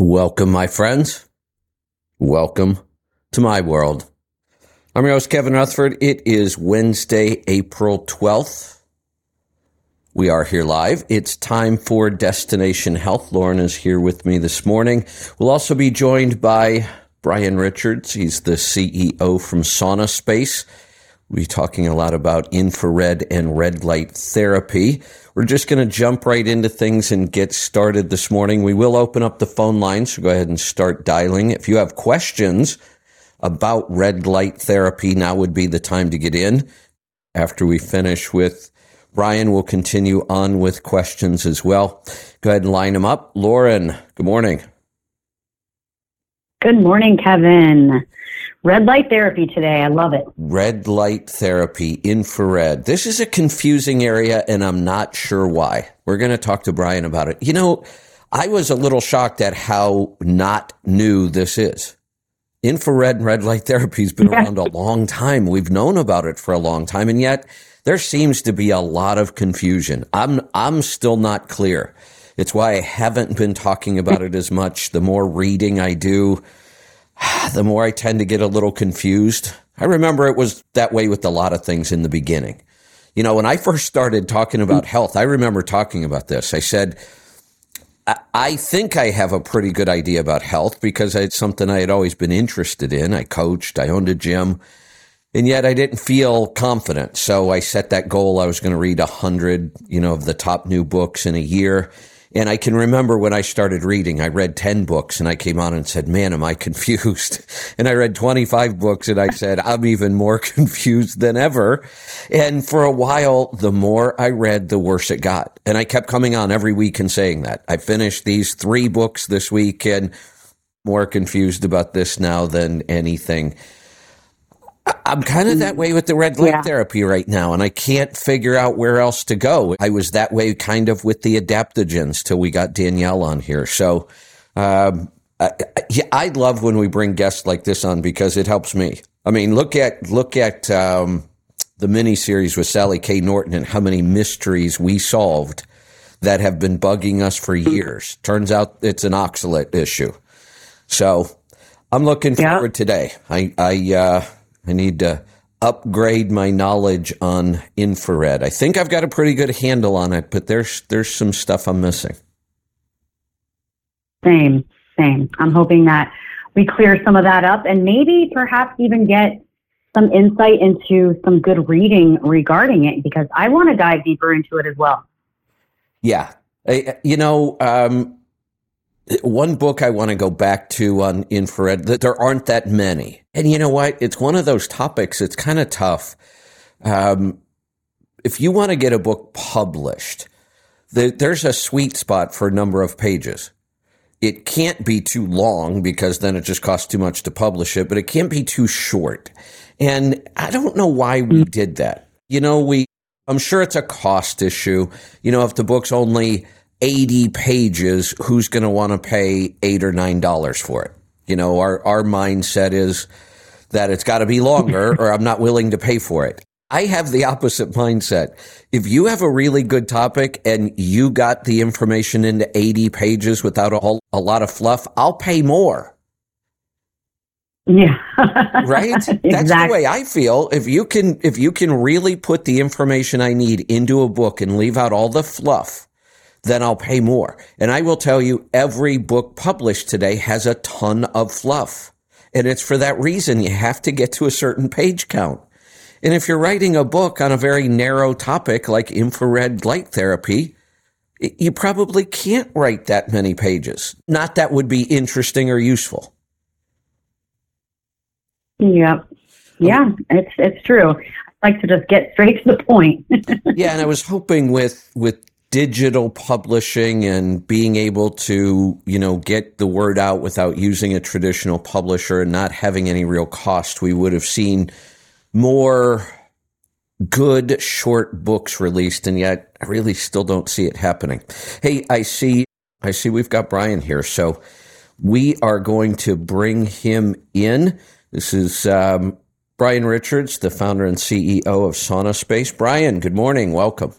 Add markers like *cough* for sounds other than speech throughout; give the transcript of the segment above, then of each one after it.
Welcome, my friends. Welcome to my world. I'm your host, Kevin Rutherford. It is Wednesday, April 12th. We are here live. It's time for Destination Health. Lauren is here with me this morning. We'll also be joined by Brian Richards. He's the CEO from Sauna Space. We'll be talking a lot about infrared and red light therapy. We're just going to jump right into things and get started this morning. We will open up the phone lines, so go ahead and start dialing. If you have questions about red light therapy, now would be the time to get in. After we finish with Ryan, we'll continue on with questions as well. Go ahead and line them up. Lauren, good morning. Good morning, Kevin. Red light therapy today. I love it. Red light therapy, infrared. This is a confusing area, and I'm not sure why. We're going to talk to Brian about it. You know, I was a little shocked at how not new this is. Infrared and red light therapy has been *laughs* around a long time. We've known about it for a long time, and yet there seems to be a lot of confusion. I'm I'm still not clear. It's why I haven't been talking about it as much. The more reading I do, *sighs* the more I tend to get a little confused. I remember it was that way with a lot of things in the beginning. You know, when I first started talking about health, I remember talking about this. I said, I think I have a pretty good idea about health because it's something I had always been interested in. I coached, I owned a gym, and yet I didn't feel confident. So I set that goal. I was going to read a hundred, you know, of the top new books in a year. And I can remember when I started reading, I read 10 books and I came on and said, man, am I confused? *laughs* And I read 25 books and I said, I'm even more *laughs* confused than ever. And for a while, the more I read, the worse it got. And I kept coming on every week and saying that. I finished these three books this week and more confused about this now than anything. I'm kind of that way with the red light yeah. therapy right now, and I can't figure out where else to go. I was that way kind of with the adaptogens till we got Danielle on here. So, um, I, I, love when we bring guests like this on because it helps me. I mean, look at look at um, the mini series with Sally K. Norton and how many mysteries we solved that have been bugging us for years. Turns out it's an oxalate issue. So I'm looking forward today. I I uh, I need to upgrade my knowledge on infrared. I think I've got a pretty good handle on it, but there's there's some stuff I'm missing. Same, same. I'm hoping that we clear some of that up and maybe perhaps even get some insight into some good reading regarding it because I want to dive deeper into it as well. Yeah. You know, um, one book I want to go back to on infrared, that there aren't that many. And you know what? It's one of those topics, it's kind of tough. Um, if you want to get a book published, the, there's a sweet spot for a number of pages. It can't be too long because then it just costs too much to publish it, but it can't be too short. And I don't know why we did that. You know, we, I'm sure it's a cost issue. You know, if the book's only 80 pages, who's going to want to pay eight or nine dollars for it? You know, our, our mindset is that it's got to be longer *laughs* or I'm not willing to pay for it. I have the opposite mindset. If you have a really good topic and you got the information into 80 pages without a, whole, a lot of fluff, I'll pay more. Yeah. *laughs* right? That's exactly. the way I feel. If you can if you can really put the information I need into a book and leave out all the fluff, then I'll pay more. And I will tell you, every book published today has a ton of fluff. And it's for that reason you have to get to a certain page count. And if you're writing a book on a very narrow topic like infrared light therapy, you probably can't write that many pages. Not that would be interesting or useful. Yep. Yeah, it's it's true. I like to just get straight to the point. *laughs* yeah, and I was hoping with with digital publishing and being able to, you know, get the word out without using a traditional publisher and not having any real cost, we would have seen more good short books released and yet I really still don't see it happening. Hey, I see I see we've got Brian here. So we are going to bring him in. This is um, Brian Richards, the founder and CEO of Sauna Space. Brian, good morning. Welcome.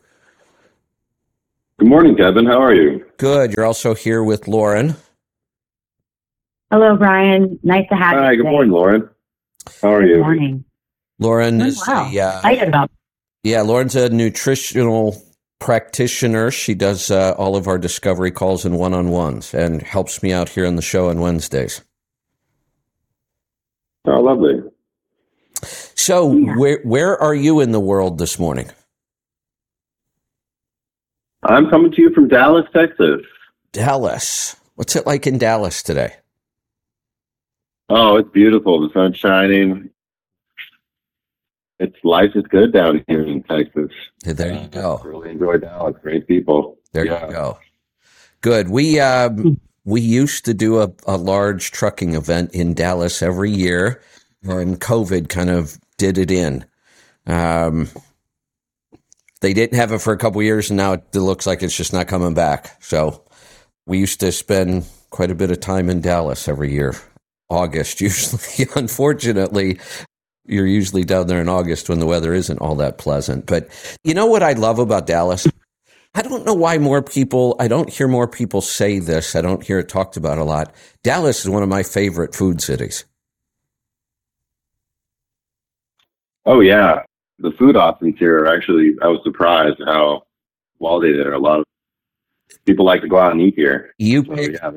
Good morning, Kevin. How are you? Good. You're also here with Lauren. Hello, Brian. Nice to have Hi, you. Hi. Good today. morning, Lauren. How are Good you? morning. Lauren Oh, is wow. a, uh, Excited about yeah, Lauren's a nutritional practitioner. She does uh, all of our discovery calls and one-on-ones and helps me out here on the show on Wednesdays. Oh, lovely. So, Yeah. where where are you in the world this morning? I'm coming to you from Dallas, Texas. Dallas. What's it like in Dallas today? Oh, it's beautiful. The sun's shining. It's life is good down here in Texas. There you go. Really enjoy Dallas. Great people. There Yeah. you go. Good. We um, we used to do a, a large trucking event in Dallas every year, and COVID kind of did it in. Um, they didn't have it for a couple years, and now it looks like it's just not coming back. So we used to spend quite a bit of time in Dallas every year. August, *laughs* usually. Unfortunately, you're usually down there in August when the weather isn't all that pleasant. But you know what I love about Dallas? I don't know why more people, I don't hear more people say this. I don't hear it talked about a lot. Dallas is one of my favorite food cities. Oh yeah, the food options here are actually. I was surprised how well they did. A lot of people like to go out and eat here. You So pick, yeah,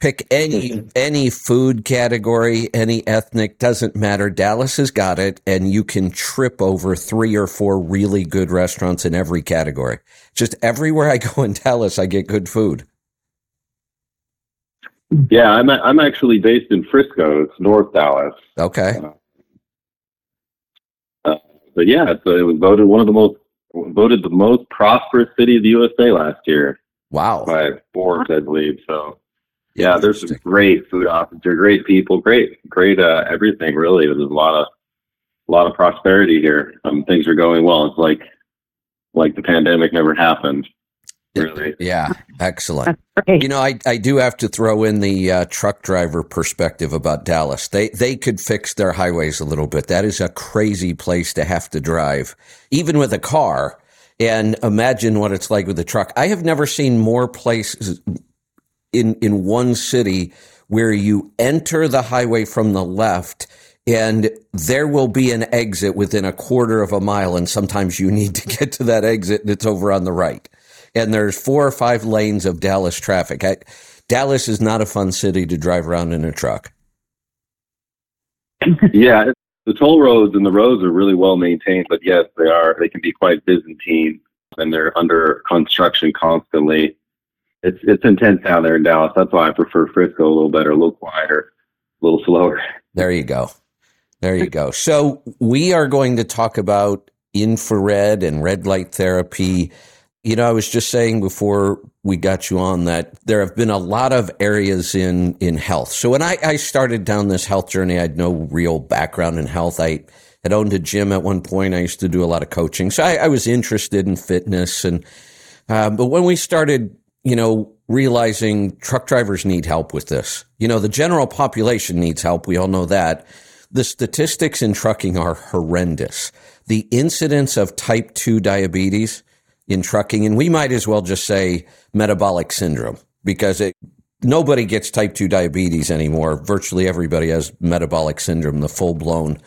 pick any any food category, any ethnic, doesn't matter. Dallas has got it, and you can trip over three or four really good restaurants in every category. Just everywhere I go in Dallas, I get good food. Yeah, I'm I'm actually based in Frisco. It's North Dallas. Okay. Uh, But yeah, it's, it was voted one of the most voted the most prosperous city of the USA last year Wow. by Forbes, I believe. So yeah, there's some great food options. They're great people, great, great uh, everything. Really, there's a lot of a lot of prosperity here. Um, things are going well. It's like like the pandemic never happened. Really. Yeah, excellent. You know, I, I do have to throw in the uh, truck driver perspective about Dallas. They they could fix their highways a little bit. That is a crazy place to have to drive, even with a car. And imagine what it's like with a truck. I have never seen more places in in one city where you enter the highway from the left and there will be an exit within a quarter of a mile and sometimes you need to get to that exit and it's over on the right and there's four or five lanes of Dallas traffic. I, Dallas is not a fun city to drive around in a truck. *laughs* yeah, the toll roads and the roads are really well maintained, but yes, they are. They can be quite Byzantine, and they're under construction constantly. It's it's intense down there in Dallas. That's why I prefer Frisco a little better, a little quieter, a little slower. There you go. There you go. So we are going to talk about infrared and red light therapy. You know, I was just saying before we got you on that there have been a lot of areas in in health. So when I, I started down this health journey, I had no real background in health. I had owned a gym at one point. I used to do a lot of coaching, so I, I was interested in fitness. And uh, but when we started, you know, realizing truck drivers need help with this, you know, the general population needs help. We all know that. The statistics in trucking are horrendous. The incidence of type 2 diabetes in trucking, and we might as well just say metabolic syndrome because it, nobody gets type 2 diabetes anymore. Virtually everybody has metabolic syndrome, the full blown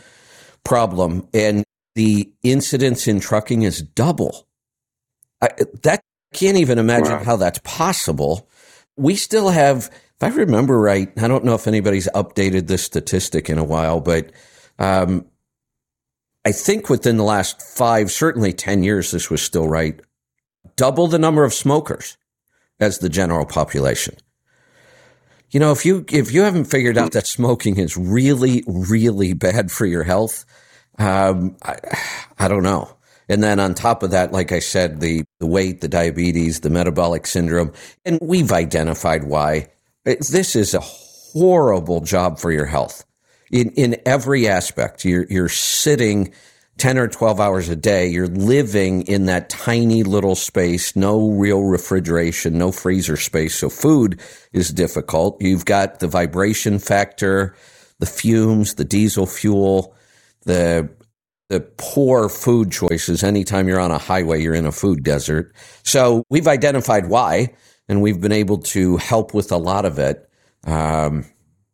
problem. And the incidence in trucking is double. I, that can't even imagine Wow. how that's possible. We still have, if I remember right, I don't know if anybody's updated this statistic in a while, but um, I think within the last five, certainly 10 years, this was still right. Double the number of smokers as the general population. You know, if you if you haven't figured out that smoking is really, really bad for your health, um, I, I don't know. And then on top of that, like I said, the the weight, the diabetes, the metabolic syndrome, and we've identified why. This is a horrible job for your health in in every aspect. You're you're sitting 10 or 12 hours a day. You're living in that tiny little space, no real refrigeration, no freezer space. So food is difficult. You've got the vibration factor, the fumes, the diesel fuel, the the poor food choices. Anytime you're on a highway, you're in a food desert. So we've identified why, and we've been able to help with a lot of it. Um,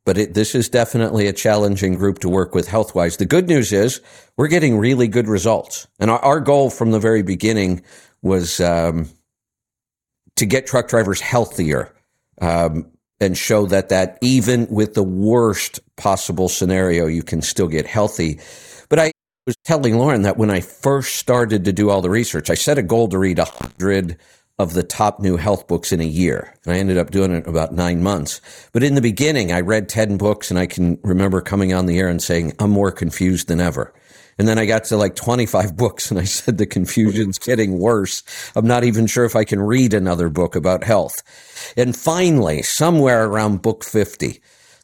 but it, this is definitely a challenging group to work with health wise. The good news is we're getting really good results. And our, our goal from the very beginning was um, to get truck drivers healthier um, and show that that even with the worst possible scenario, you can still get healthy. But I was telling Lauren that when I first started to do all the research, I set a goal to read 100 of the top new health books in a year. And I ended up doing it about nine months. But in the beginning, I read 10 books and I can remember coming on the air and saying, I'm more confused than ever. And then I got to like 25 *laughs* books and I said, the confusion's getting worse. I'm not even sure if I can read another book about health. And finally, somewhere around book 50,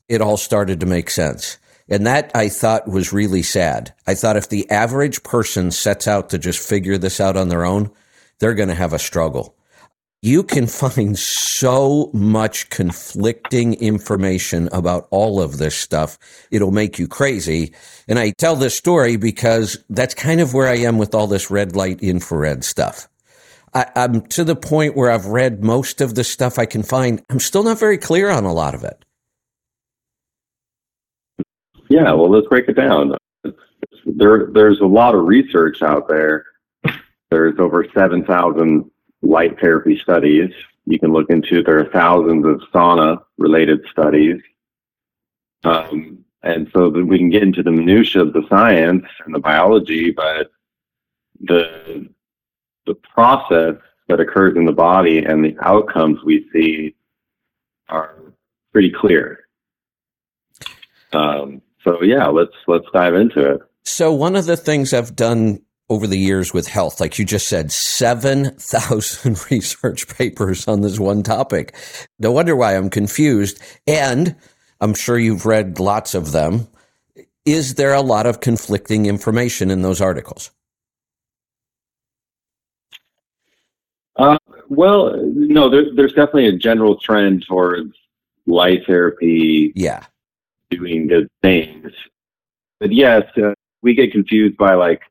it all started to make sense. And that I thought was really sad. I thought if the average person sets out to just figure this out on their own, they're going to have a struggle you can find so much conflicting information about all of this stuff. It'll make you crazy. And I tell this story because that's kind of where I am with all this red light infrared stuff. I, am to the point where I've read most of the stuff I can find. I'm still not very clear on a lot of it. Yeah, well, let's break it down. There, there's a lot of research out there. There's over 7,000 light therapy studies. You can look into there are thousands of sauna related studies. Um, and so that we can get into the minutia of the science and the biology, but the the process that occurs in the body and the outcomes we see are pretty clear. Um, so yeah, let's let's dive into it. So one of the things I've done over the years with health. Like you just said, 7,000 *laughs* research papers on this one topic. No wonder why I'm confused. And I'm sure you've read lots of them. Is there a lot of conflicting information in those articles? Uh, well, no, there, there's definitely a general trend towards light therapy. Yeah. Doing good things. But yes, uh, we get confused by like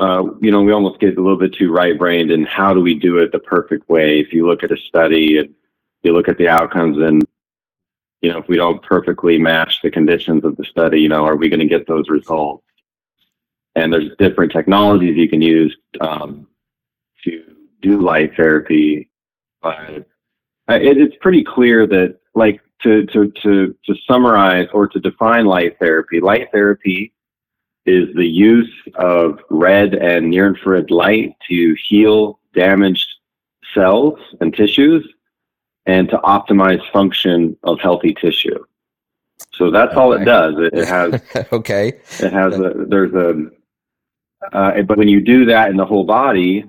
uh, you know, we almost get a little bit too right brained and how do we do it the perfect way? If you look at a study and you look at the outcomes and, you know, if we don't perfectly match the conditions of the study, you know, are we going to get those results? And there's different technologies you can use um, to do light therapy. But it, it's pretty clear that, like, to, to, to, to summarize or to define light therapy, light therapy is the use of red and near infrared light to heal damaged cells and tissues and to optimize function of healthy tissue. So that's okay. all it does. It, it has *laughs* okay. It has a there's a uh, but when you do that in the whole body,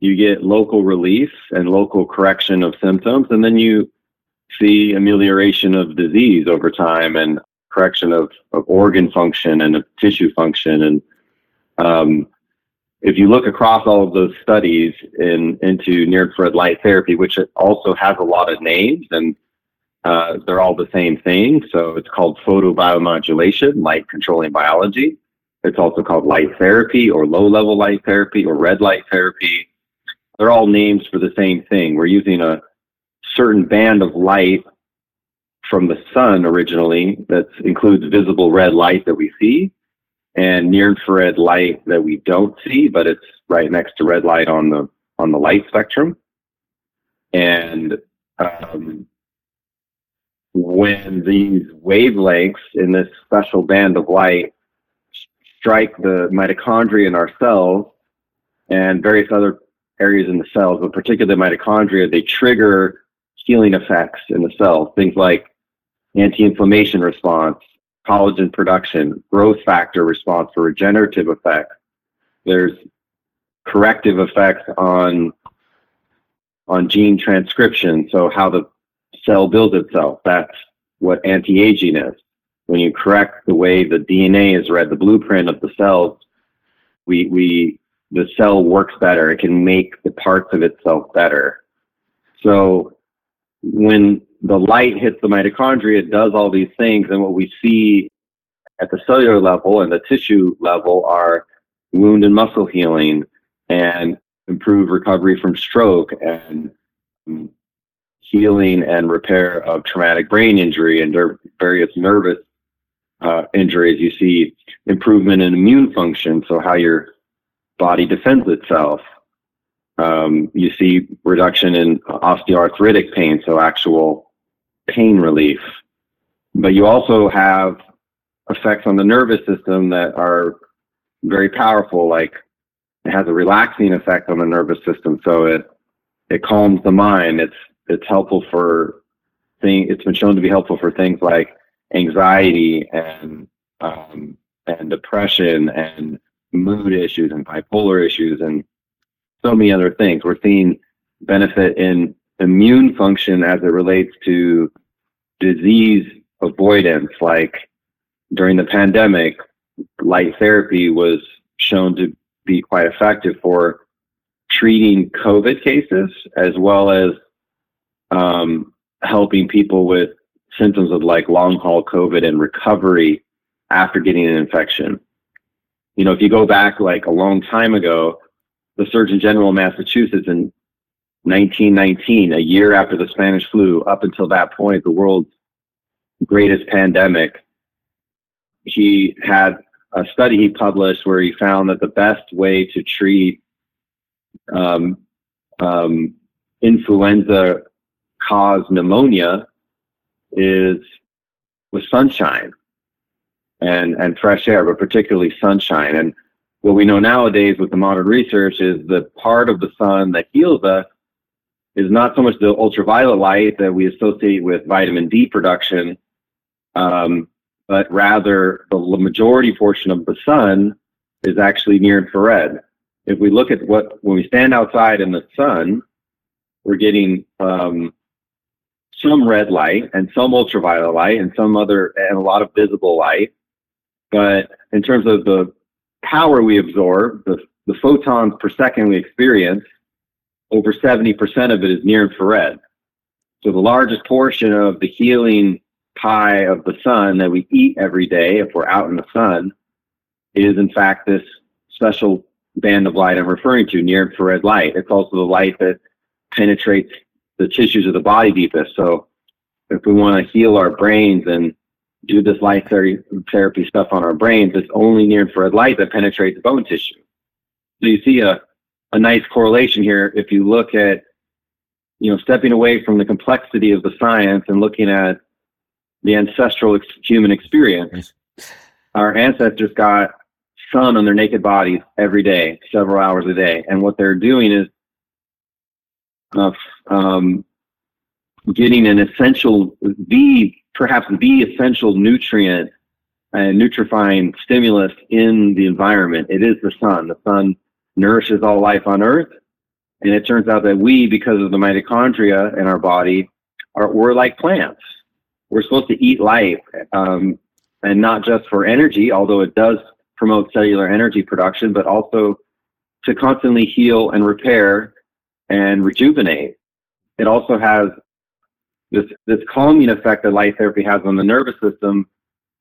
you get local relief and local correction of symptoms, and then you see amelioration of disease over time and correction of, of organ function and of tissue function. And um, if you look across all of those studies in into near infrared light therapy, which also has a lot of names and uh, they're all the same thing. So it's called photobiomodulation, light controlling biology. It's also called light therapy or low level light therapy or red light therapy. They're all names for the same thing. We're using a certain band of light from the sun originally that includes visible red light that we see and near infrared light that we don't see, but it's right next to red light on the on the light spectrum. And um, when these wavelengths in this special band of light strike the mitochondria in our cells and various other areas in the cells, but particularly the mitochondria, they trigger healing effects in the cells. Things like anti-inflammation response, collagen production, growth factor response for regenerative effects. There's corrective effects on on gene transcription, so how the cell builds itself. That's what anti-aging is. When you correct the way the DNA is read, the blueprint of the cells, we we the cell works better. It can make the parts of itself better. So when the light hits the mitochondria, it does all these things. And what we see at the cellular level and the tissue level are wound and muscle healing and improved recovery from stroke and um, healing and repair of traumatic brain injury and various nervous uh, injuries. You see improvement in immune function, so how your body defends itself. Um, you see reduction in osteoarthritic pain, so actual pain relief. But you also have effects on the nervous system that are very powerful, like it has a relaxing effect on the nervous system. So it, it calms the mind. It's, it's helpful for thing. It's been shown to be helpful for things like anxiety and, um, and depression and mood issues and bipolar issues and so many other things. We're seeing benefit in immune function as it relates to disease avoidance, like during the pandemic, light therapy was shown to be quite effective for treating COVID cases as well as um, helping people with symptoms of like long haul COVID and recovery after getting an infection. You know, if you go back like a long time ago, the Surgeon General of Massachusetts in 1919, a year after the Spanish flu, up until that point, the world's greatest pandemic, he had a study he published where he found that the best way to treat um, um, influenza caused pneumonia is with sunshine and, and fresh air, but particularly sunshine. And what we know nowadays with the modern research is the part of the sun that heals us is not so much the ultraviolet light that we associate with vitamin D production, um, but rather the majority portion of the sun is actually near infrared. If we look at what, when we stand outside in the sun, we're getting um, some red light and some ultraviolet light and some other, and a lot of visible light. But in terms of the power we absorb, the, the photons per second we experience, over 70% of it is near infrared. So the largest portion of the healing pie of the sun that we eat every day if we're out in the sun is in fact this special band of light I'm referring to, near infrared light. It's also the light that penetrates the tissues of the body deepest. So if we want to heal our brains and do this light therapy stuff on our brains, it's only near infrared light that penetrates bone tissue. So you see a, a nice correlation here if you look at, you know, stepping away from the complexity of the science and looking at the ancestral ex- human experience. Our ancestors got sun on their naked bodies every day, several hours a day, and what they're doing is uh, um, getting an essential the perhaps the essential nutrient and nutrifying stimulus in the environment. It is the sun. The sun nourishes all life on Earth, and it turns out that we, because of the mitochondria in our body, are we're like plants we're supposed to eat life, um, and not just for energy, although it does promote cellular energy production, but also to constantly heal and repair and rejuvenate. It also has this, this calming effect that light therapy has on the nervous system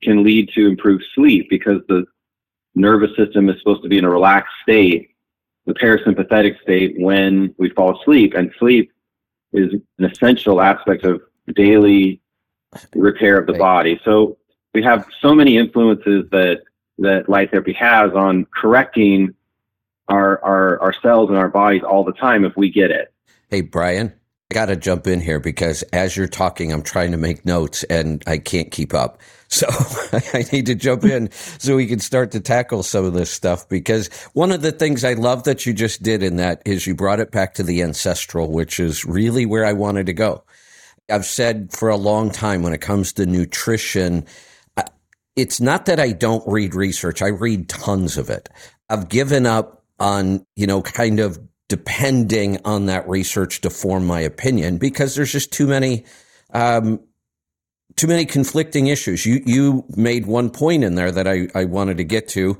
can lead to improved sleep because the nervous system is supposed to be in a relaxed state, the parasympathetic state when we fall asleep. And sleep is an essential aspect of daily repair of the body. So we have so many influences that that light therapy has on correcting our our our cells and our bodies all the time if we get it. Hey Brian, got to jump in here because as you're talking, I'm trying to make notes and I can't keep up. *laughs* So I need to jump in so we can start to tackle some of this stuff because one of the things I love that you just did in that is you brought it back to the ancestral, which is really where I wanted to go. I've said for a long time when it comes to nutrition, it's not that I don't read research. I read tons of it. I've given up on, you know, kind of depending on that research to form my opinion because there's just too many, um, too many conflicting issues. You, you made one point in there that I, I wanted to get to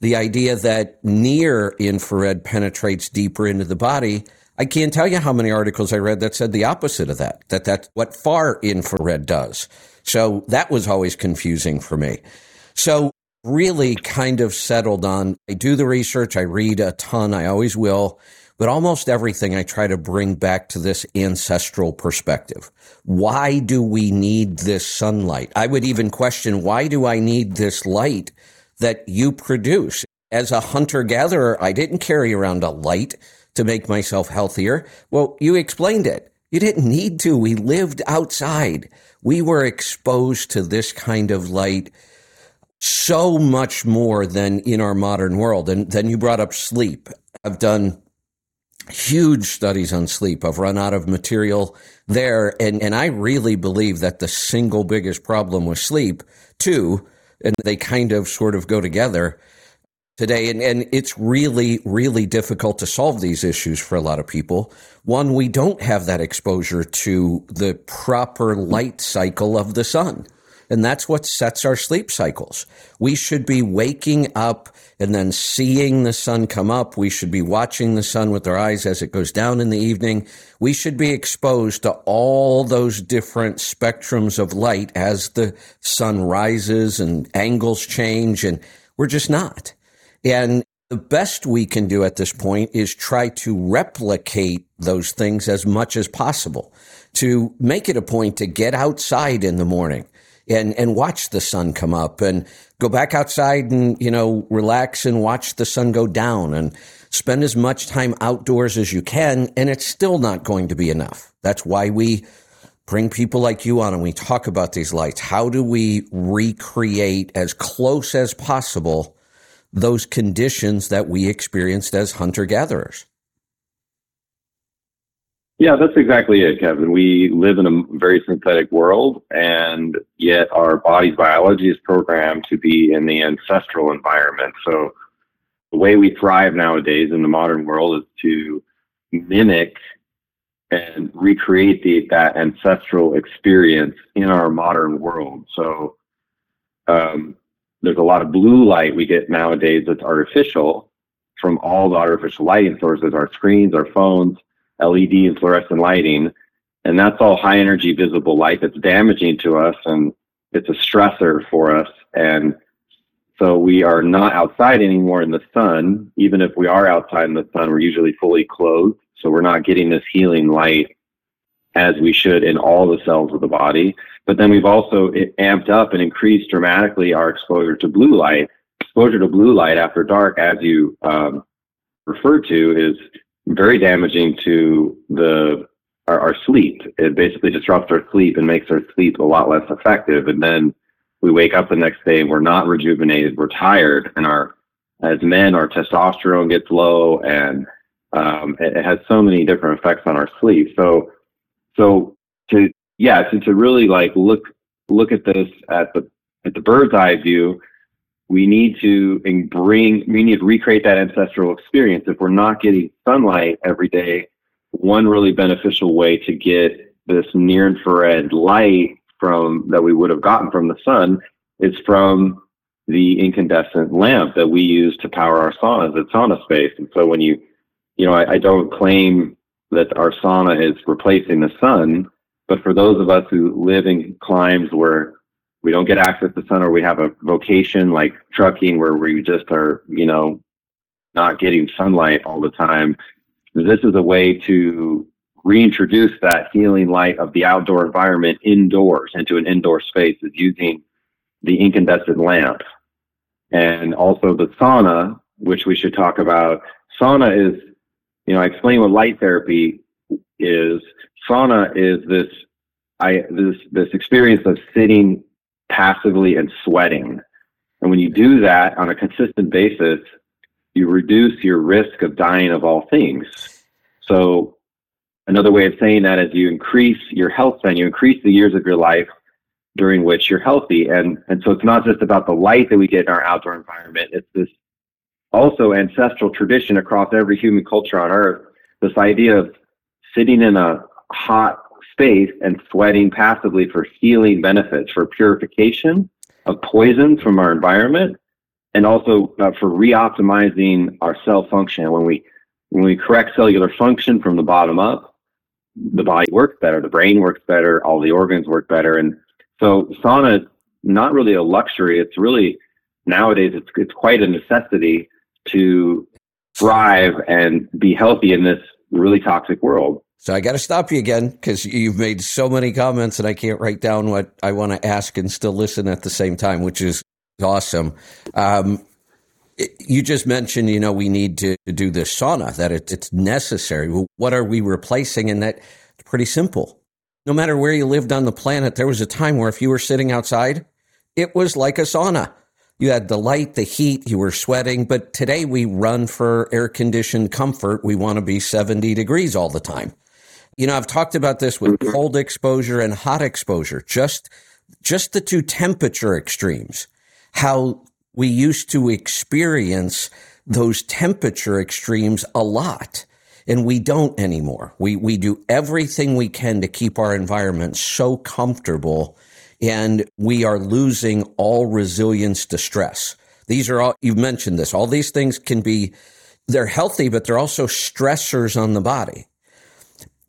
the idea that near infrared penetrates deeper into the body I can't tell you how many articles I read that said the opposite of that, that that's what far infrared does. So that was always confusing for me. So really kind of settled on I do the research, I read a ton, I always will. But almost everything I try to bring back to this ancestral perspective. Why do we need this sunlight? I would even question why do I need this light that you produce? As a hunter gatherer, I didn't carry around a light to make myself healthier. Well, you explained it. You didn't need to. We lived outside. We were exposed to this kind of light so much more than in our modern world. And then you brought up sleep. I've done huge studies on sleep. I've run out of material there. And, and I really believe that the single biggest problem with sleep, too, and they kind of sort of go together today. And, and it's really, really difficult to solve these issues for a lot of people. One, we don't have that exposure to the proper light cycle of the sun. And that's what sets our sleep cycles. We should be waking up and then seeing the sun come up. We should be watching the sun with our eyes as it goes down in the evening. We should be exposed to all those different spectrums of light as the sun rises and angles change. And we're just not. And the best we can do at this point is try to replicate those things as much as possible to make it a point to get outside in the morning and, and watch the sun come up and go back outside and, you know, relax and watch the sun go down and spend as much time outdoors as you can. And it's still not going to be enough. That's why we bring people like you on and we talk about these lights. How do we recreate as close as possible those conditions that we experienced as hunter gatherers? Yeah, that's exactly it, Kevin. We live in a very synthetic world, and yet our body's biology is programmed to be in the ancestral environment. So the way we thrive nowadays in the modern world is to mimic and recreate the, that ancestral experience in our modern world. So um, there's a lot of blue light we get nowadays that's artificial from all the artificial lighting sources, our screens, our phones LED and fluorescent lighting. And that's all high energy visible light that's damaging to us and it's a stressor for us. And so we are not outside anymore in the sun. Even if we are outside in the sun, we're usually fully clothed. So we're not getting this healing light as we should in all the cells of the body. But then we've also amped up and increased dramatically our exposure to blue light. Exposure to blue light after dark, as you um, referred to, is very damaging to the our, our, sleep. It basically disrupts our sleep and makes our sleep a lot less effective. And then we wake up the next day and we're not rejuvenated. We're tired, and our as men, our testosterone gets low, and um, it, it, has so many different effects on our sleep. So, so to yeah, to, to really like look look at this at the at the bird's eye view we need to bring, we need to recreate that ancestral experience. If we're not getting sunlight every day, one really beneficial way to get this near infrared light from that we would have gotten from the sun is from the incandescent lamp that we use to power our saunas at sauna space. And so when you, you know, I, I don't claim that our sauna is replacing the sun, but for those of us who live in climes where we don't get access to sun or we have a vocation like trucking where we just are, you know, not getting sunlight all the time. This is a way to reintroduce that healing light of the outdoor environment indoors into an indoor space is using the incandescent lamp. And also the sauna, which we should talk about. Sauna is, you know, I explain what light therapy is. Sauna is this I this this experience of sitting passively and sweating. And when you do that on a consistent basis, you reduce your risk of dying of all things. So another way of saying that is you increase your health span, you increase the years of your life during which you're healthy. And, and so it's not just about the light that we get in our outdoor environment. It's this also ancestral tradition across every human culture on earth. This idea of sitting in a hot space and sweating passively for healing benefits, for purification of poisons from our environment, and also uh, for reoptimizing our cell function. When we when we correct cellular function from the bottom up, the body works better, the brain works better, all the organs work better, and so sauna is not really a luxury. It's really nowadays it's it's quite a necessity to thrive and be healthy in this really toxic world. So I got to stop you again because you've made so many comments and I can't write down what I want to ask and still listen at the same time, which is awesome. Um, you just mentioned, you know, we need to do this sauna, that it, it's necessary. What are we replacing? And that's pretty simple. No matter where you lived on the planet, there was a time where if you were sitting outside, it was like a sauna. You had the light, the heat, you were sweating. But today we run for air conditioned comfort. We want to be 70 degrees all the time. You know, I've talked about this with mm-hmm. cold exposure and hot exposure, just, just the two temperature extremes, how we used to experience those temperature extremes a lot and we don't anymore. We, we do everything we can to keep our environment so comfortable and we are losing all resilience to stress. These are all, you've mentioned this, all these things can be, they're healthy, but they're also stressors on the body.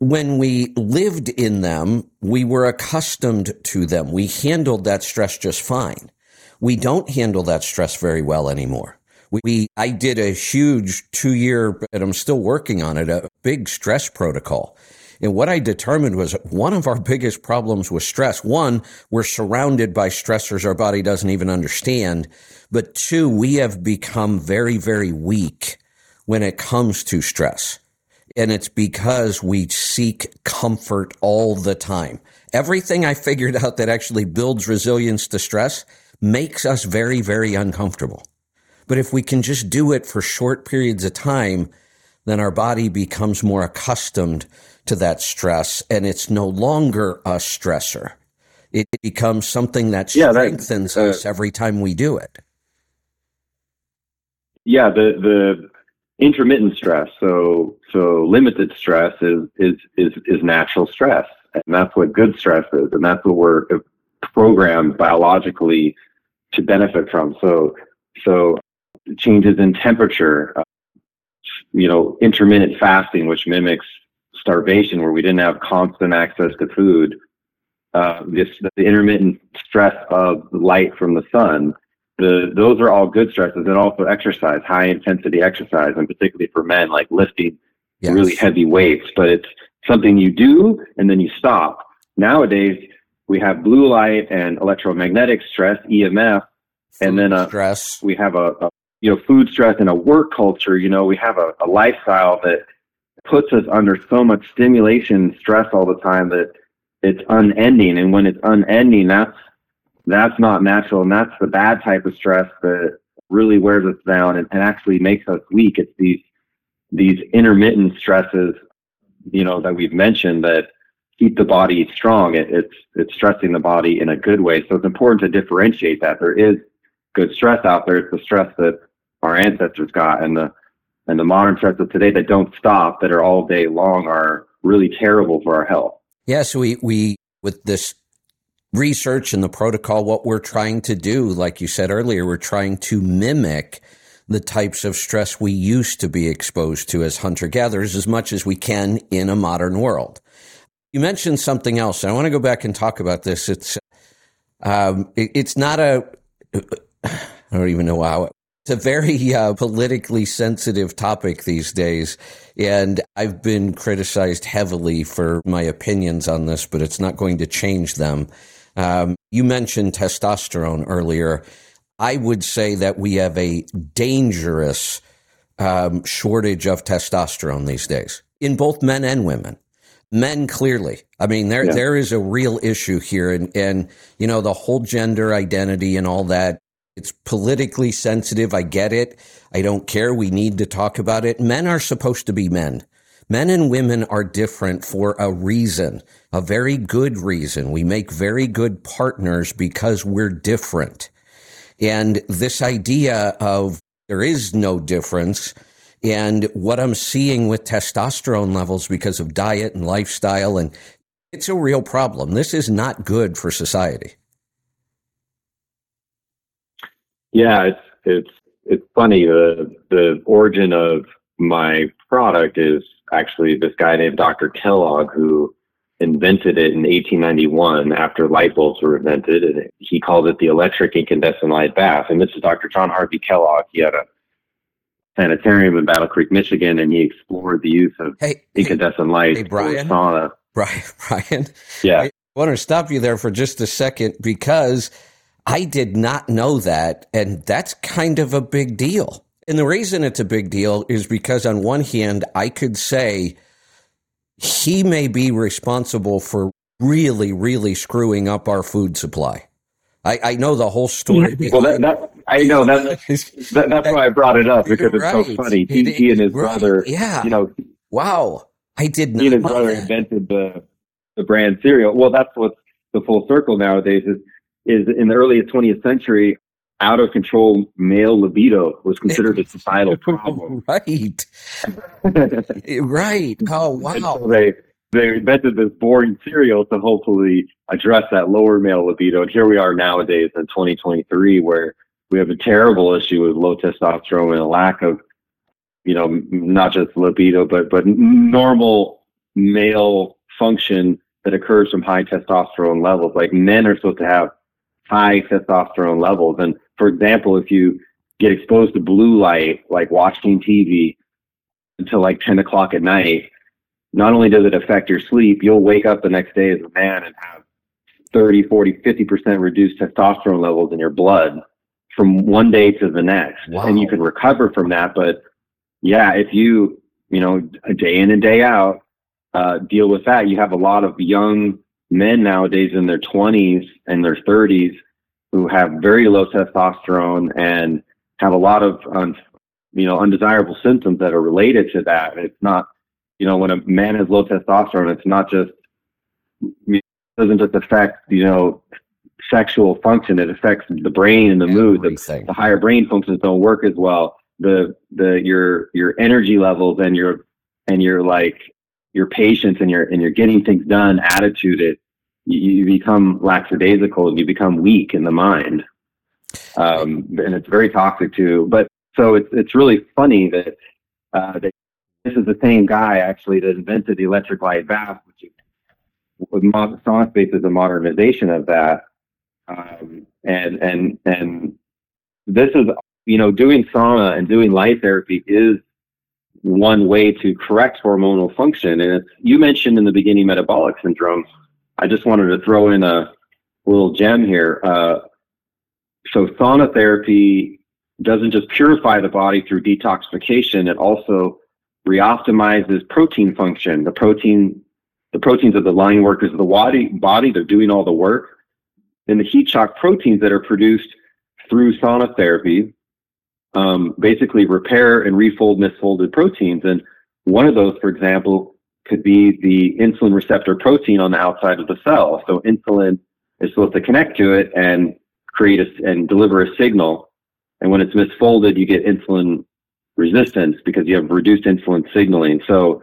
When we lived in them, we were accustomed to them. We handled that stress just fine. We don't handle that stress very well anymore. We, I did a huge two year, and I'm still working on it, a big stress protocol. And what I determined was one of our biggest problems was stress. One, we're surrounded by stressors our body doesn't even understand. But two, we have become very, very weak when it comes to stress. And it's because we seek comfort all the time. Everything I figured out that actually builds resilience to stress makes us very, very uncomfortable. But if we can just do it for short periods of time, then our body becomes more accustomed to that stress and it's no longer a stressor. It becomes something that strengthens yeah, that, uh, us every time we do it. Yeah, the the intermittent stress. So so limited stress is is is is natural stress, and that's what good stress is, and that's what we're programmed biologically to benefit from. So so changes in temperature, uh, you know, intermittent fasting, which mimics starvation, where we didn't have constant access to food, uh, this the intermittent stress of light from the sun. The, those are all good stresses, and also exercise, high intensity exercise, and particularly for men, like lifting yes. really heavy weights. But it's something you do and then you stop. Nowadays, we have blue light and electromagnetic stress, EMF, and then a, stress. we have a, a you know, food stress and a work culture, you know, we have a, a lifestyle that puts us under so much stimulation, stress all the time that it's unending. And when it's unending, that's, that's not natural. And that's the bad type of stress that really wears us down and, and actually makes us weak. It's these, these intermittent stresses, you know, that we've mentioned that keep the body strong. It, it's, it's stressing the body in a good way. So it's important to differentiate that there is good stress out there. It's the stress that our ancestors got and the and the modern of today that don't stop that are all day long are really terrible for our health. Yes, we we with this research and the protocol what we're trying to do like you said earlier we're trying to mimic the types of stress we used to be exposed to as hunter gatherers as much as we can in a modern world. You mentioned something else. I want to go back and talk about this. It's um, it, it's not a I don't even know how it's a very uh, politically sensitive topic these days, and I've been criticized heavily for my opinions on this, but it's not going to change them. Um, you mentioned testosterone earlier. I would say that we have a dangerous um, shortage of testosterone these days in both men and women. Men clearly. I mean, there yeah. there is a real issue here, and and you know the whole gender identity and all that it's politically sensitive. I get it. I don't care. We need to talk about it. Men are supposed to be men. Men and women are different for a reason, a very good reason. We make very good partners because we're different. And this idea of there is no difference and what I'm seeing with testosterone levels because of diet and lifestyle and it's a real problem. This is not good for society. Yeah, it's it's it's funny. The the origin of my product is actually this guy named Dr. Kellogg who invented it in 1891 after light bulbs were invented, and he called it the electric incandescent light bath. And this is Dr. John Harvey Kellogg. He had a sanitarium in Battle Creek, Michigan, and he explored the use of Hey, incandescent light. hey, Brian. sauna. Brian, *laughs* Brian, Yeah. I want to stop you there for just a second because I did not know that. And that's kind of a big deal. And the reason it's a big deal is because, on one hand, I could say he may be responsible for really, really screwing up our food supply. I, I know the whole story. Well, that, that I know that, *laughs* that that's why I brought it up because it's Right. so funny. He, He- he and his right. brother, Yeah. you know, wow. I did not he and his brother that. invented the the brand cereal. Well, that's what's the full circle nowadays is is in the early 20th century, out of control male libido was considered a societal *laughs* problem. *laughs* Right. Right. *laughs* Oh, wow. so they they invented this boring cereal to hopefully address that lower male libido. And here we are nowadays in 2023, where we have a terrible issue with low testosterone and a lack of, you know, not just libido, but but normal male function that occurs from high testosterone levels. Like men are supposed to have high testosterone levels, and for example, if you get exposed to blue light, like watching TV until like 10 o'clock at night, not only does it affect your sleep, you'll wake up the next day as a man and have 30, 40, 50% reduced testosterone levels in your blood from one day to the next. Wow. And you can recover from that. But yeah, if you, you know, a day in and day out, uh, deal with that, you have a lot of young men nowadays in their 20s and their 30s who have very low testosterone and have a lot of, um, you know, undesirable symptoms that are related to that. It's not, you know, when a man has low testosterone, it's not just, it doesn't just affect, you know, sexual function. It affects the brain and the mood. The, the higher brain functions don't work as well. The, the, your, your energy levels and your, and your like, your patience and your, and your getting things done attitude, it, you, become lackadaisical you become weak in the mind. Um, and it's very toxic too. But so it's, it's really funny that, uh, that this is the same guy actually that invented the electric light bath, which is with mo- sauna space is a modernization of that. Um, and, and, and this is, you know, doing sauna and doing light therapy is one way to correct hormonal function. And you mentioned in the beginning metabolic syndrome. I just wanted to throw in a little gem here. Uh, so sauna therapy doesn't just purify the body through detoxification, it also reoptimizes protein function. The protein, the proteins of the line workers of the body, body, they're doing all the work. And the heat shock proteins that are produced through sauna therapy um, basically repair and refold misfolded proteins. And one of those, for example, could be the insulin receptor protein on the outside of the cell. So insulin is supposed to connect to it and create a, and deliver a signal. And when it's misfolded, you get insulin resistance because you have reduced insulin signaling. So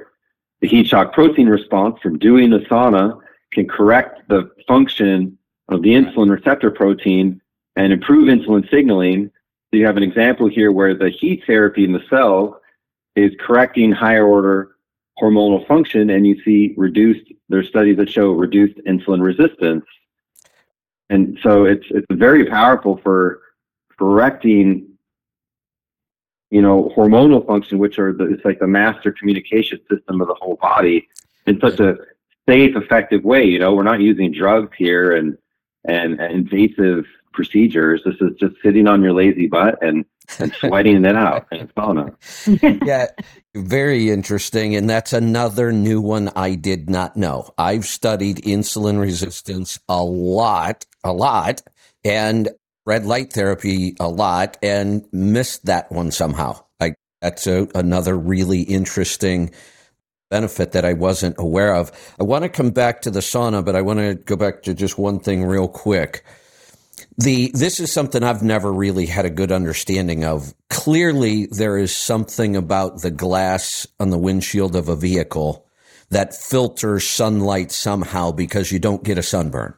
the heat shock protein response from doing the sauna can correct the function of the insulin receptor protein and improve insulin signaling. So you have an example here where the heat therapy in the cell is correcting higher order hormonal function and you see reduced there's studies that show reduced insulin resistance. And so it's it's very powerful for correcting you know hormonal function which are the it's like the master communication system of the whole body in such a safe effective way you know we're not using drugs here and and, and invasive procedures this is just sitting on your lazy butt and and sweating it out in sauna *laughs* yeah, very interesting. And that's another new one I did not know. I've studied insulin resistance a lot, a lot, and red light therapy a lot, and missed that one somehow. I, that's a, another really interesting benefit that I wasn't aware of. I want to come back to the sauna, but I want to go back to just one thing real quick the this is something I've never really had a good understanding of. Clearly, there is something about the glass on the windshield of a vehicle that filters sunlight somehow because you don't get a sunburn.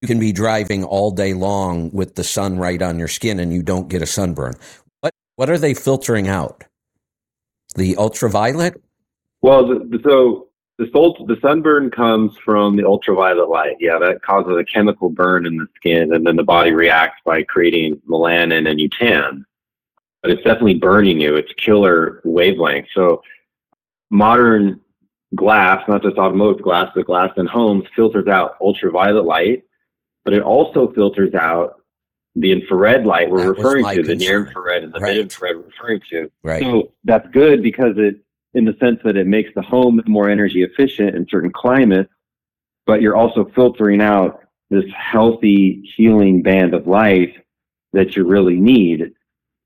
You can be driving all day long with the sun right on your skin and you don't get a sunburn. What what are they filtering out? The ultraviolet? Well, the, so the sol- the sunburn comes from the ultraviolet light. Yeah, that causes a chemical burn in the skin, and then the body reacts by creating melanin, and you tan. but it's definitely burning you. It's killer wavelength. So modern glass, not just automotive glass, but glass in homes filters out ultraviolet light, but it also filters out the infrared light we're that referring to, concern. the near infrared and the right. mid infrared we're referring to. Right. So that's good because it, in the sense that it makes the home more energy efficient in certain climates, but you're also filtering out this healthy healing band of light that you really need.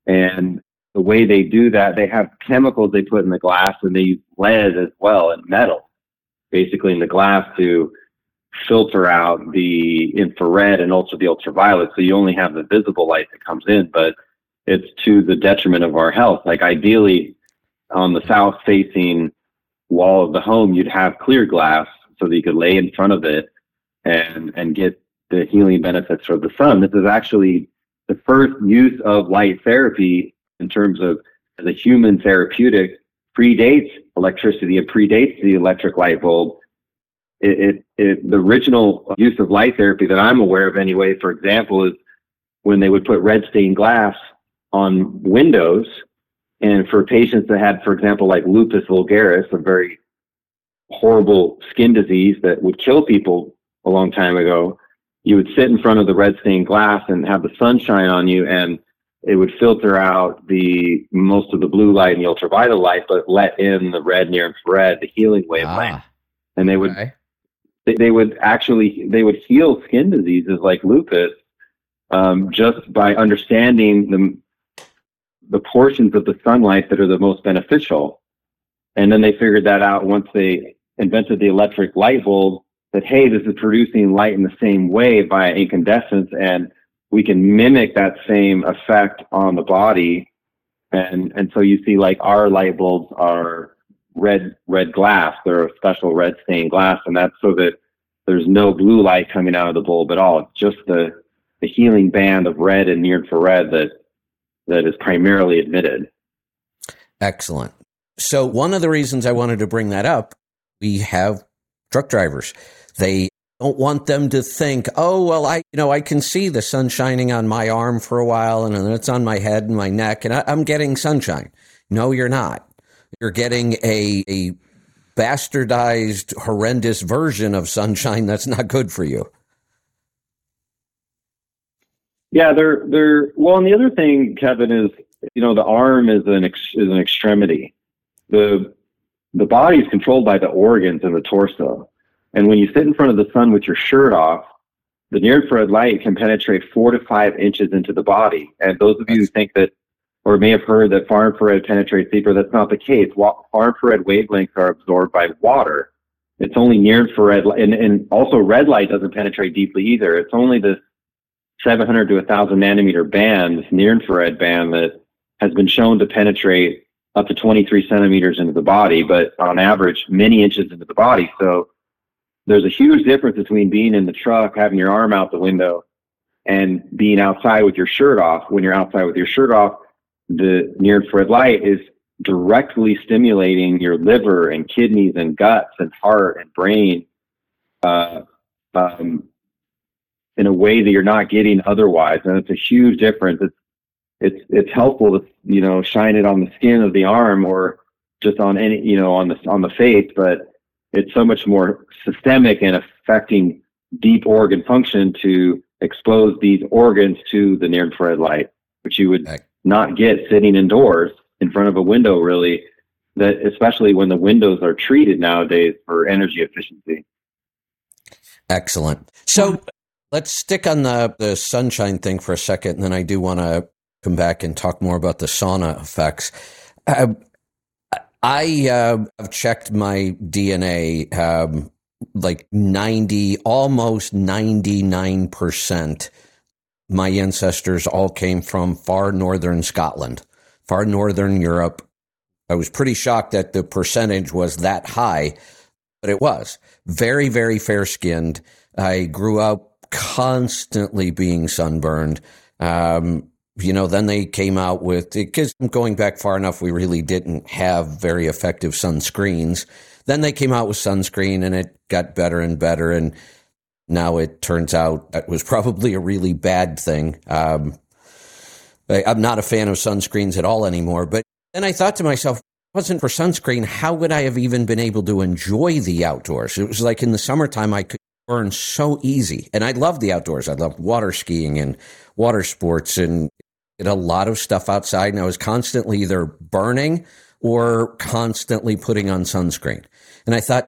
And the way they do that, they have chemicals they put in the glass and they use lead as well and metal, basically in the glass to filter out the infrared and also the ultraviolet. So you only have the visible light that comes in, but it's to the detriment of our health. Like ideally on the south facing wall of the home, you'd have clear glass so that you could lay in front of it and, and get the healing benefits from the sun. This is actually the first use of light therapy in terms of the human therapeutic predates electricity. It predates the electric light bulb. It, it, it, the original use of light therapy that I'm aware of anyway, for example, is when they would put red stained glass on windows and for patients that had, for example, like lupus vulgaris, a very horrible skin disease that would kill people a long time ago, you would sit in front of the red stained glass and have the sunshine on you and it would filter out the most of the blue light and the ultraviolet light, but let in the red near infrared, the healing wavelength. Ah, and they would okay. they, they, would actually they would heal skin diseases like lupus um, just by understanding the the portions of the sunlight that are the most beneficial. And then they figured that out once they invented the electric light bulb that hey, this is producing light in the same way via incandescence and we can mimic that same effect on the body. And, and so you see like our light bulbs are red, red glass. They're a special red stained glass. And that's so that there's no blue light coming out of the bulb at all. Just the, the healing band of red and near infrared that, that is primarily admitted. Excellent. So one of the reasons I wanted to bring that up, we have truck drivers. They don't want them to think, oh, well, I, you know, I can see the sun shining on my arm for a while and then it's on my head and my neck and I, am getting sunshine. No, you're not. You're getting a, a bastardized, horrendous version of sunshine that's not good for you. Yeah, they're, they're, well, and the other thing, Kevin, is, you know, the arm is an, ex, is an extremity. The, the body is controlled by the organs and the torso. And when you sit in front of the sun with your shirt off, the near infrared light can penetrate four to five inches into the body. And those of you who think that, or may have heard that far infrared penetrates deeper, that's not the case. Far infrared wavelengths are absorbed by water. It's only near infrared, and, and also red light doesn't penetrate deeply either. It's only this 700 to 1000 nanometer band, this near infrared band that has been shown to penetrate up to 23 centimeters into the body, but on average, many inches into the body. So there's a huge difference between being in the truck, having your arm out the window, and being outside with your shirt off. When you're outside with your shirt off, the near infrared light is directly stimulating your liver and kidneys and guts and heart and brain uh, um, in a way that you're not getting otherwise. And it's a huge difference. It's it's it's helpful to you know shine it on the skin of the arm or just on any you know on the on the face, but it's so much more systemic and affecting deep organ function to expose these organs to the near infrared light, which you would not get sitting indoors in front of a window really that especially when the windows are treated nowadays for energy efficiency. Excellent. So let's stick on the, the sunshine thing for a second, and then I do want to come back and talk more about the sauna effects. Uh, I uh, have checked my DNA um, like 90, almost 99%. My ancestors all came from far northern Scotland, far northern Europe. I was pretty shocked that the percentage was that high, but it was very, very fair skinned. I grew up constantly being sunburned. Um, you know, then they came out with because going back far enough, we really didn't have very effective sunscreens. Then they came out with sunscreen and it got better and better. And now it turns out that was probably a really bad thing. Um, I'm not a fan of sunscreens at all anymore. But then I thought to myself, wasn't for sunscreen, how would I have even been able to enjoy the outdoors? It was like in the summertime, I could burn so easy. And I loved the outdoors. I loved water skiing and water sports and did a lot of stuff outside. And I was constantly either burning or constantly putting on sunscreen. And I thought,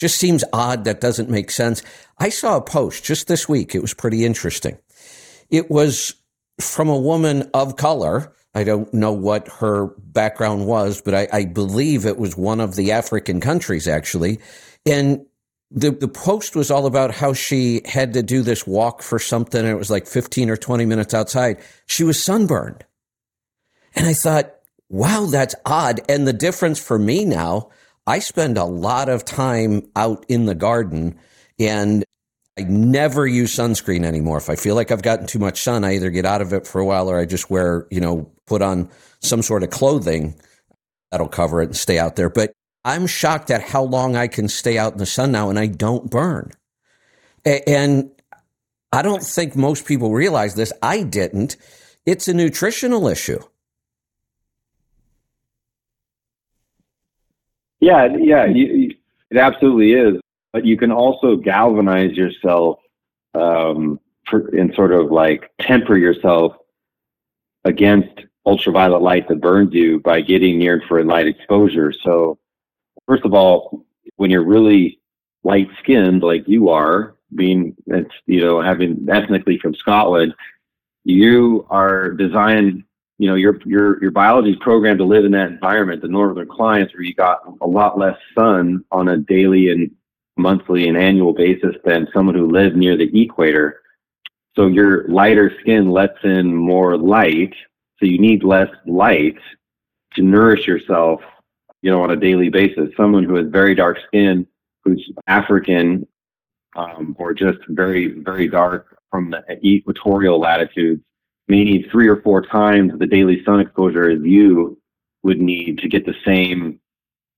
just seems odd. That doesn't make sense. I saw a post just this week. It was pretty interesting. It was from a woman of color. I don't know what her background was, but I, I believe it was one of the African countries actually. And the, the post was all about how she had to do this walk for something. And it was like 15 or 20 minutes outside. She was sunburned. And I thought, wow, that's odd. And the difference for me now, I spend a lot of time out in the garden and I never use sunscreen anymore. If I feel like I've gotten too much sun, I either get out of it for a while or I just wear, you know, put on some sort of clothing that'll cover it and stay out there. But I'm shocked at how long I can stay out in the sun now and I don't burn. And I don't think most people realize this. I didn't. It's a nutritional issue. Yeah, yeah, you, it absolutely is. But you can also galvanize yourself um, for, and sort of like temper yourself against ultraviolet light that burns you by getting near infrared light exposure. So first of all, when you're really light skinned like you are, being you know having ethnically from Scotland, you are designed. You know your your your biology is programmed to live in that environment, the northern climates, where you got a lot less sun on a daily and monthly and annual basis than someone who lived near the equator. So your lighter skin lets in more light, so you need less light to nourish yourself you know, on a daily basis. Someone who has very dark skin, who's African, um, or just very, very dark from the equatorial latitudes may need three or four times the daily sun exposure as you would need to get the same,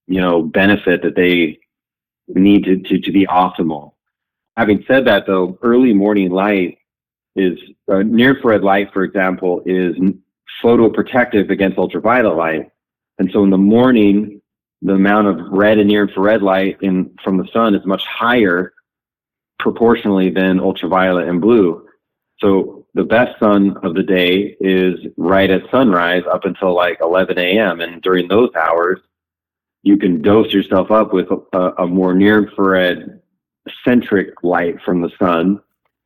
you know, benefit that they need to, to, to be optimal. Having said that though, early morning light is uh, near infrared light, for example, is photoprotective against ultraviolet light. And so in the morning, the amount of red and near infrared light in from the sun is much higher proportionally than ultraviolet and blue. So the best sun of the day is right at sunrise up until like 11 a.m. And during those hours, you can dose yourself up with a, a more near infrared centric light from the sun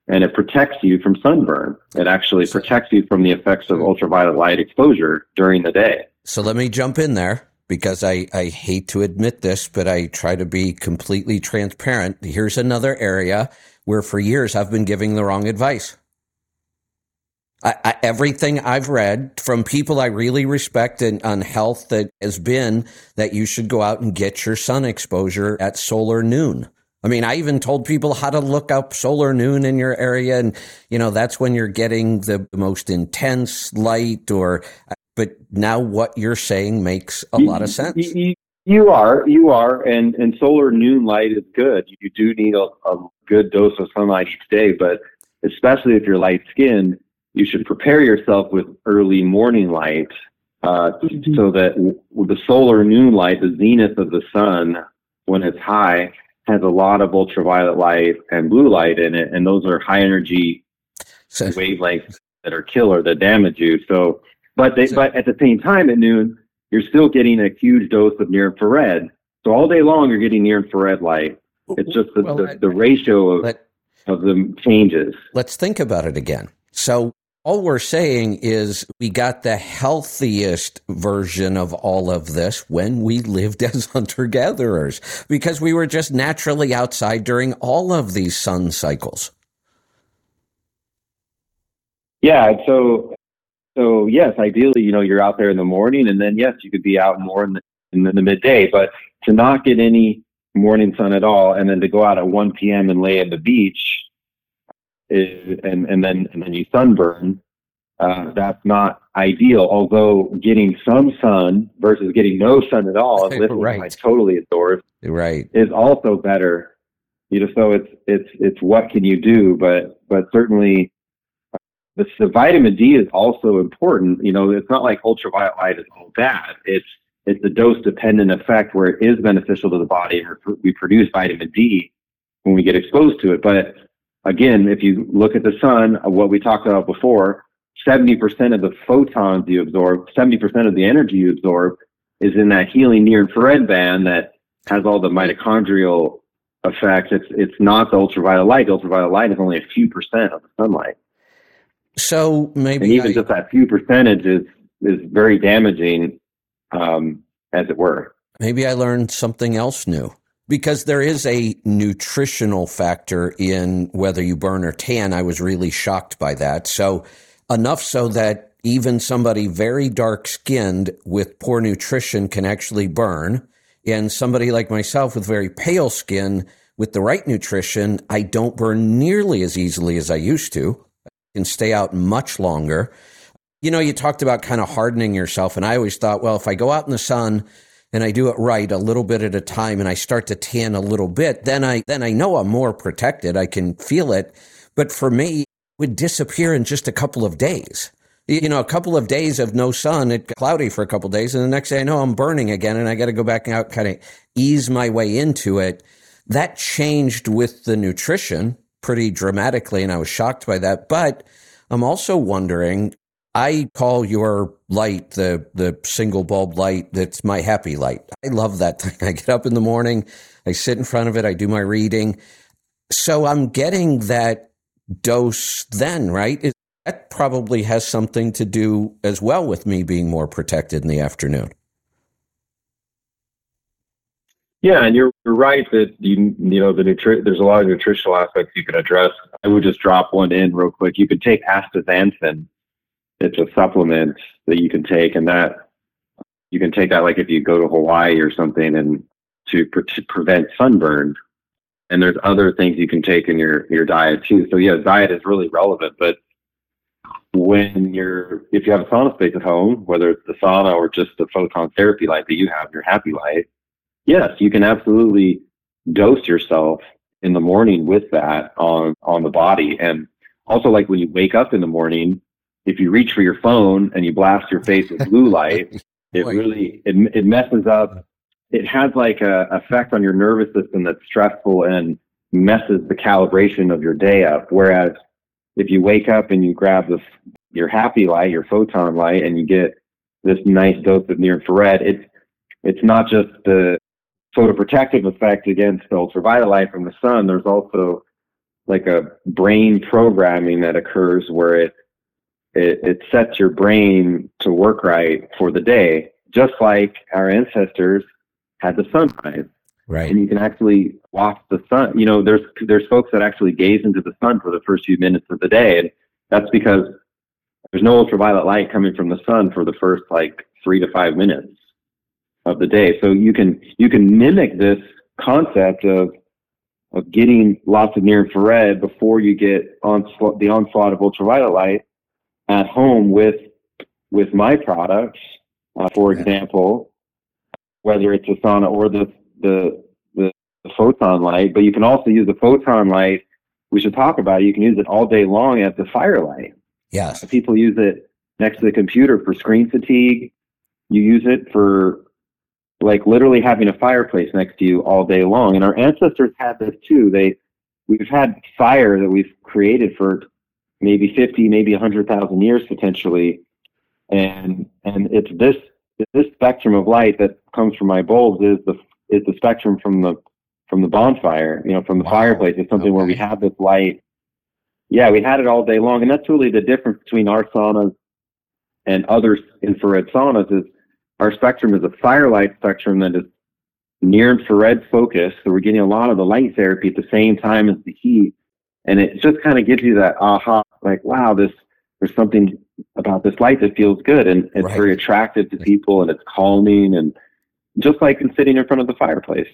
and it protects you from sunburn. It actually protects you from the effects of ultraviolet light exposure during the day. So let me jump in there because I, I hate to admit this, but I try to be completely transparent. Here's another area where for years I've been giving the wrong advice. I, I, everything I've read from people I really respect and on health that has been that you should go out and get your sun exposure at solar noon. I mean, I even told people how to look up solar noon in your area. And, you know, that's when you're getting the most intense light or but now what you're saying makes a lot of sense. You, you are, you are, and and solar noon light is good. You do need a, a good dose of sunlight each day, but especially if you're light skinned, you should prepare yourself with early morning light uh, mm-hmm. so that the solar noon light, the zenith of the sun, when it's high, has a lot of ultraviolet light and blue light in it, and those are high energy so, *laughs* wavelengths that are killer that damage you. So but they, so, but at the same time at noon, you're still getting a huge dose of near infrared. So all day long, you're getting near infrared light. It's just the, well, the, the, ratio of, let, of them changes. Let's think about it again. So all we're saying is we got the healthiest version of all of this when we lived as *laughs* hunter gatherers because we were just naturally outside during all of these sun cycles. Yeah, so so yes, ideally, you know, you're out there in the morning, and then yes, you could be out more in the in the, the midday. But to not get any morning sun at all, and then to go out at 1 p.m. and lay at the beach, is, and and then and then you sunburn. Uh, that's not ideal. Although getting some sun versus getting no sun at all, *laughs* living right. like totally indoors, right, is also better. You know, so it's it's it's what can you do? But but certainly the, the vitamin D is also important. You know, it's not like ultraviolet light is all bad. It's it's the dose dependent effect where it is beneficial to the body and we produce vitamin D when we get exposed to it. But again, if you look at the sun, what we talked about before, 70% of the photons you absorb, 70% of the energy you absorb is in that healing near infrared band that has all the mitochondrial effects. It's, it's not the ultraviolet light. The ultraviolet light is only a few percent of the sunlight. So maybe and even I, just that few percentage is, is very damaging, um, as it were. maybe I learned something else new because there is a nutritional factor in whether you burn or tan. I was really shocked by that. So enough so that even somebody very dark skinned with poor nutrition can actually burn. And somebody like myself with very pale skin with the right nutrition, I don't burn nearly as easily as I used to. Can stay out much longer. You know, you talked about kind of hardening yourself, and I always thought, well, if I go out in the sun and I do it right a little bit at a time and I start to tan a little bit, then I then I know I'm more protected. I can feel it. But for me, it would disappear in just a couple of days. You know, a couple of days of no sun, it cloudy for a couple of days, and the next day I know I'm burning again, and I got to go back out, kind of ease my way into it. That changed with the nutrition pretty dramatically, and I was shocked by that. But I'm also wondering I call your light the the single bulb light that's my happy light. I love that *laughs* thing. I get up in the morning, I sit in front of it, I do my reading. So I'm getting that dose then, right? It, that probably has something to do as well with me being more protected in the afternoon. Yeah, and you're, you're right that you you know the nutri- there's a lot of nutritional aspects you can address. I would just drop one in real quick. You could take astaxanthin. It's a supplement that you can take, and that you can take that like if you go to Hawaii or something, and to, pre- to prevent sunburn. And there's other things you can take in your your diet too. So yeah, diet is really relevant, but when you're if you have a sauna space at home, whether it's the sauna or just the photon therapy light that you have, your happy light, yes, you can absolutely dose yourself in the morning with that on on the body. And also like when you wake up in the morning, if you reach for your phone and you blast your face with blue light, *laughs* it really it, it messes up it has like a effect on your nervous system that's stressful and messes the calibration of your day up. Whereas if you wake up and you grab this your happy light, your photon light, and you get this nice dose of near infrared, it's it's not just the photoprotective effect against the ultraviolet light from the sun. There's also like a brain programming that occurs where it it, it sets your brain to work right for the day, just like our ancestors had the sunrise Right. and you can actually watch the sun. You know, there's there's folks that actually gaze into the sun for the first few minutes of the day, and that's because there's no ultraviolet light coming from the sun for the first like three to five minutes of the day. So you can you can mimic this concept of of getting lots of near infrared before you get onslaught, the onslaught of ultraviolet light at home with with my products. Uh, for Yeah. example, whether it's a sauna or the the, the the photon light, but you can also use the photon light. We should talk about it. You can use it all day long as the firelight. Yes. People use it next to the computer for screen fatigue. You use it for like literally having a fireplace next to you all day long. And our ancestors had this too. They we've had fire that we've created for maybe 50, maybe 100,000 years potentially. And and it's this this spectrum of light that comes from my bulbs is the is the spectrum from the from the bonfire, you know, from the Wow. fireplace. It's something where we have this light. Yeah, we had it all day long, and that's really the difference between our saunas and other infrared saunas. Is our spectrum is a firelight spectrum that is near infrared focused, so we're getting a lot of the light therapy at the same time as the heat, and it just kind of gives you that aha, like wow, this there's something about this light that feels good, and it's Right. very attractive to people, and it's calming, and just like in sitting in front of the fireplace.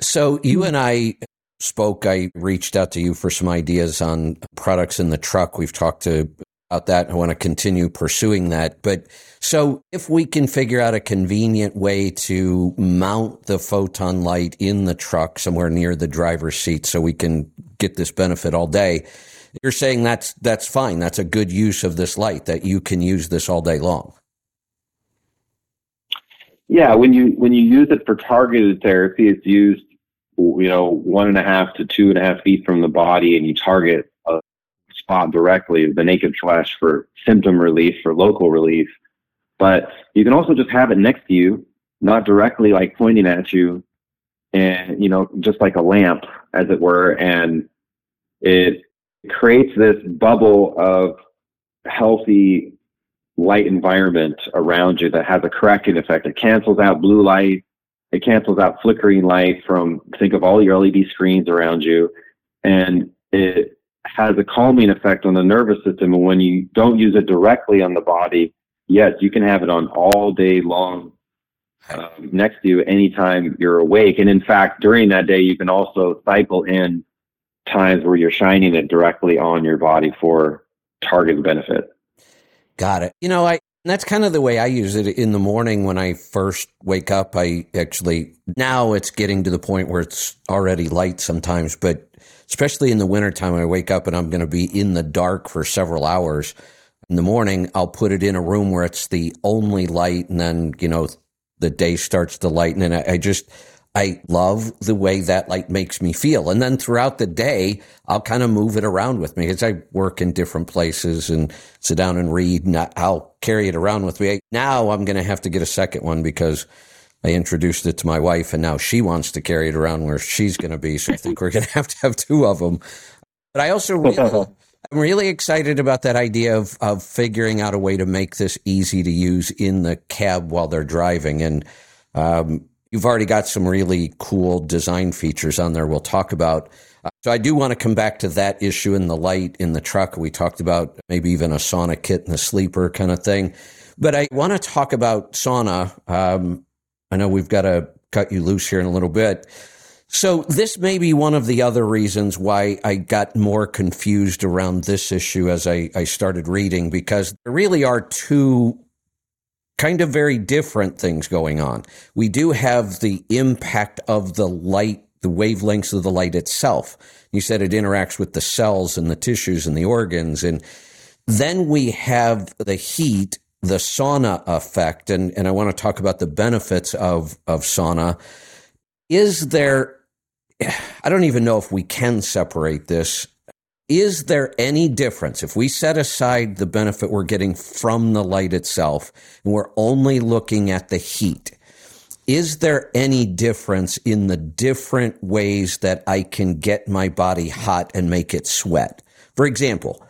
So you and I spoke. I reached out to you for some ideas on products in the truck. We've talked to about that. I want to continue pursuing that. But so if we can figure out a convenient way to mount the photon light in the truck somewhere near the driver's seat so we can get this benefit all day, you're saying that's that's fine. That's a good use of this light that you can use this all day long. Yeah, when you when you use it for targeted therapy, it's used you know one and a half to two and a half feet from the body, and you target a spot directly, the naked flesh for symptom relief, for local relief. But you can also just have it next to you, not directly like pointing at you, and you know just like a lamp, as it were, and it creates this bubble of healthy light environment around you that has a correcting effect. It cancels out blue light. It cancels out flickering light from, think of all your LED screens around you. And it has a calming effect on the nervous system. And when you don't use it directly on the body, yes, you can have it on all day long um, next to you anytime you're awake. And in fact, during that day, you can also cycle in times where you're shining it directly on your body for target benefit. Got it. You know, I that's kind of the way I use it in the morning when I first wake up. I actually now it's getting to the point where it's already light sometimes, but especially in the wintertime I wake up and I'm going to be in the dark for several hours in the morning, I'll put it in a room where it's the only light and then, you know, the day starts to lighten and I, I just I love the way that light makes me feel. And then throughout the day, I'll kind of move it around with me as I work in different places and sit down and read and I'll carry it around with me. Now I'm going to have to get a second one because I introduced it to my wife and now she wants to carry it around where she's going to be. So I think we're going to have to have two of them. But I also *laughs* really, I'm really excited about that idea of, of figuring out a way to make this easy to use in the cab while they're driving. And, um, You've already got some really cool design features on there we'll talk about. So I do want to come back to that issue in the light in the truck. We talked about maybe even a sauna kit and the sleeper kind of thing. But I want to talk about sauna. Um, I know we've got to cut you loose here in a little bit. So this may be one of the other reasons why I got more confused around this issue as I, I started reading, because there really are two kind of very different things going on. We do have the impact of the light, the wavelengths of the light itself. You said it interacts with the cells and the tissues and the organs. And then we have the heat, the sauna effect. And, and I want to talk about the benefits of, of sauna. Is there, *sighs* I don't even know if we can separate this is there any difference if we set aside the benefit we're getting from the light itself and we're only looking at the heat? Is there any difference in the different ways that I can get my body hot and make it sweat? For example,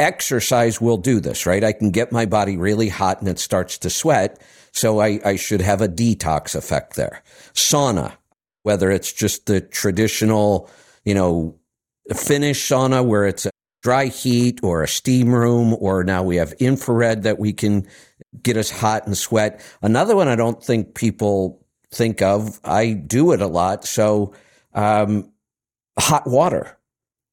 exercise will do this, right? I can get my body really hot and it starts to sweat. So I, I should have a detox effect there. Sauna, whether it's just the traditional, you know, Finnish sauna where it's a dry heat or a steam room, or now we have infrared that we can get us hot and sweat. Another one I don't think people think of. I do it a lot. So, um, hot water.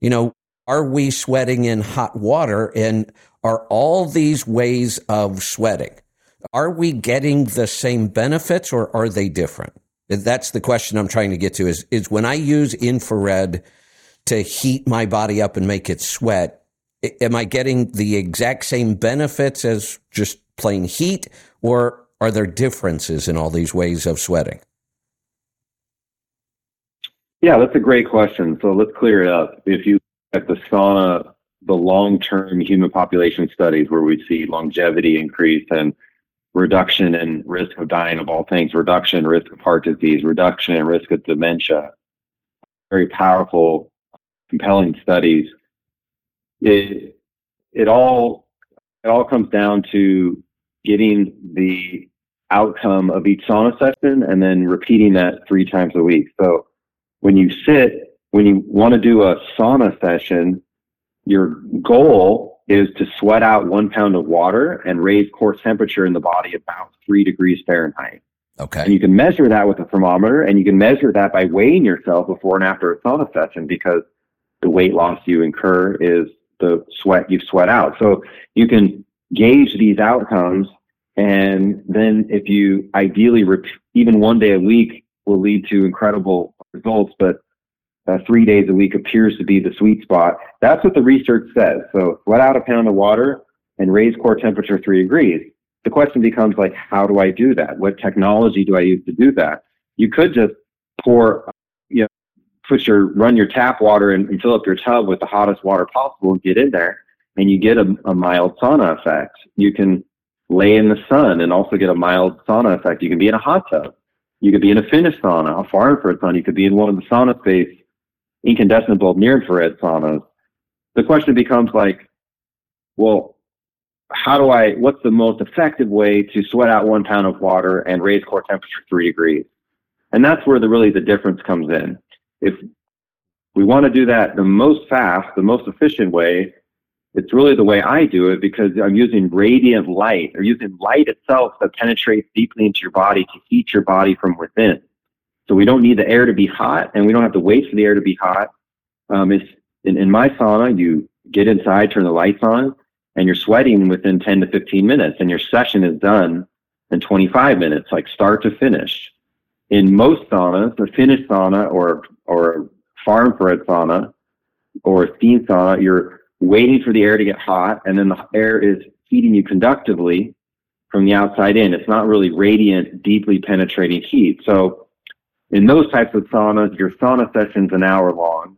You know, are we sweating in hot water? And are all these ways of sweating, are we getting the same benefits or are they different? That's the question I'm trying to get to is, is when I use infrared to heat my body up and make it sweat, am I getting the exact same benefits as just plain heat, or are there differences in all these ways of sweating? Yeah, that's a great question. So let's clear it up. If you look at the sauna, the long-term human population studies where we see longevity increase and reduction in risk of dying of all things, reduction in risk of heart disease, reduction in risk of dementia, very powerful compelling studies. It it all it all comes down to getting the outcome of each sauna session and then repeating that three times a week. So when you sit, when you want to do a sauna session, your goal is to sweat out one pound of water and raise core temperature in the body about three degrees Fahrenheit. Okay. And you can measure that with a thermometer and you can measure that by weighing yourself before and after a sauna session because the weight loss you incur is the sweat you sweat out. So you can gauge these outcomes. And then if you ideally, rep- even one day a week will lead to incredible results. But uh, three days a week appears to be the sweet spot. That's what the research says. So sweat out a pound of water and raise core temperature three degrees. The question becomes like, how do I do that? What technology do I use to do that? You could just pour, put your, run your tap water and, and fill up your tub with the hottest water possible and get in there and you get a, a mild sauna effect. You can lay in the sun and also get a mild sauna effect. You can be in a hot tub. You could be in a Finnish sauna, a far infrared sauna. You could be in one of the sauna space incandescent bulb near infrared saunas. The question becomes like, well, how do I, what's the most effective way to sweat out one pound of water and raise core temperature three degrees? And that's where the really the difference comes in. If we want to do that the most fast, the most efficient way, it's really the way I do it because I'm using radiant light or using light itself that penetrates deeply into your body to heat your body from within. So we don't need the air to be hot and we don't have to wait for the air to be hot. Um, it's in, in my sauna, you get inside, turn the lights on, and you're sweating within 10 to 15 minutes and your session is done in 25 minutes, like start to finish. In most saunas, a Finnish sauna or, or far infrared sauna or a steam sauna, you're waiting for the air to get hot, and then the air is heating you conductively from the outside in. It's not really radiant, deeply penetrating heat. So in those types of saunas, your sauna session's an hour long,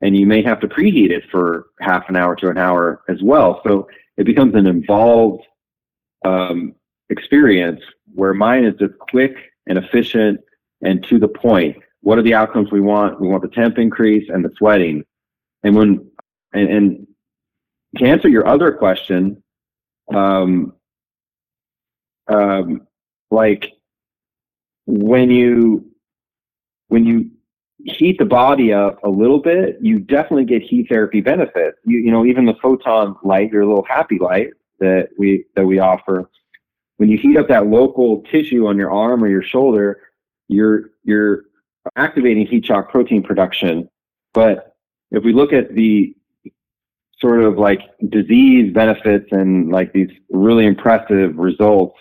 and you may have to preheat it for half an hour to an hour as well. So it becomes an involved um, experience where mine is just quick and efficient and to the point. What are the outcomes we want? We want the temp increase and the sweating. And when and, and to answer your other question, um, um, like when you when you heat the body up a little bit, you definitely get heat therapy benefit. You you know even the photon light, your little happy light that we that we offer, when you heat up that local tissue on your arm or your shoulder, you're you're activating heat shock protein production. But if we look at the sort of like disease benefits and like these really impressive results,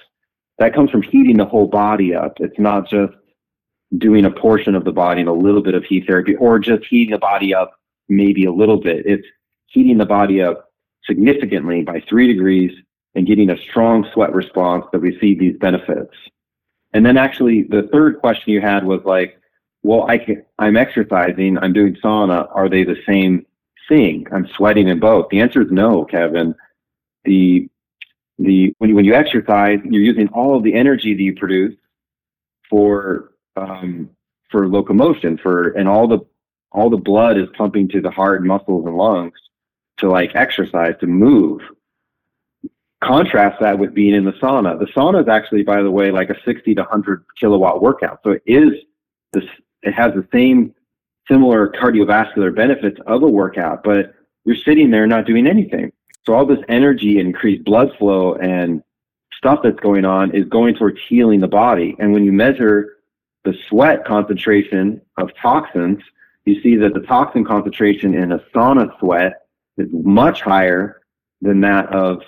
that comes from heating the whole body up. It's not just doing a portion of the body and a little bit of heat therapy or just heating the body up maybe a little bit. It's heating the body up significantly by three degrees and getting a strong sweat response that we see these benefits. And then actually the third question you had was like, well, I can, I'm exercising, I'm doing sauna. Are they the same thing. I'm sweating in both. The answer is no, Kevin. The the when you, when you exercise, you're using all of the energy that you produce for um, for locomotion, for and all the all the blood is pumping to the heart, muscles, and lungs to like exercise to move. Contrast that with being in the sauna. The sauna is actually, by the way, like a 60 to 100 kilowatt workout. So it is this. It has the same similar cardiovascular benefits of a workout, but you're sitting there not doing anything. So all this energy increased blood flow and stuff that's going on is going towards healing the body. And when you measure the sweat concentration of toxins, you see that the toxin concentration in a sauna sweat is much higher than that of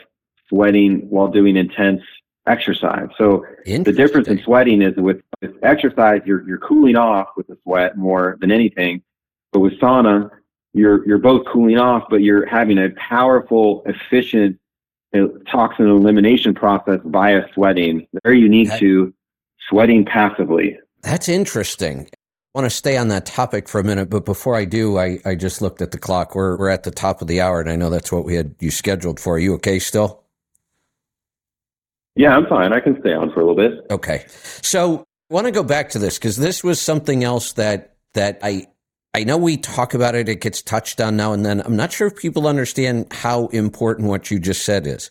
sweating while doing intense exercise. So the difference in sweating is with, with exercise, you're, you're cooling off with the sweat more than anything. But with sauna, you're, you're both cooling off, but you're having a powerful, efficient uh, toxin elimination process via sweating, very unique that, to sweating passively. That's interesting. I want to stay on that topic for a minute, but before I do, I, I just looked at the clock. We're, we're at the top of the hour, and I know that's what we had you scheduled for. Are you okay still? Yeah, I'm fine. I can stay on for a little bit. Okay. So I want to go back to this because this was something else that that I I know we talk about it, it gets touched on now and then. I'm not sure if people understand how important what you just said is.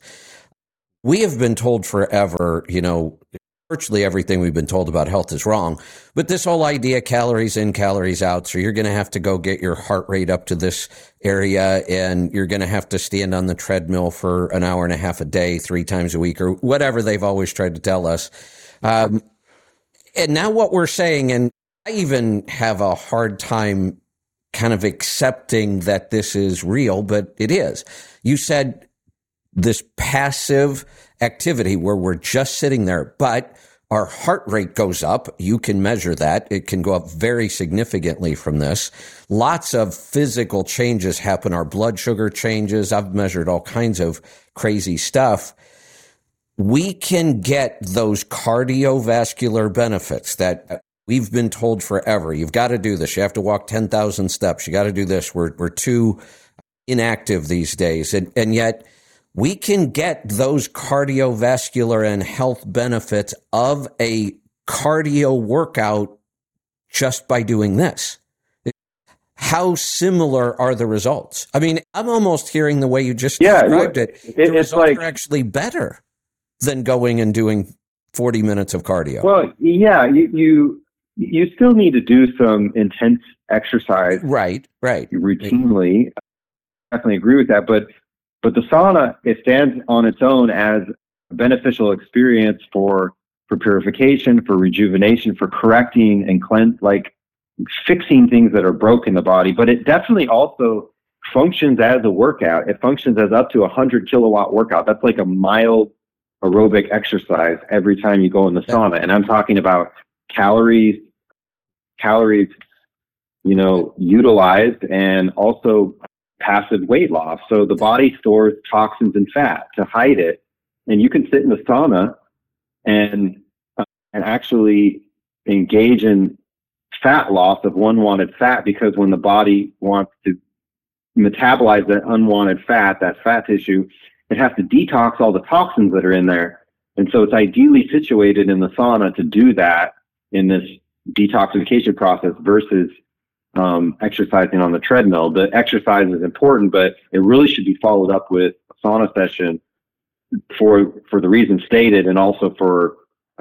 We have been told forever, you know, virtually everything we've been told about health is wrong. But this whole idea, calories in, calories out. So you're going to have to go get your heart rate up to this area and you're going to have to stand on the treadmill for an hour and a half a day, three times a week or whatever they've always tried to tell us. Um, and now what we're saying, and I even have a hard time kind of accepting that this is real, but it is. You said this passive activity where we're just sitting there. But our heart rate goes up. You can measure that. It can go up very significantly from this. Lots of physical changes happen. Our blood sugar changes. I've measured all kinds of crazy stuff. We can get those cardiovascular benefits that uh, we've been told forever. You've got to do this. You have to walk 10,000 steps. You got to do this. We're, we're too inactive these days. And, and yet, we can get those cardiovascular and health benefits of a cardio workout just by doing this. How similar are the results? I mean, I'm almost hearing the way you just yeah, described it. it the results like, are actually better than going and doing 40 minutes of cardio. Well, yeah, you, you you still need to do some intense exercise. Right, right. Routinely. I definitely agree with that. But but the sauna, it stands on its own as a beneficial experience for for purification, for rejuvenation, for correcting and cleanse, like fixing things that are broken in the body. But it definitely also functions as a workout. It functions as up to a hundred kilowatt workout. That's like a mild aerobic exercise every time you go in the sauna. And I'm talking about calories, calories, you know, utilized and also passive weight loss. So the body stores toxins and fat to hide it. And you can sit in the sauna and, uh, and actually engage in fat loss of unwanted fat because when the body wants to metabolize that unwanted fat, that fat tissue, it has to detox all the toxins that are in there. And so it's ideally situated in the sauna to do that in this detoxification process versus um, exercising on the treadmill. The exercise is important, but it really should be followed up with a sauna session for for the reasons stated, and also for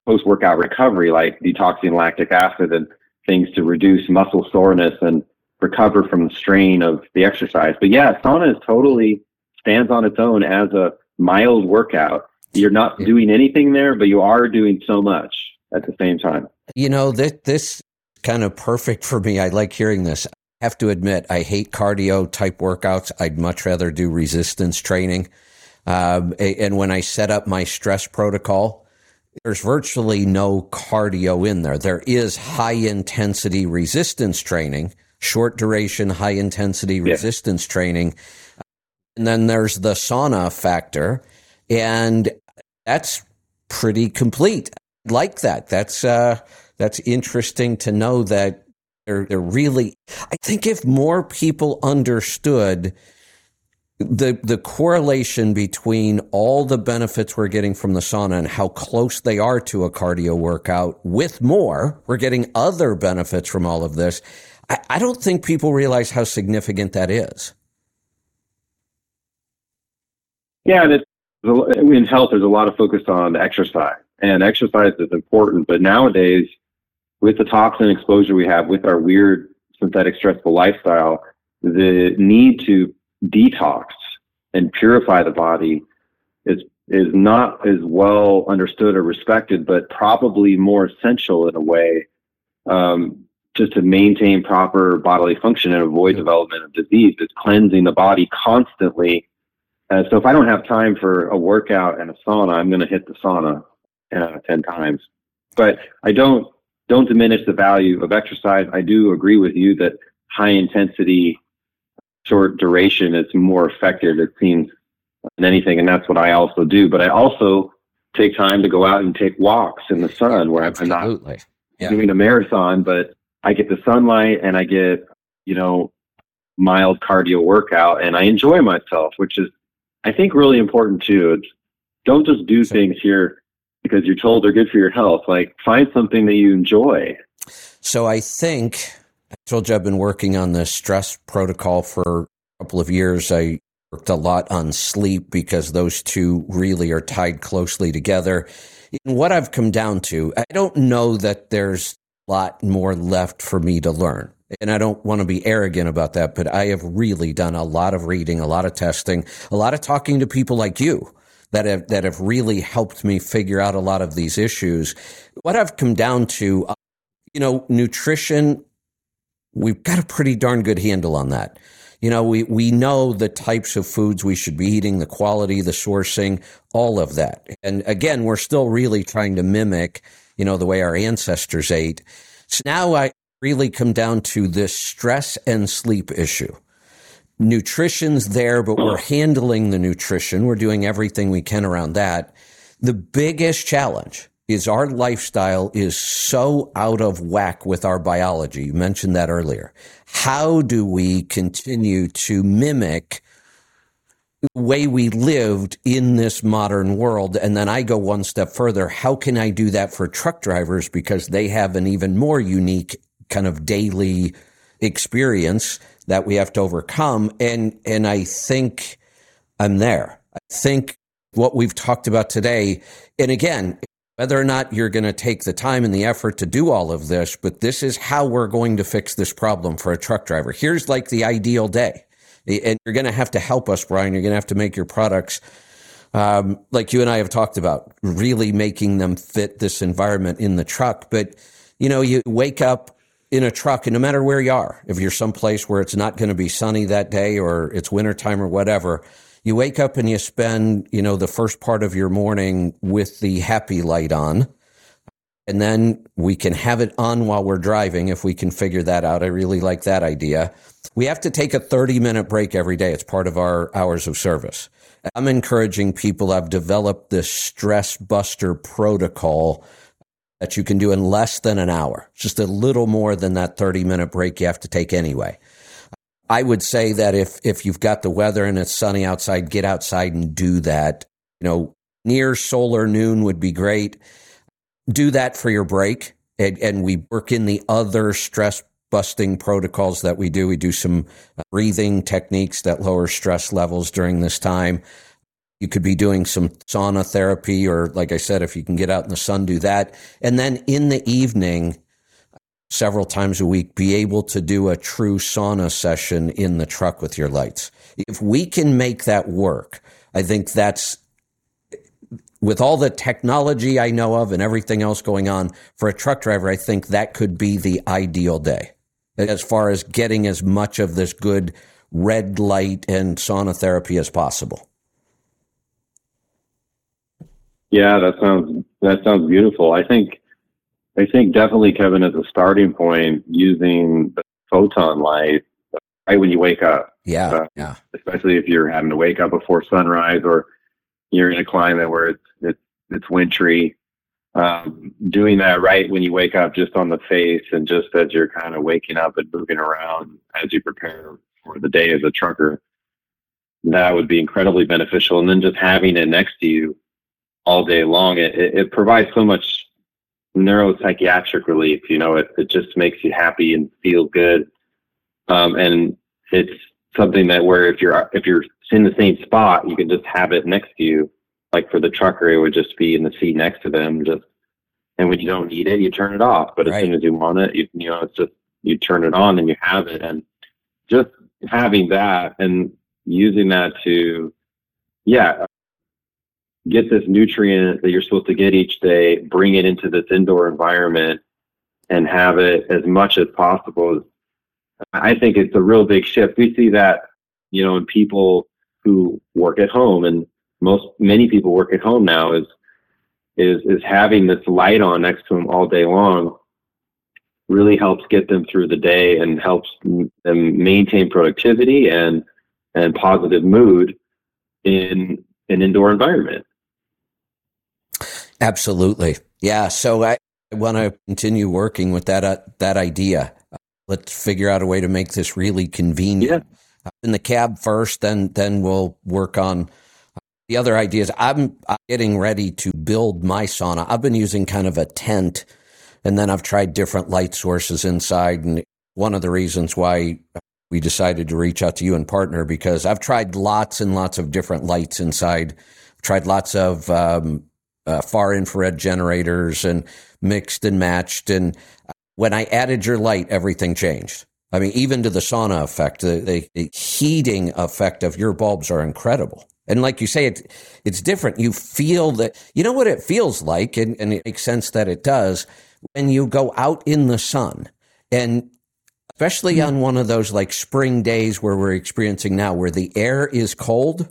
post workout recovery, like detoxing lactic acid and things to reduce muscle soreness and recover from the strain of the exercise. But yeah, sauna is totally stands on its own as a mild workout. You're not doing anything there, but you are doing so much at the same time. You know, that this kind of perfect for me. I like hearing this. I have to admit, I hate cardio type workouts. I'd much rather do resistance training. Um, and when I set up my stress protocol, there's virtually no cardio in there. There is high intensity resistance training, short duration, high intensity yeah. resistance training. And then there's the sauna factor. And that's pretty complete. Like that. That's, uh, that's interesting to know that they're, they're really, I think if more people understood the the correlation between all the benefits we're getting from the sauna and how close they are to a cardio workout with more we're getting other benefits from all of this I, I don't think people realize how significant that is. Yeah and it's, in health there's a lot of focus on exercise and exercise is important but nowadays with the toxin exposure we have with our weird synthetic stressful lifestyle, the need to detox and purify the body is is not as well understood or respected, but probably more essential in a way, um, just to maintain proper bodily function and avoid development of disease. Is cleansing the body constantly. Uh, so if I don't have time for a workout and a sauna, I'm going to hit the sauna uh, ten times. But I don't don't diminish the value of exercise. I do agree with you that high intensity, short duration is more effective, it seems, than anything. And that's what I also do. But I also take time to go out and take walks in the sun where I'm not yeah. doing a marathon, but I get the sunlight and I get, you know, mild cardio workout and I enjoy myself, which is, I think, really important too. It's, don't just do things here because you're told they're good for your health. Like find something that you enjoy. So I think I told you I've been working on the stress protocol for a couple of years. I worked a lot on sleep because those two really are tied closely together. And what I've come down to, I don't know that there's a lot more left for me to learn. And I don't want to be arrogant about that, but I have really done a lot of reading, a lot of testing, a lot of talking to people like you that have that have really helped me figure out a lot of these issues. What I've come down to, uh, you know, nutrition, we've got a pretty darn good handle on that. You know, we, we know the types of foods we should be eating, the quality, the sourcing, all of that. And again, we're still really trying to mimic, you know, the way our ancestors ate. So now I really come down to this stress and sleep issue. Nutrition's there, but we're oh. handling the nutrition. We're doing everything we can around that. The biggest challenge is our lifestyle is so out of whack with our biology. You mentioned that earlier. How do we continue to mimic the way we lived in this modern world? And then I go one step further. How can I do that for truck drivers? Because they have an even more unique kind of daily experience that we have to overcome. And, and I think I'm there. I think what we've talked about today, and again, whether or not you're going to take the time and the effort to do all of this, but this is how we're going to fix this problem for a truck driver. Here's like the ideal day. And you're going to have to help us, Brian. You're going to have to make your products, um, like you and I have talked about, really making them fit this environment in the truck. But, you know, you wake up in a truck, and no matter where you are, if you're someplace where it's not going to be sunny that day or it's wintertime or whatever, you wake up and you spend, you know, the first part of your morning with the happy light on. And then we can have it on while we're driving if we can figure that out. I really like that idea. We have to take a 30 minute break every day. It's part of our hours of service. I'm encouraging people. I've developed this stress buster protocol that you can do in less than an hour, just a little more than that 30 minute break you have to take anyway. I would say that if if you've got the weather and it's sunny outside, get outside and do that. You know, near solar noon would be great. Do that for your break, and, and we work in the other stress busting protocols that we do. We do some uh, breathing techniques that lower stress levels during this time. You could be doing some sauna therapy, or like I said, if you can get out in the sun, do that. And then in the evening, several times a week, be able to do a true sauna session in the truck with your lights. If we can make that work, I think that's with all the technology I know of and everything else going on for a truck driver, I think that could be the ideal day as far as getting as much of this good red light and sauna therapy as possible. Yeah, that sounds that sounds beautiful. I think I think definitely, Kevin, as a starting point, using the photon light right when you wake up. Yeah, uh, yeah. Especially if you're having to wake up before sunrise, or you're in a climate where it's it's it's wintry. Um, doing that right when you wake up, just on the face, and just as you're kind of waking up and moving around as you prepare for the day as a trucker, that would be incredibly beneficial. And then just having it next to you all day long, it, it, provides so much neuropsychiatric relief. You know, it, it just makes you happy and feel good. Um, and it's something that where if you're if you're in the same spot, you can just have it next to you. Like for the trucker, it would just be in the seat next to them. Just and when you don't need it, you turn it off. But as right. soon as you want it, you you know, it's just you turn it on and you have it. And just having that and using that to, yeah, get this nutrient that you're supposed to get each day, bring it into this indoor environment, and have it as much as possible. I think it's a real big shift. We see that, you know, in people who work at home, and most many people work at home now. Is is is having this light on next to them all day long really helps get them through the day and helps them maintain productivity and and positive mood in an indoor environment. Absolutely. Yeah. So I, I want to continue working with that, uh, that idea. Uh, let's figure out a way to make this really convenient. Yeah. Uh, in the cab first, then, then we'll work on uh, the other ideas. I'm, I'm getting ready to build my sauna. I've been using kind of a tent and then I've tried different light sources inside. And one of the reasons why we decided to reach out to you and partner because I've tried lots and lots of different lights inside. I've tried lots of um, uh, far infrared generators and mixed and matched. And when I added your light, everything changed. I mean, even to the sauna effect, the, the, the heating effect of your bulbs are incredible. And like you say, it, it's different. You feel that, you know what it feels like, and, and it makes sense that it does when you go out in the sun. And especially on one of those like spring days where we're experiencing now, where the air is cold,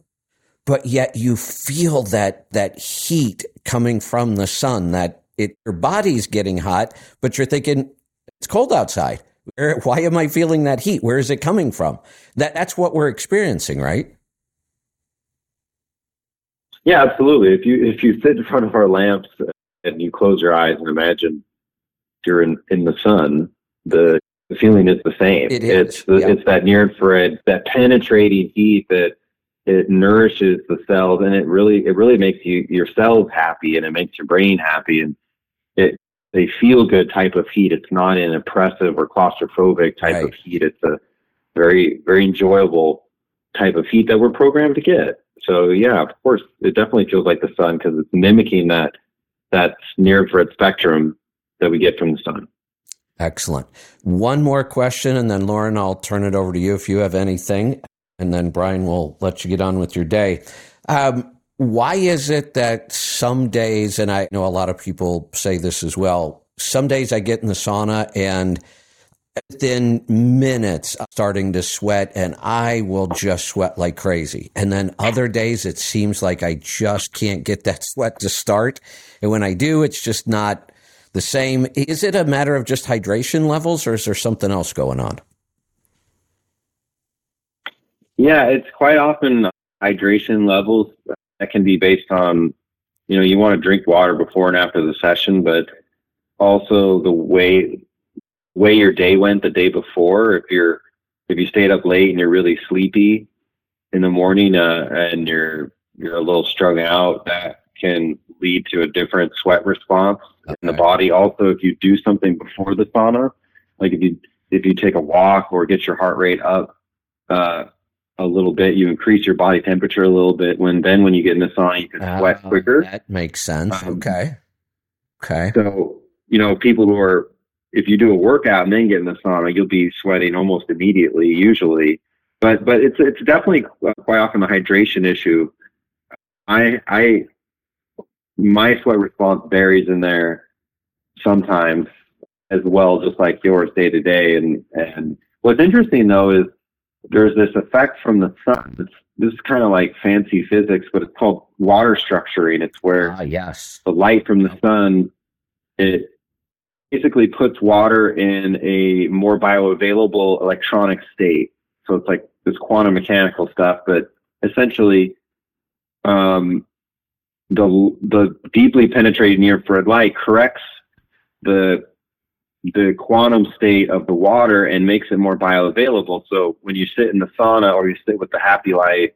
but yet you feel that that heat coming from the sun. That it your body's getting hot, but you're thinking it's cold outside. Where, why am I feeling that heat? Where is it coming from? That that's what we're experiencing, right? Yeah, absolutely. If you if you sit in front of our lamps and you close your eyes and imagine you're in, in the sun, the, the feeling is the same. It is. It's, the, it's that near infrared, that penetrating heat that it nourishes the cells and it really it really makes you your cells happy and it makes your brain happy and it they feel good type of heat. It's not an oppressive or claustrophobic type Right. of heat. It's a very very enjoyable type of heat that we're programmed to get. So yeah, of course, it definitely feels like the sun because it's mimicking that that near infrared spectrum that we get from the sun. Excellent. One more question, and then Lauren, I'll turn it over to you if you have anything, and then Brian will let you get on with your day. Um, why is it that some days, and I know a lot of people say this as well, some days I get in the sauna and within minutes I'm starting to sweat and I will just sweat like crazy. And then other days it seems like I just can't get that *laughs* sweat to start. And when I do, it's just not the same. Is it a matter of just hydration levels or is there something else going on? Yeah, it's quite often hydration levels that can be based on, you know, you want to drink water before and after the session, but also the way way your day went the day before. If you're if you stayed up late and you're really sleepy in the morning uh, and you're you're a little strung out, that can lead to a different sweat response in the body. Also, if you do something before the sauna, like if you if you take a walk or get your heart rate up uh, a little bit, you increase your body temperature a little bit. When then when you get in the sauna, you can sweat Uh, quicker. That makes sense. Um, okay. Okay. So, you know, people who are, if you do a workout and then get in the sauna, you'll be sweating almost immediately, usually. But, but it's, it's definitely quite often a hydration issue. I, I, my sweat response varies in there sometimes as well, just like yours day to day. And, and what's interesting though is there's this effect from the sun. It's, this is kind of like fancy physics, but it's called water structuring. It's where Ah, yes. the light from the sun it basically puts water in a more bioavailable electronic state so it's like this quantum mechanical stuff but essentially um, the the deeply penetrating near infrared light corrects the the quantum state of the water and makes it more bioavailable so when you sit in the sauna or you sit with the happy light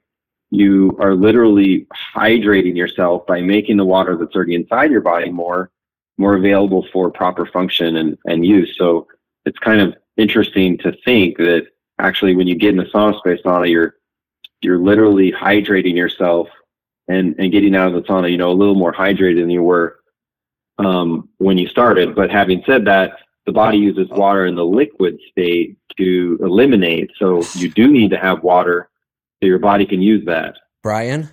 you are literally hydrating yourself by making the water that's already inside your body more more available for proper function and, and use. So it's kind of interesting to think that actually when you get in the sauna space sauna, you're you're literally hydrating yourself and, and getting out of the sauna, you know, a little more hydrated than you were um, when you started. But having said that, the body uses water in the liquid state to eliminate. So you do need to have water so your body can use that. Brian,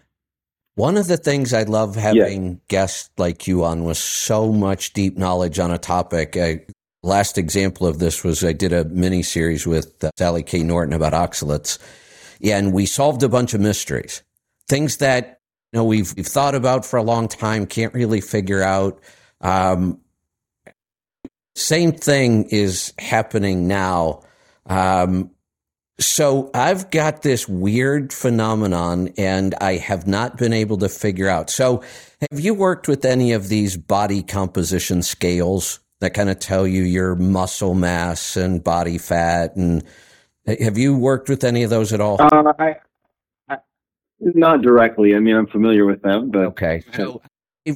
one of the things I love having guests like you on was so much deep knowledge on a topic. I, last example of this was I did a mini series with uh, Sally K. Norton about oxalates, and we solved a bunch of mysteries, things that you know we've we've thought about for a long time, can't really figure out. Um, same thing is happening now. Um, so I've got this weird phenomenon and I have not been able to figure out. So have you worked with any of these body composition scales that kind of tell you your muscle mass and body fat and have you worked with any of those at all? Uh, I, I, not directly. I mean, I'm familiar with them, but Okay. So I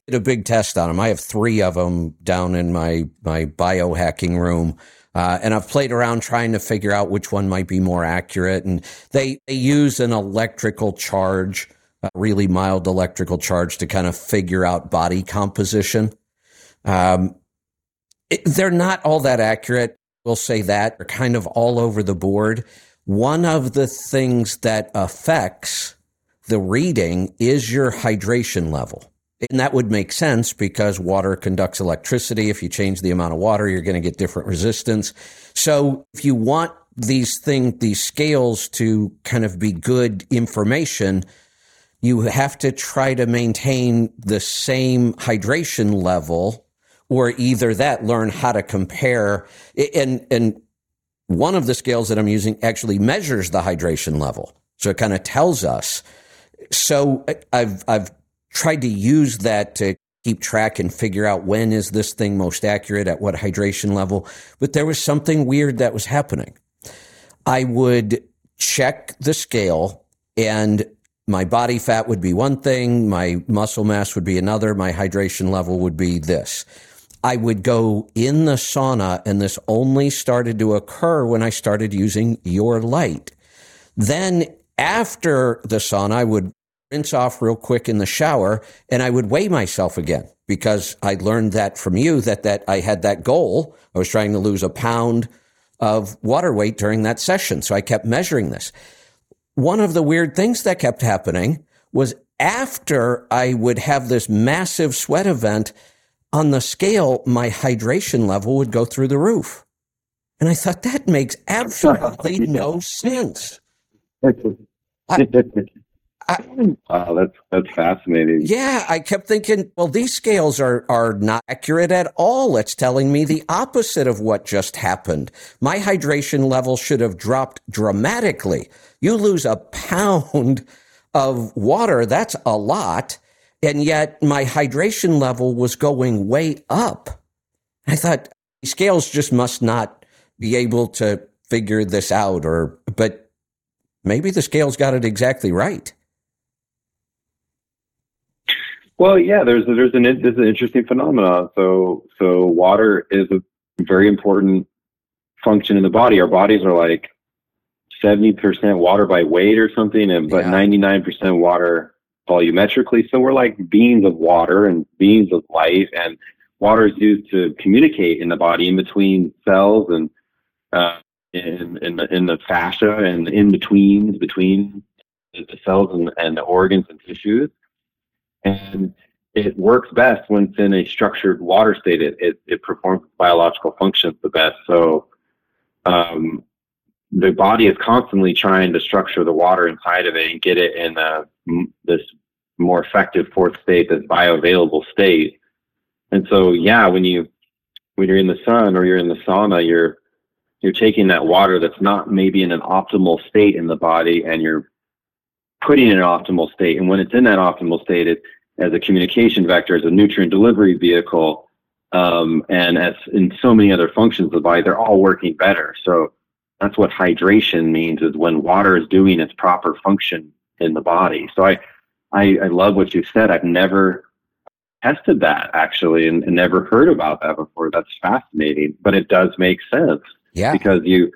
did a big test on them. I have three of them down in my, my biohacking room. Uh, and I've played around trying to figure out which one might be more accurate. And they, they use an electrical charge, a really mild electrical charge to kind of figure out body composition. Um, it, they're not all that accurate. We'll say that. They're kind of all over the board. One of the things that affects the reading is your hydration level. And that would make sense because water conducts electricity. If you change the amount of water, you're going to get different resistance. So if you want these things, these scales to kind of be good information, you have to try to maintain the same hydration level or either that learn how to compare and and one of the scales that I'm using actually measures the hydration level. So it kind of tells us. So I've I've tried to use that to keep track and figure out when is this thing most accurate at what hydration level. But there was something weird that was happening. I would check the scale and my body fat would be one thing, my muscle mass would be another, my hydration level would be this. I would go in the sauna, and this only started to occur when I started using your light. Then, after the sauna, I would rinse off real quick in the shower and I would weigh myself again because I learned that from you that, that I had that goal. I was trying to lose a pound of water weight during that session. So I kept measuring this. One of the weird things that kept happening was after I would have this massive sweat event on the scale, my hydration level would go through the roof. And I thought that makes *laughs* absolutely no sense. I, *laughs* I, wow, that's that's fascinating. Yeah, I kept thinking, well, these scales are are not accurate at all. It's telling me the opposite of what just happened. My hydration level should have dropped dramatically. You lose a pound of water, that's a lot, and yet my hydration level was going way up. I thought scales just must not be able to figure this out or but maybe the scales got it exactly right. Well, yeah, there's there's an there's an interesting phenomenon. So so water is a very important function in the body. Our bodies are like seventy percent water by weight or something, and but ninety nine percent water volumetrically. So we're like beings of water and beings of life, and water is used to communicate in the body in between cells and uh, in in the, in the fascia and in between between the cells and, and the organs and tissues and it works best when it's in a structured water state. It, it, it performs biological functions the best. So um, the body is constantly trying to structure the water inside of it and get it in a, this more effective fourth state, this bioavailable state. And so, yeah, when you when you're in the sun or you're in the sauna, you're you're taking that water that's not maybe in an optimal state in the body, and you're putting it in an optimal state. And when it's in that optimal state, it, as a communication vector, as a nutrient delivery vehicle, um, and as in so many other functions of the body, they're all working better. So that's what hydration means is when water is doing its proper function in the body. So I, I, I love what you said. I've never tested that actually and, and never heard about that before. That's fascinating, but it does make sense. Yeah. Because you,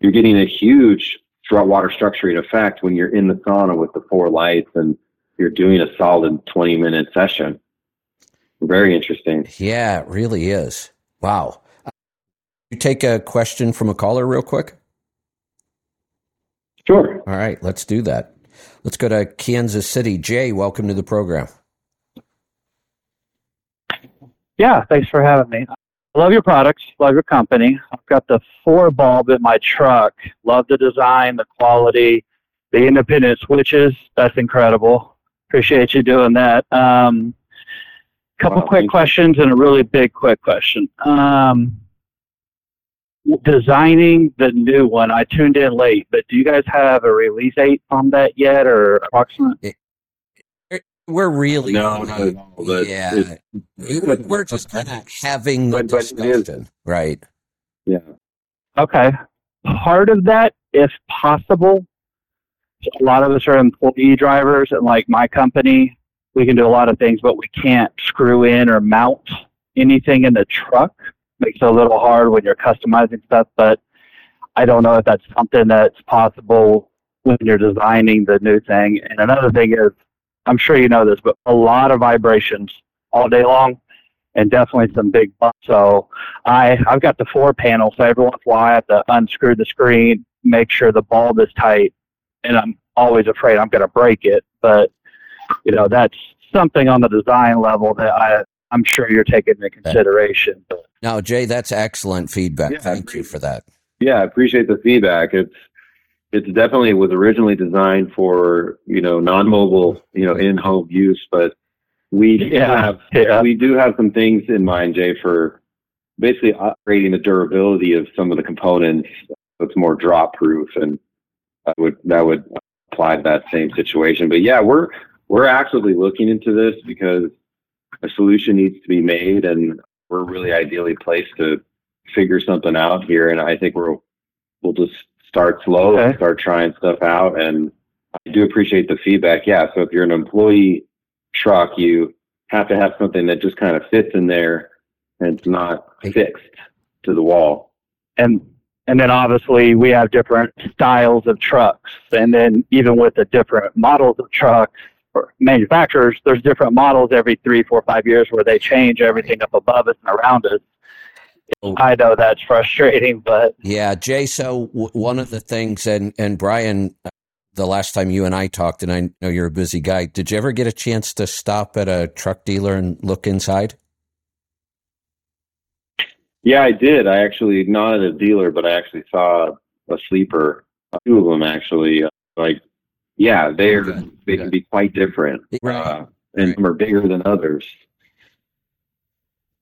you're getting a huge water structuring effect when you're in the sauna with the four lights and you're doing a solid 20 minute session. Very interesting. Yeah, it really is. Wow. You take a question from a caller real quick? Sure. All right, let's do that. Let's go to Kansas City. Jay, welcome to the program. Yeah, thanks for having me. I love your products, love your company. I've got the four bulb in my truck. Love the design, the quality, the independent switches. That's incredible. Appreciate you doing that. Um, couple wow, quick questions and a really big quick question. Um, designing the new one, I tuned in late, but do you guys have a release date on that yet, or approximate? We're really no, no, no yeah. we're just kind of having the discussion, right? Yeah. Okay. Part of that, if possible, a lot of us are employee drivers, and like my company, we can do a lot of things, but we can't screw in or mount anything in the truck. Makes it a little hard when you're customizing stuff, but I don't know if that's something that's possible when you're designing the new thing. And another thing is, I'm sure you know this, but a lot of vibrations all day long and definitely some big bumps. So I, I've got the four panels, so every once in a while I have to unscrew the screen, make sure the bulb is tight, and I'm always afraid I'm going to break it. But you know, that's something on the design level that I I'm sure you're taking into consideration. But No, Jay, that's excellent feedback. Yeah, Thank you for that. Yeah, I appreciate the feedback. It's it's definitely was originally designed for you know non-mobile you know in-home use, but we Yeah, have yeah. we do have some things in mind, Jay, for basically upgrading the durability of some of the components. So it's more drop-proof, and that would that would apply to that same situation. But yeah, we're we're actively looking into this because a solution needs to be made, and we're really ideally placed to figure something out here. And I think we're we'll just start slow, Okay. start trying stuff out, and I do appreciate the feedback. Yeah, so if you're an employee truck, you have to have something that just kind of fits in there and it's not fixed to the wall. and and then obviously we have different styles of trucks and then even with the different models of trucks or manufacturers there's different models every three four five years where they change everything up above us and around us. I know that's frustrating but Yeah, Jay. So w- one of the things, and and Brian, uh, the last time you and I talked, and I know you're a busy guy. Did you ever get a chance to stop at a truck dealer and look inside? Yeah, I did. I actually not at a dealer, but I actually saw a sleeper, two of them actually. Uh, like, yeah, they're Okay. they can be quite different, Right. uh, and Right. some are bigger than others.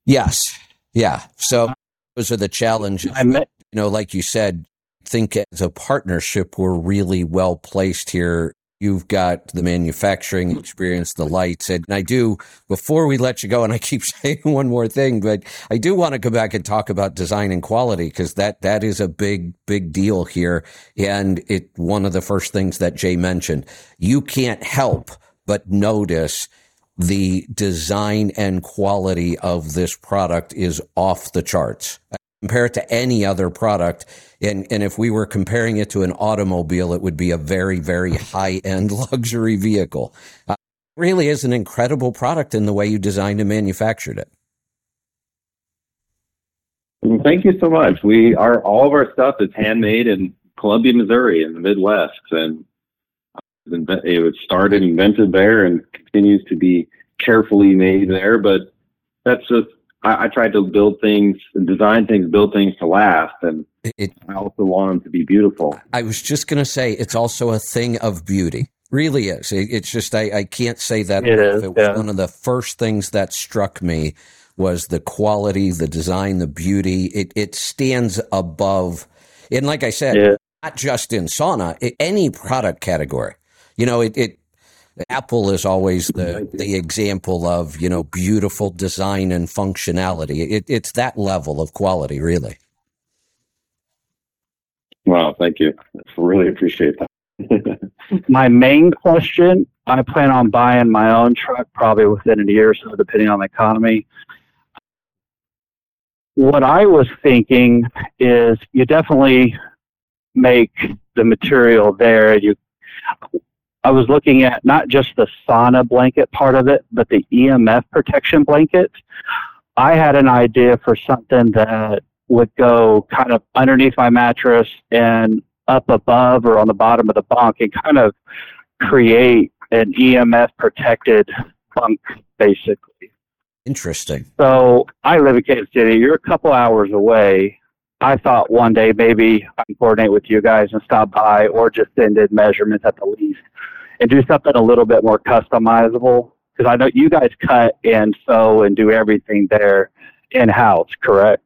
Yes. Yeah. So those are the challenges. i met you know, like you said, think as a partnership, we're really well placed here. You've got the manufacturing experience, the lights. And I do, before we let you go, and I keep *laughs* saying one more thing, but I do want to go back and talk about design and quality because that, that is a big, big deal here. And it, one of the first things that Jay mentioned, you can't help but notice the design and quality of this product is off the charts compare it to any other product. And, and if we were comparing it to an automobile, it would be a very, very high end *laughs* luxury vehicle. Uh, it really is an incredible product in the way you designed and manufactured it. Well, thank you so much. We are all of our stuff is handmade in Columbia, Missouri, in the Midwest, and it was started invented there and continues to be carefully made there. But that's just I, I tried to build things and design things, build things to last, and It, I also want them to be beautiful. I was just going to say it's also a thing of beauty. Really is. It, it's just I, I can't say that. It enough. is, It was yeah. one of the first things that struck me was the quality, the design, the beauty. It it stands above. And like I said, Yeah. not just in sauna, i any product category. You know, it, it Apple is always the the example of you know beautiful design and functionality. It, it's that level of quality, really. Wow, thank you. Really appreciate that. *laughs* my main question i plan on buying my own truck probably within a year or so depending on the economy what i was thinking is you definitely make the material there you i was looking at not just the sauna blanket part of it but the emf protection blanket i had an idea for something that would go kind of underneath my mattress and up above or on the bottom of the bunk and kind of create an EMF protected bunk basically. Interesting. So I live in Kansas City. You're a couple hours away. I thought one day maybe I can coordinate with you guys and stop by or just send in measurements at the least and do something a little bit more customizable. Because I know you guys cut and sew and do everything there in house, correct?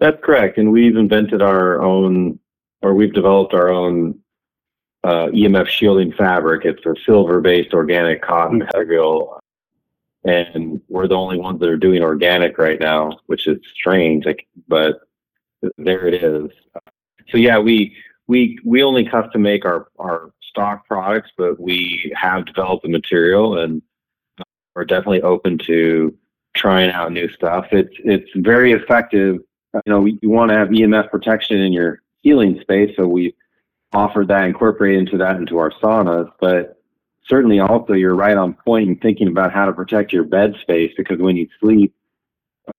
That's correct, and we've invented our own, or we've developed our own uh, EMF shielding fabric. It's a silver-based organic cotton material, and we're the only ones that are doing organic right now, which is strange. Like, but there it is. So yeah, we we we only custom make our our stock products, but we have developed the material, and uh, we're definitely open to trying out new stuff. It's it's very effective you know, you want to have EMF protection in your healing space, so we offered that, incorporated into that into our saunas. But certainly, also, you're right on point in thinking about how to protect your bed space because when you sleep,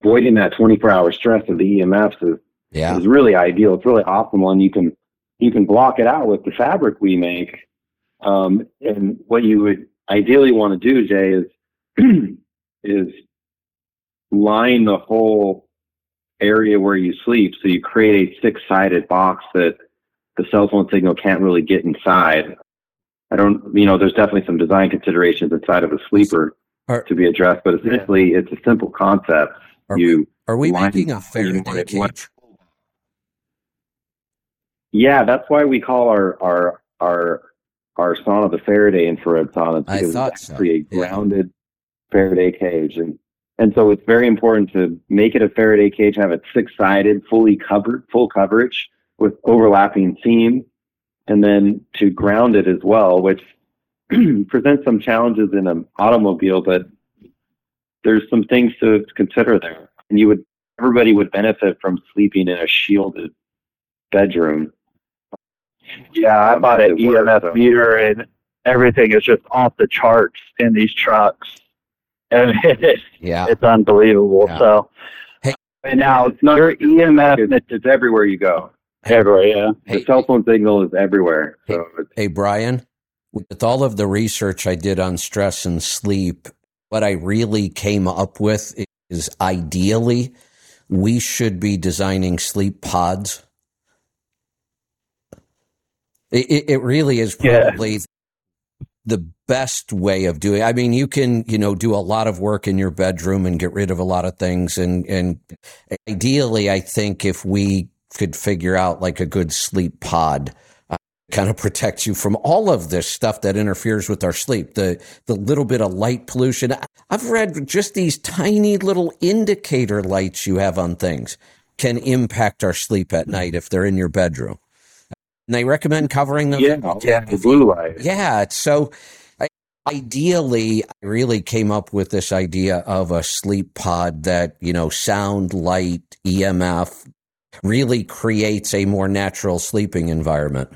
avoiding that 24-hour stress of the EMFs is, Yeah. is really ideal. It's really optimal, and you can you can block it out with the fabric we make. Um, and what you would ideally want to do, Jay, is *clears throat* is line the whole area where you sleep. So you create a six sided box that the cell phone signal can't really get inside. I don't, you know, there's definitely some design considerations inside of a sleeper Are- to be addressed, but essentially it's a simple concept. Are- you, Are we making a Faraday cage? yeah, that's why we call our, our, our, our sauna the Faraday infrared sauna I because it's so, actually a yeah. grounded Faraday cage. And, and so it's very important to make it a Faraday cage, have it six sided, fully covered, full coverage with overlapping seams, and then to ground it as well, which *clears throat* presents some challenges in an automobile, but there's some things to consider there. And you would, everybody would benefit from sleeping in a shielded bedroom. Yeah, I bought an It EMF so. meter and everything is just off the charts in these trucks. *laughs* And it's, Yeah. it's unbelievable. Yeah. So, Hey. and now It's not- your EMF It's, it's everywhere you go. Everywhere, yeah. Hey, the cell phone signal is everywhere. So it's, hey, Brian, with all of the research I did on stress and sleep, what I really came up with is ideally we should be designing sleep pods. It, it, really is Yeah. probably the best way of doing. It. I mean, you can you know do a lot of work in your bedroom and get rid of a lot of things, and and ideally, I think if we could figure out like a good sleep pod uh, kind of protects you from all of this stuff that interferes with our sleep the the little bit of light pollution i've read just these tiny little indicator lights you have on things can impact our sleep at night if they're in your bedroom and they recommend covering them yeah, Yeah. the blue light. yeah so I, ideally i really came up with this idea of a sleep pod that you know sound light emf really creates a more natural sleeping environment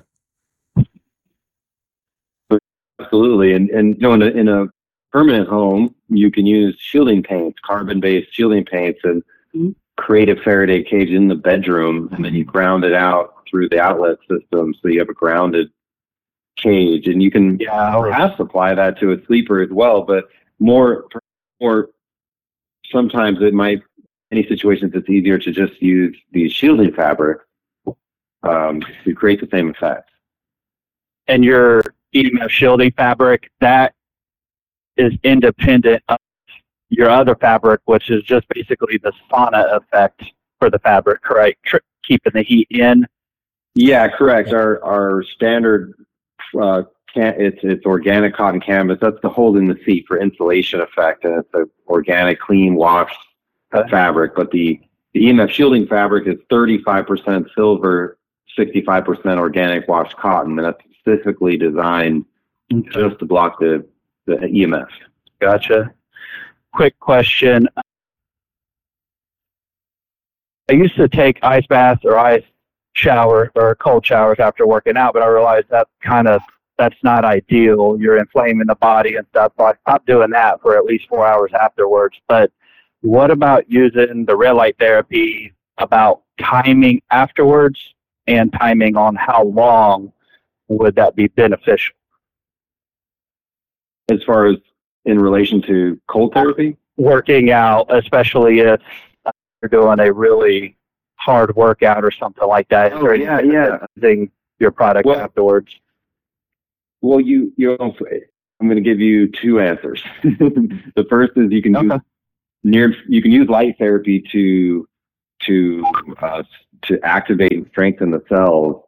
Absolutely. And, and you know, in a, in a permanent home, you can use shielding paints, carbon based shielding paints, and Mhm. create a Faraday cage in the bedroom. And then you ground it out through the outlet system. So you have a grounded cage. And you can Yeah, I was- perhaps apply that to a sleeper as well. But more, more sometimes it might, any situations, it's easier to just use the shielding fabric um, to create the same effect. and your EMF shielding fabric, that is independent of your other fabric, which is just basically the sauna effect for the fabric, correct? Keeping the heat in. Yeah, correct. Our our standard uh, can it's it's organic cotton canvas. That's the hold in the seat for insulation effect, and it's an organic, clean, washed. Fabric. But the the EMF shielding fabric is 35% silver, 65% organic washed cotton, and that's specifically designed just to block the the EMF. Gotcha. Quick question. I used to take ice baths or ice shower or cold showers after working out, but I realized that kind of that's not ideal. You're inflaming the body and stuff. So I stopped doing that for at least four hours afterwards. But what about using the red light therapy? About timing afterwards and timing on how long would that be beneficial? As far as in relation to cold therapy, working out, especially if you're doing a really hard workout or something like that. Oh, yeah, yeah. Using your product Well- afterwards. Well, you you know, I'm going to give you two answers. *laughs* the first is you can use Okay. Near you can use light therapy to to uh, to activate and strengthen the cells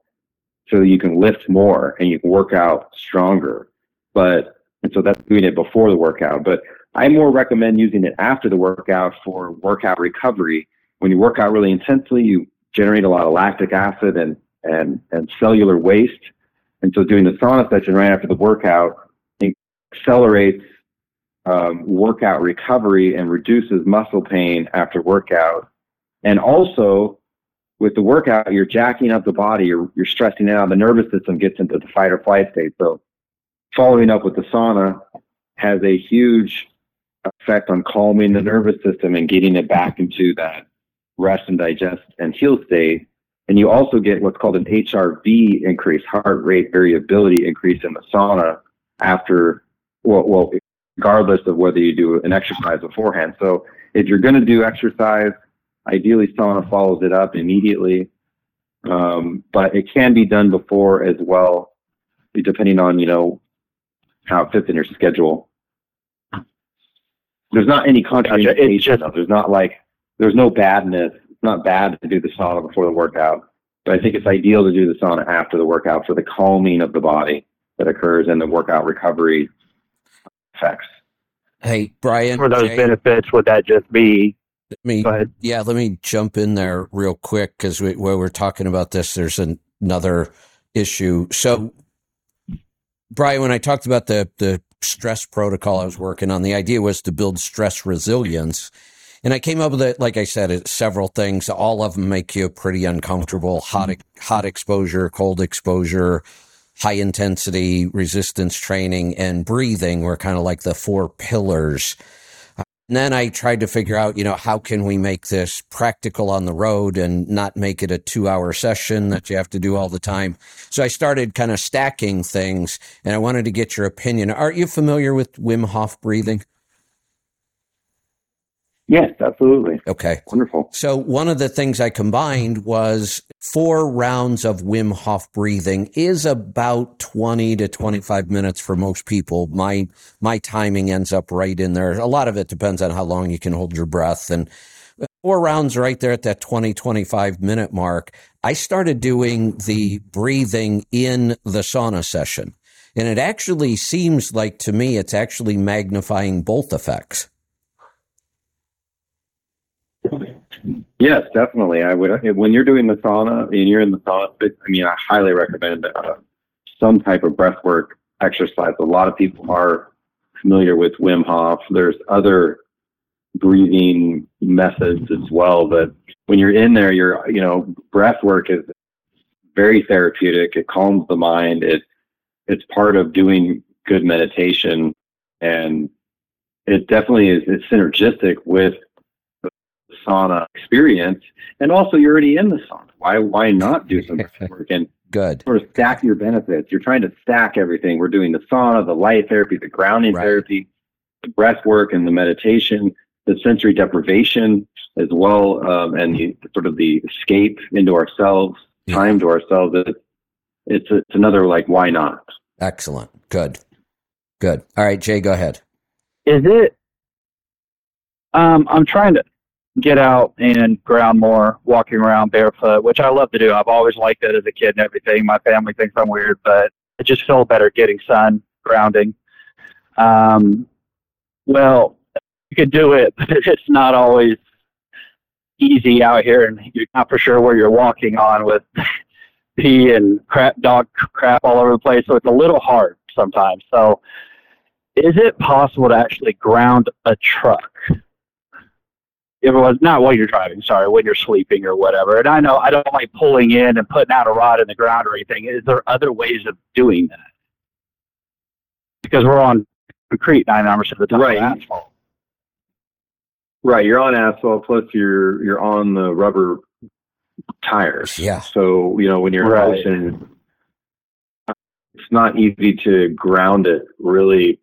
so that you can lift more and you can work out stronger. But and so that's doing it before the workout. But I more recommend using it after the workout for workout recovery. When you work out really intensely, you generate a lot of lactic acid and and and cellular waste. And so doing the sauna session right after the workout accelerates um, workout recovery and reduces muscle pain after workout. And also, with the workout, you're jacking up the body, you're, you're stressing it out. The nervous system gets into the fight or flight state. So, following up with the sauna has a huge effect on calming the nervous system and getting it back into that rest and digest and heal state. And you also get what's called an HRV increase, heart rate variability increase in the sauna after well, well, regardless of whether you do an exercise beforehand. So if you're going to do exercise, ideally sauna follows it up immediately. Um, but it can be done before as well, depending on, you know, how it fits in your schedule. There's not any contraindication. Just, there's not like, there's no badness. It's not bad to do the sauna before the workout. But I think it's ideal to do the sauna after the workout for the calming of the body that occurs and the workout recovery effects. Hey, Brian. For those Jay, benefits, would that just be? Let me, yeah, let me jump in there real quick because we, while we're talking about this, there's an, another issue. So, Brian, when I talked about the the stress protocol I was working on, the idea was to build stress resilience. And I came up with it, like I said, several things. All of them make you pretty uncomfortable. Hot, mm-hmm. hot exposure, cold exposure, high intensity resistance training and breathing were kind of like the four pillars. And then I tried to figure out, you know, how can we make this practical on the road and not make it a two hour session that you have to do all the time. So I started kind of stacking things and I wanted to get your opinion. Aren't you familiar with Wim Hof breathing? Yes, absolutely. Okay. Wonderful. So one of the things I combined was four rounds of Wim Hof breathing is about 20 to 25 minutes for most people. My my timing ends up right in there. A lot of it depends on how long you can hold your breath and four rounds right there at that 20 25 minute mark. I started doing the breathing in the sauna session. And it actually seems like to me it's actually magnifying both effects. Yes, definitely. I would when you're doing the sauna and you're in the sauna. I mean, I highly recommend uh, some type of breath work exercise. A lot of people are familiar with Wim Hof. There's other breathing methods as well. But when you're in there, you're you know breath work is very therapeutic. It calms the mind. It it's part of doing good meditation, and it definitely is it's synergistic with sauna experience, and also you're already in the sauna. Why why not do some *laughs* work and good sort of stack your benefits? You're trying to stack everything. We're doing the sauna, the light therapy, the grounding right. therapy, the breath work, and the meditation, the sensory deprivation as well, um, and the sort of the escape into ourselves, yeah. time to ourselves. It's it's, it's another like why not? Excellent. Good. Good. All right, Jay, go ahead. Is it um, I'm trying to get out and ground more, walking around barefoot, which I love to do. I've always liked it as a kid and everything. My family thinks I'm weird, but I just feel better getting sun, grounding. Um, well, you can do it, *laughs* but it's not always easy out here, and you're not for sure where you're walking on with *laughs* pee and crap, dog crap all over the place. So it's a little hard sometimes. So, is it possible to actually ground a truck? If it was not while you're driving, sorry, when you're sleeping or whatever. And I know I don't like pulling in and putting out a rod in the ground or anything. Is there other ways of doing that? Because we're on concrete 99% of the time, right. asphalt. Right, you're on asphalt. Plus, you're you're on the rubber tires. Yeah. So you know when you're right. in it's not easy to ground it really.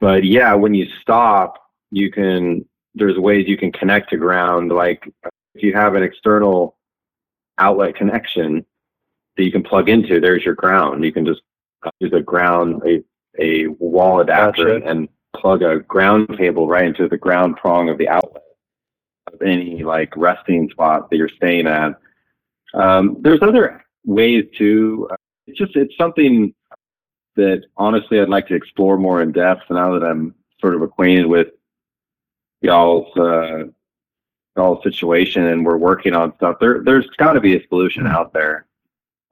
But yeah, when you stop, you can there's ways you can connect to ground. Like if you have an external outlet connection that you can plug into, there's your ground. You can just use a ground, a, a wall adapter gotcha. and plug a ground cable right into the ground prong of the outlet of any like resting spot that you're staying at. Um, there's other ways too. It's just, it's something that honestly I'd like to explore more in depth now that I'm sort of acquainted with y'all's uh, y'all's situation, and we're working on stuff. There, there's got to be a solution out there.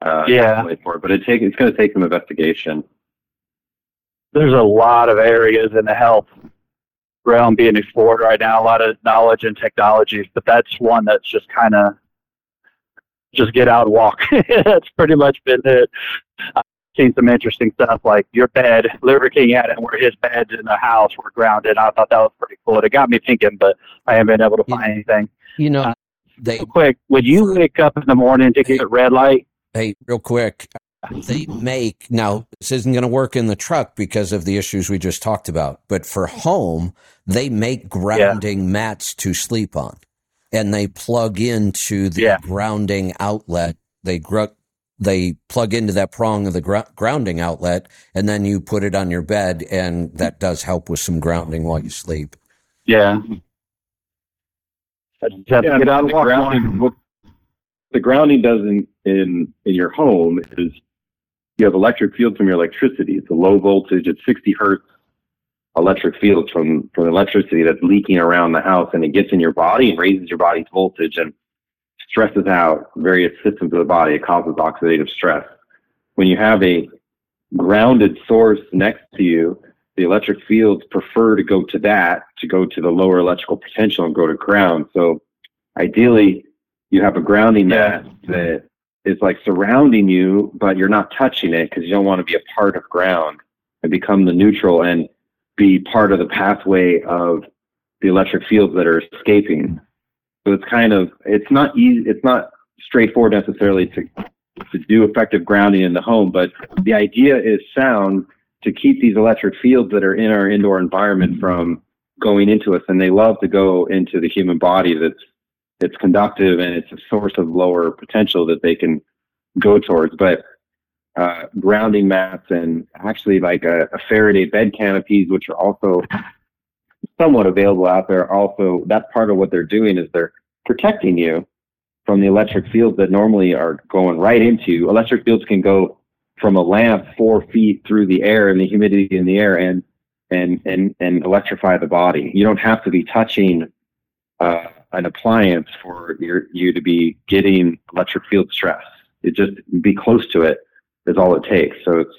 Uh, yeah, for it, but it take it's going to take some investigation. There's a lot of areas in the health realm being explored right now. A lot of knowledge and technologies, but that's one that's just kind of just get out and walk. *laughs* that's pretty much been it seen some interesting stuff like your bed, Liver King had it where his beds in the house were grounded. I thought that was pretty cool. It got me thinking, but I haven't been able to find anything. You know, uh, they quick. Would you wake up in the morning to get a red light? Hey, real quick. they *laughs* make now this isn't going to work in the truck because of the issues we just talked about but for home they make grounding yeah. mats to sleep on and they plug into the yeah. grounding outlet they gr- they plug into that prong of the gr- grounding outlet and then you put it on your bed and that does help with some grounding while you sleep. Yeah. Yeah, the grounding, the grounding does in, in in your home is you have electric fields from your electricity. It's a low voltage, it's 60 hertz electric field from, from electricity that's leaking around the house and it gets in your body and raises your body's voltage and stresses out various systems of the body. It causes oxidative stress. When you have a grounded source next to you, the electric fields prefer to go to that, to go to the lower electrical potential and go to ground. So ideally, you have a grounding mat that is like surrounding you, but you're not touching it because you don't want to be a part of ground and become the neutral and be part of the pathway of the electric fields that are escaping. So it's kind of it's not easy it's not straightforward necessarily to to do effective grounding in the home, but the idea is sound to keep these electric fields that are in our indoor environment from going into us and they love to go into the human body that's it's conductive and it's a source of lower potential that they can go towards. But uh, grounding mats and actually like a, a, Faraday bed canopies, which are also somewhat available out there. Also, that's part of what they're doing is they're protecting you from the electric fields that normally are going right into. You. Electric fields can go from a lamp four feet through the air and the humidity in the air and and and and electrify the body. You don't have to be touching uh, an appliance for your, you to be getting electric field stress. It just be close to it is all it takes. So it's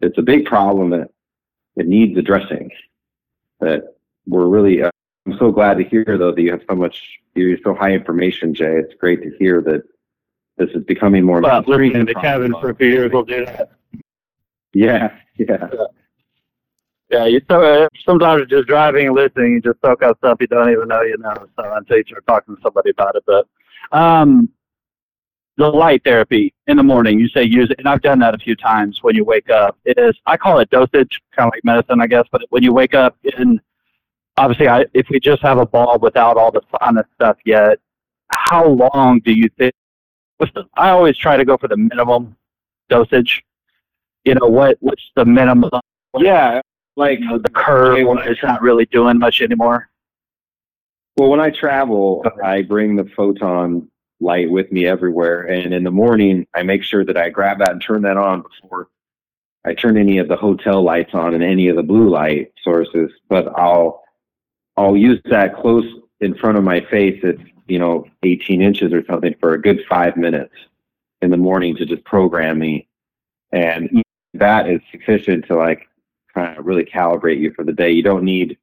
it's a big problem that it needs addressing. That we're really. Uh, I'm so glad to hear though that you have so much. You're so high information, Jay. It's great to hear that this is becoming more. Well, living in the cabin for a few years We'll do that. Yeah, yeah. Yeah, you so, uh, sometimes just driving and listening, you just soak up stuff you don't even know you know. So until you start talking to somebody about it, but um, the light therapy in the morning, you say use it, and I've done that a few times. When you wake up, it is I call it dosage, kind of like medicine, I guess. But when you wake up, and obviously, I, if we just have a bulb without all the sinus stuff yet, how long do you think? The, I always try to go for the minimum dosage. You know what? What's the minimum? Yeah, like you know, the curve is not really doing much anymore. Well, when I travel, I bring the photon light with me everywhere, and in the morning, I make sure that I grab that and turn that on before I turn any of the hotel lights on and any of the blue light sources. But I'll I'll use that close in front of my face at you know 18 inches or something for a good five minutes in the morning to just program me, and that is sufficient to like kind of really calibrate you for the day. You don't need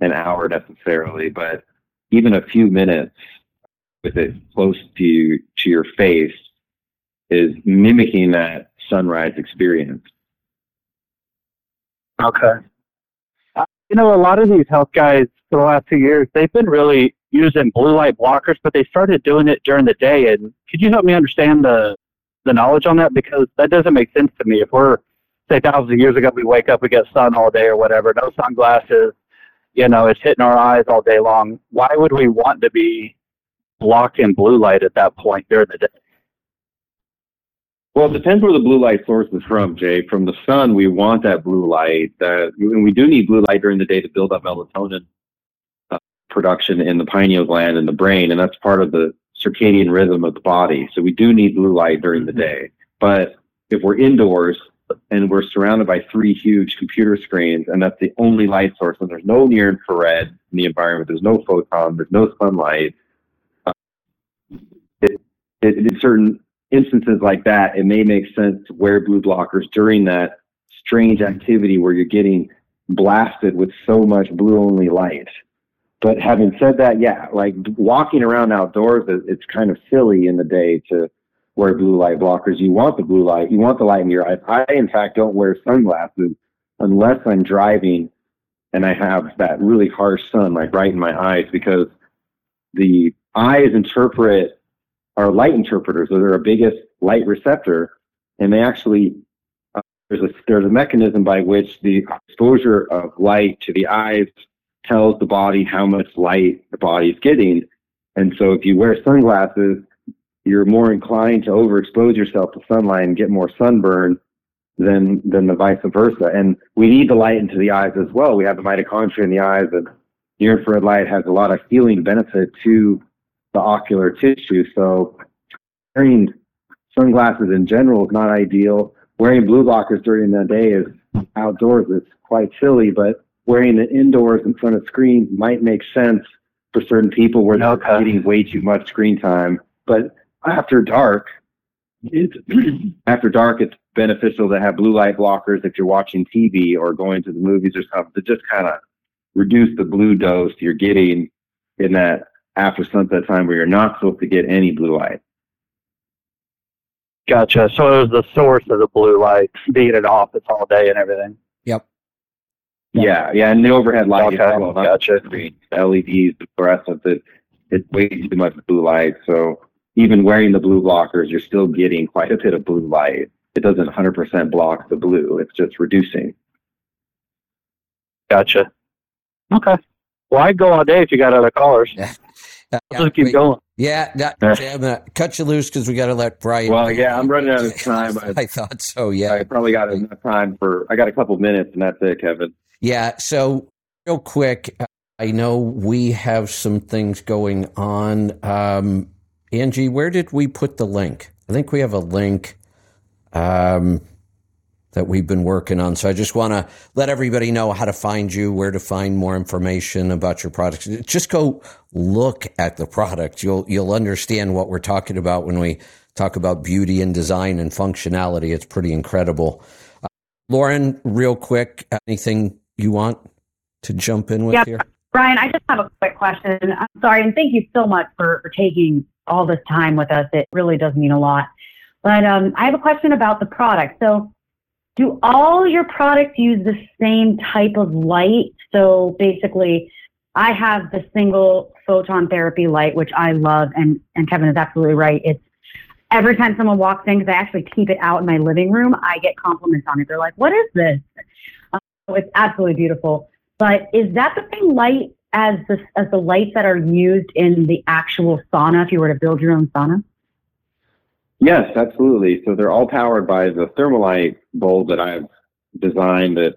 an hour necessarily, but even a few minutes with it close to you, to your face is mimicking that sunrise experience. Okay. You know, a lot of these health guys for the last two years, they've been really using blue light blockers, but they started doing it during the day. And could you help me understand the the knowledge on that? Because that doesn't make sense to me. If we're say thousands of years ago, we wake up, we get sun all day or whatever, no sunglasses, you know, it's hitting our eyes all day long. Why would we want to be blocking blue light at that point during the day? Well, it depends where the blue light source is from, Jay. From the sun, we want that blue light. That and we do need blue light during the day to build up melatonin uh, production in the pineal gland in the brain, and that's part of the circadian rhythm of the body. So we do need blue light during the mm-hmm. day. But if we're indoors, and we're surrounded by three huge computer screens, and that's the only light source. And there's no near infrared in the environment. There's no photon. There's no sunlight. Uh, it, it, in certain instances like that, it may make sense to wear blue blockers during that strange activity where you're getting blasted with so much blue only light. But having said that, yeah, like walking around outdoors, it's kind of silly in the day to wear blue light blockers. You want the blue light. You want the light in your eyes. I, in fact, don't wear sunglasses unless I'm driving and I have that really harsh sun like right in my eyes because the eyes interpret are light interpreters. So they're our biggest light receptor. and they actually uh, there's a there's a mechanism by which the exposure of light to the eyes tells the body how much light the body is getting. And so if you wear sunglasses, you're more inclined to overexpose yourself to sunlight and get more sunburn than than the vice versa. And we need the light into the eyes as well. We have the mitochondria in the eyes, and near infrared light has a lot of healing benefit to the ocular tissue. So wearing sunglasses in general is not ideal. Wearing blue blockers during the day is outdoors. It's quite chilly, but wearing it indoors in front of screens might make sense for certain people where they're okay. getting way too much screen time. But after dark, it's, *clears throat* after dark, it's beneficial to have blue light blockers if you're watching TV or going to the movies or something to just kind of reduce the blue dose you're getting in that after sunset time where you're not supposed to get any blue light. Gotcha. So it was the source of the blue light being in office all day and everything. Yep. Yeah, yeah, and the overhead light okay. well, gotcha. The LEDs, the fluorescent, it, it's way too much blue light. So even wearing the blue blockers, you're still getting quite a bit of blue light. It doesn't 100% block the blue. It's just reducing. Gotcha. Okay. Well, I'd go all day if you got other callers. *laughs* Yeah. Uh, yeah, just keep going. Yeah, that, I'm gonna cut you loose because we got to let Brian. Well, yeah, I'm running out of *laughs* time. I, I thought so. Yeah, I probably got enough time for. I got a couple minutes, and that's it, Kevin. Yeah. So real quick, I know we have some things going on. Um, Angie, where did we put the link? I think we have a link. Um, that we've been working on. So I just want to let everybody know how to find you, where to find more information about your products. Just go look at the product. You'll you'll understand what we're talking about when we talk about beauty and design and functionality. It's pretty incredible. Uh, Lauren, real quick, anything you want to jump in with here? Brian, I just have a quick question. I'm sorry, and thank you so much for, for taking all this time with us. It really does mean a lot. But um, I have a question about the product. So do all your products use the same type of light? So basically, I have the single photon therapy light, which I love, and, and Kevin is absolutely right. It's every time someone walks in, because I actually keep it out in my living room, I get compliments on it. They're like, "What is this?" Um, it's absolutely beautiful. But is that the same light as the as the lights that are used in the actual sauna? If you were to build your own sauna? Yes, absolutely. So they're all powered by the Thermalite bulb that I've designed that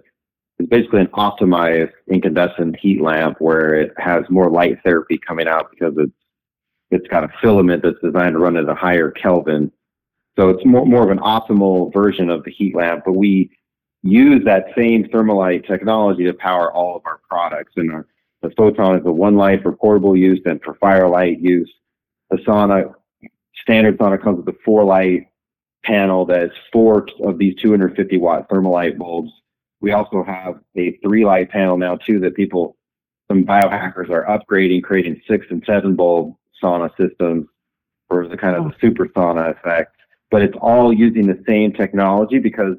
is basically an optimized incandescent heat lamp where it has more light therapy coming out because it's it's got a filament that's designed to run at a higher Kelvin. So it's more, more of an optimal version of the heat lamp, but we use that same Thermalite technology to power all of our products. And our, the Photon is the one light for portable use and for firelight use. The sauna standard sauna comes with a four light panel that's four of these 250 watt Thermalite bulbs. We also have a three light panel now too that people, some biohackers are upgrading, creating six and seven bulb sauna systems for the kind of the super sauna effect. But it's all using the same technology because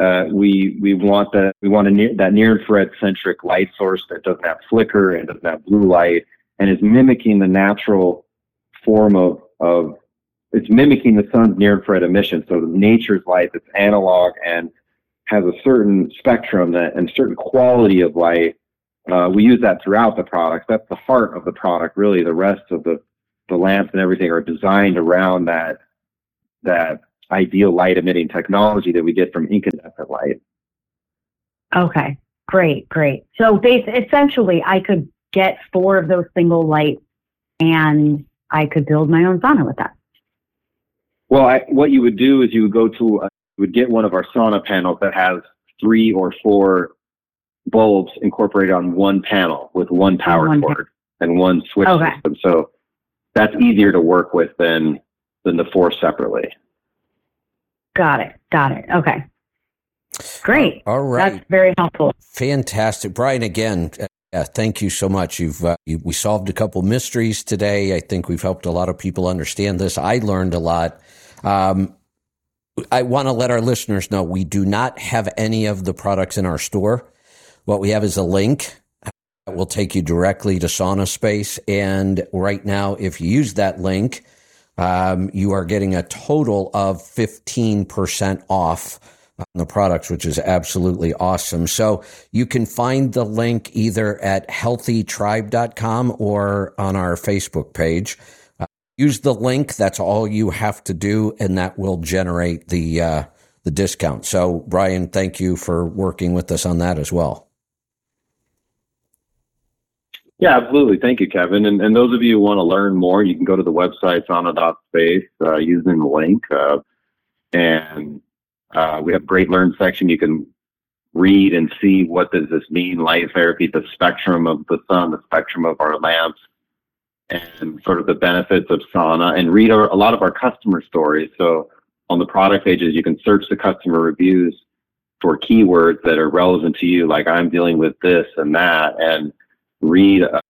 uh, we we want that we want a near, that near infrared centric light source that doesn't have flicker and doesn't have blue light and is mimicking the natural form of of it's mimicking the sun's near infrared emission. So nature's light that's analog and has a certain spectrum that, and certain quality of light. Uh, we use that throughout the product. That's the heart of the product. Really, the rest of the the lamps and everything are designed around that that ideal light emitting technology that we get from incandescent light. Okay, great, great. So essentially, I could get four of those single lights and I could build my own sauna with that. Well, I, what you would do is you would go to, a, you would get one of our sauna panels that has three or four bulbs incorporated on one panel with one power one cord and one switch okay. system. So that's easier to work with than than the four separately. Got it. Got it. Okay. Great. All right. That's very helpful. Fantastic. Brian, again, yeah, thank you so much. You've uh, you, we solved a couple mysteries today. I think we've helped a lot of people understand this. I learned a lot. Um, I want to let our listeners know we do not have any of the products in our store. What we have is a link that will take you directly to Sauna Space. And right now, if you use that link, um, you are getting a total of 15% off the products, which is absolutely awesome. So you can find the link either at healthytribe.com or on our Facebook page. Uh, use the link. That's all you have to do, and that will generate the uh, the discount. So, Brian, thank you for working with us on that as well. Yeah, absolutely. Thank you, Kevin. And, and those of you who want to learn more, you can go to the website sauna.space uh, using the link. Uh, and uh, we have great learn section. You can read and see what does this mean, light therapy, the spectrum of the sun, the spectrum of our lamps, and sort of the benefits of sauna, and read our, a lot of our customer stories. So on the product pages, you can search the customer reviews for keywords that are relevant to you, like I'm dealing with this and that, and read uh,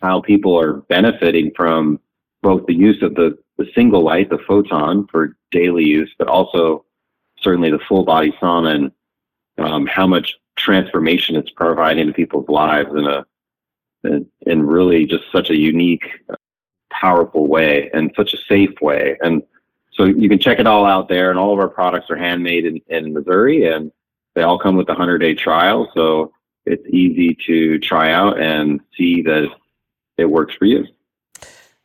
how people are benefiting from both the use of the, the single light, the photon for daily use, but also certainly the full body sauna and um, how much transformation it's providing to people's lives in a in, in really just such a unique, powerful way and such a safe way. And so you can check it all out there. And all of our products are handmade in, in Missouri, and they all come with a hundred day trial. So it's easy to try out and see that it works for you.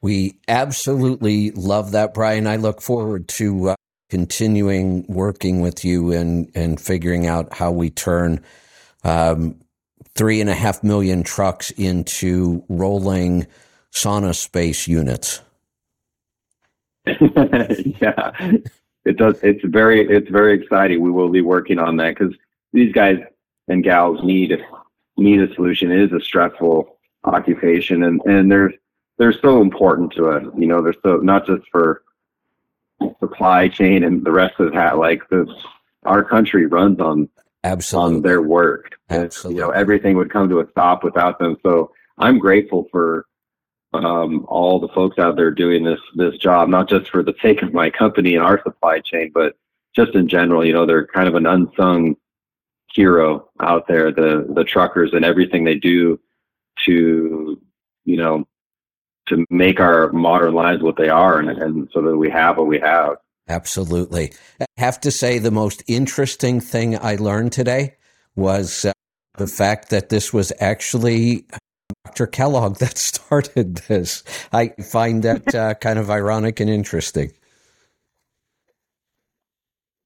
We absolutely love that, Brian. I look forward to uh, continuing working with you and and figuring out how we turn um, three and a half million trucks into rolling sauna space units. *laughs* yeah, it does. It's very it's very exciting. We will be working on that because these guys and gals need need a solution. It is a stressful occupation, and and they're they're so important to us. You know, they're so not just for supply chain and the rest of that. Like the our country runs on absolutely on their work. Absolutely, you know, everything would come to a stop without them. So I'm grateful for um, all the folks out there doing this this job, not just for the sake of my company and our supply chain, but just in general. You know, they're kind of an unsung hero out there, the the truckers and everything they do to you know to make our modern lives what they are and, and so that we have what we have. Absolutely. I have to say the most interesting thing I learned today was uh, the fact that this was actually Dr. Kellogg *laughs* that started this. I find that uh, *laughs* kind of ironic and interesting.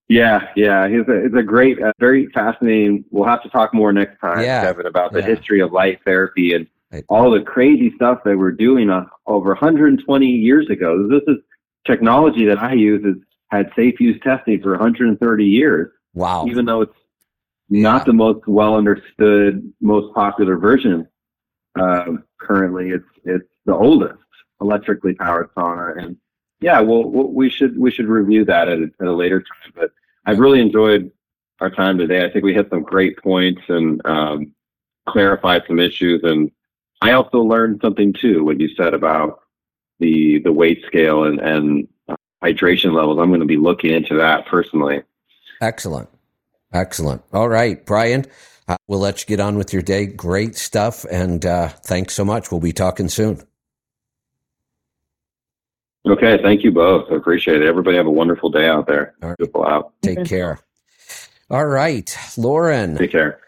Yeah, yeah, he's a, he's a great, uh, very fascinating. We'll have to talk more next time, Yeah, Kevin, about the yeah. history of light therapy and Right. all the crazy stuff they were doing uh, over 120 years ago. This is technology that I use has had safe use testing for 130 years, Wow. even though it's not the most well understood, most popular version. Um, currently, it's it's the oldest electrically powered sauna, and yeah, well, well we should we should review that at a, at a later time. But I've really enjoyed our time today. I think we hit some great points and um, clarified some issues, and I also learned something too. when you said about the the weight scale and and uh, hydration levels. I'm going to be looking into that personally. Excellent. Excellent. All right, Brian, uh, we'll let you get on with your day. Great stuff. And uh, thanks so much. We'll be talking soon. Okay, thank you both. I appreciate it. Everybody have a wonderful day out there. All right. Beautiful out. Take care. All right, Lauren, Take care.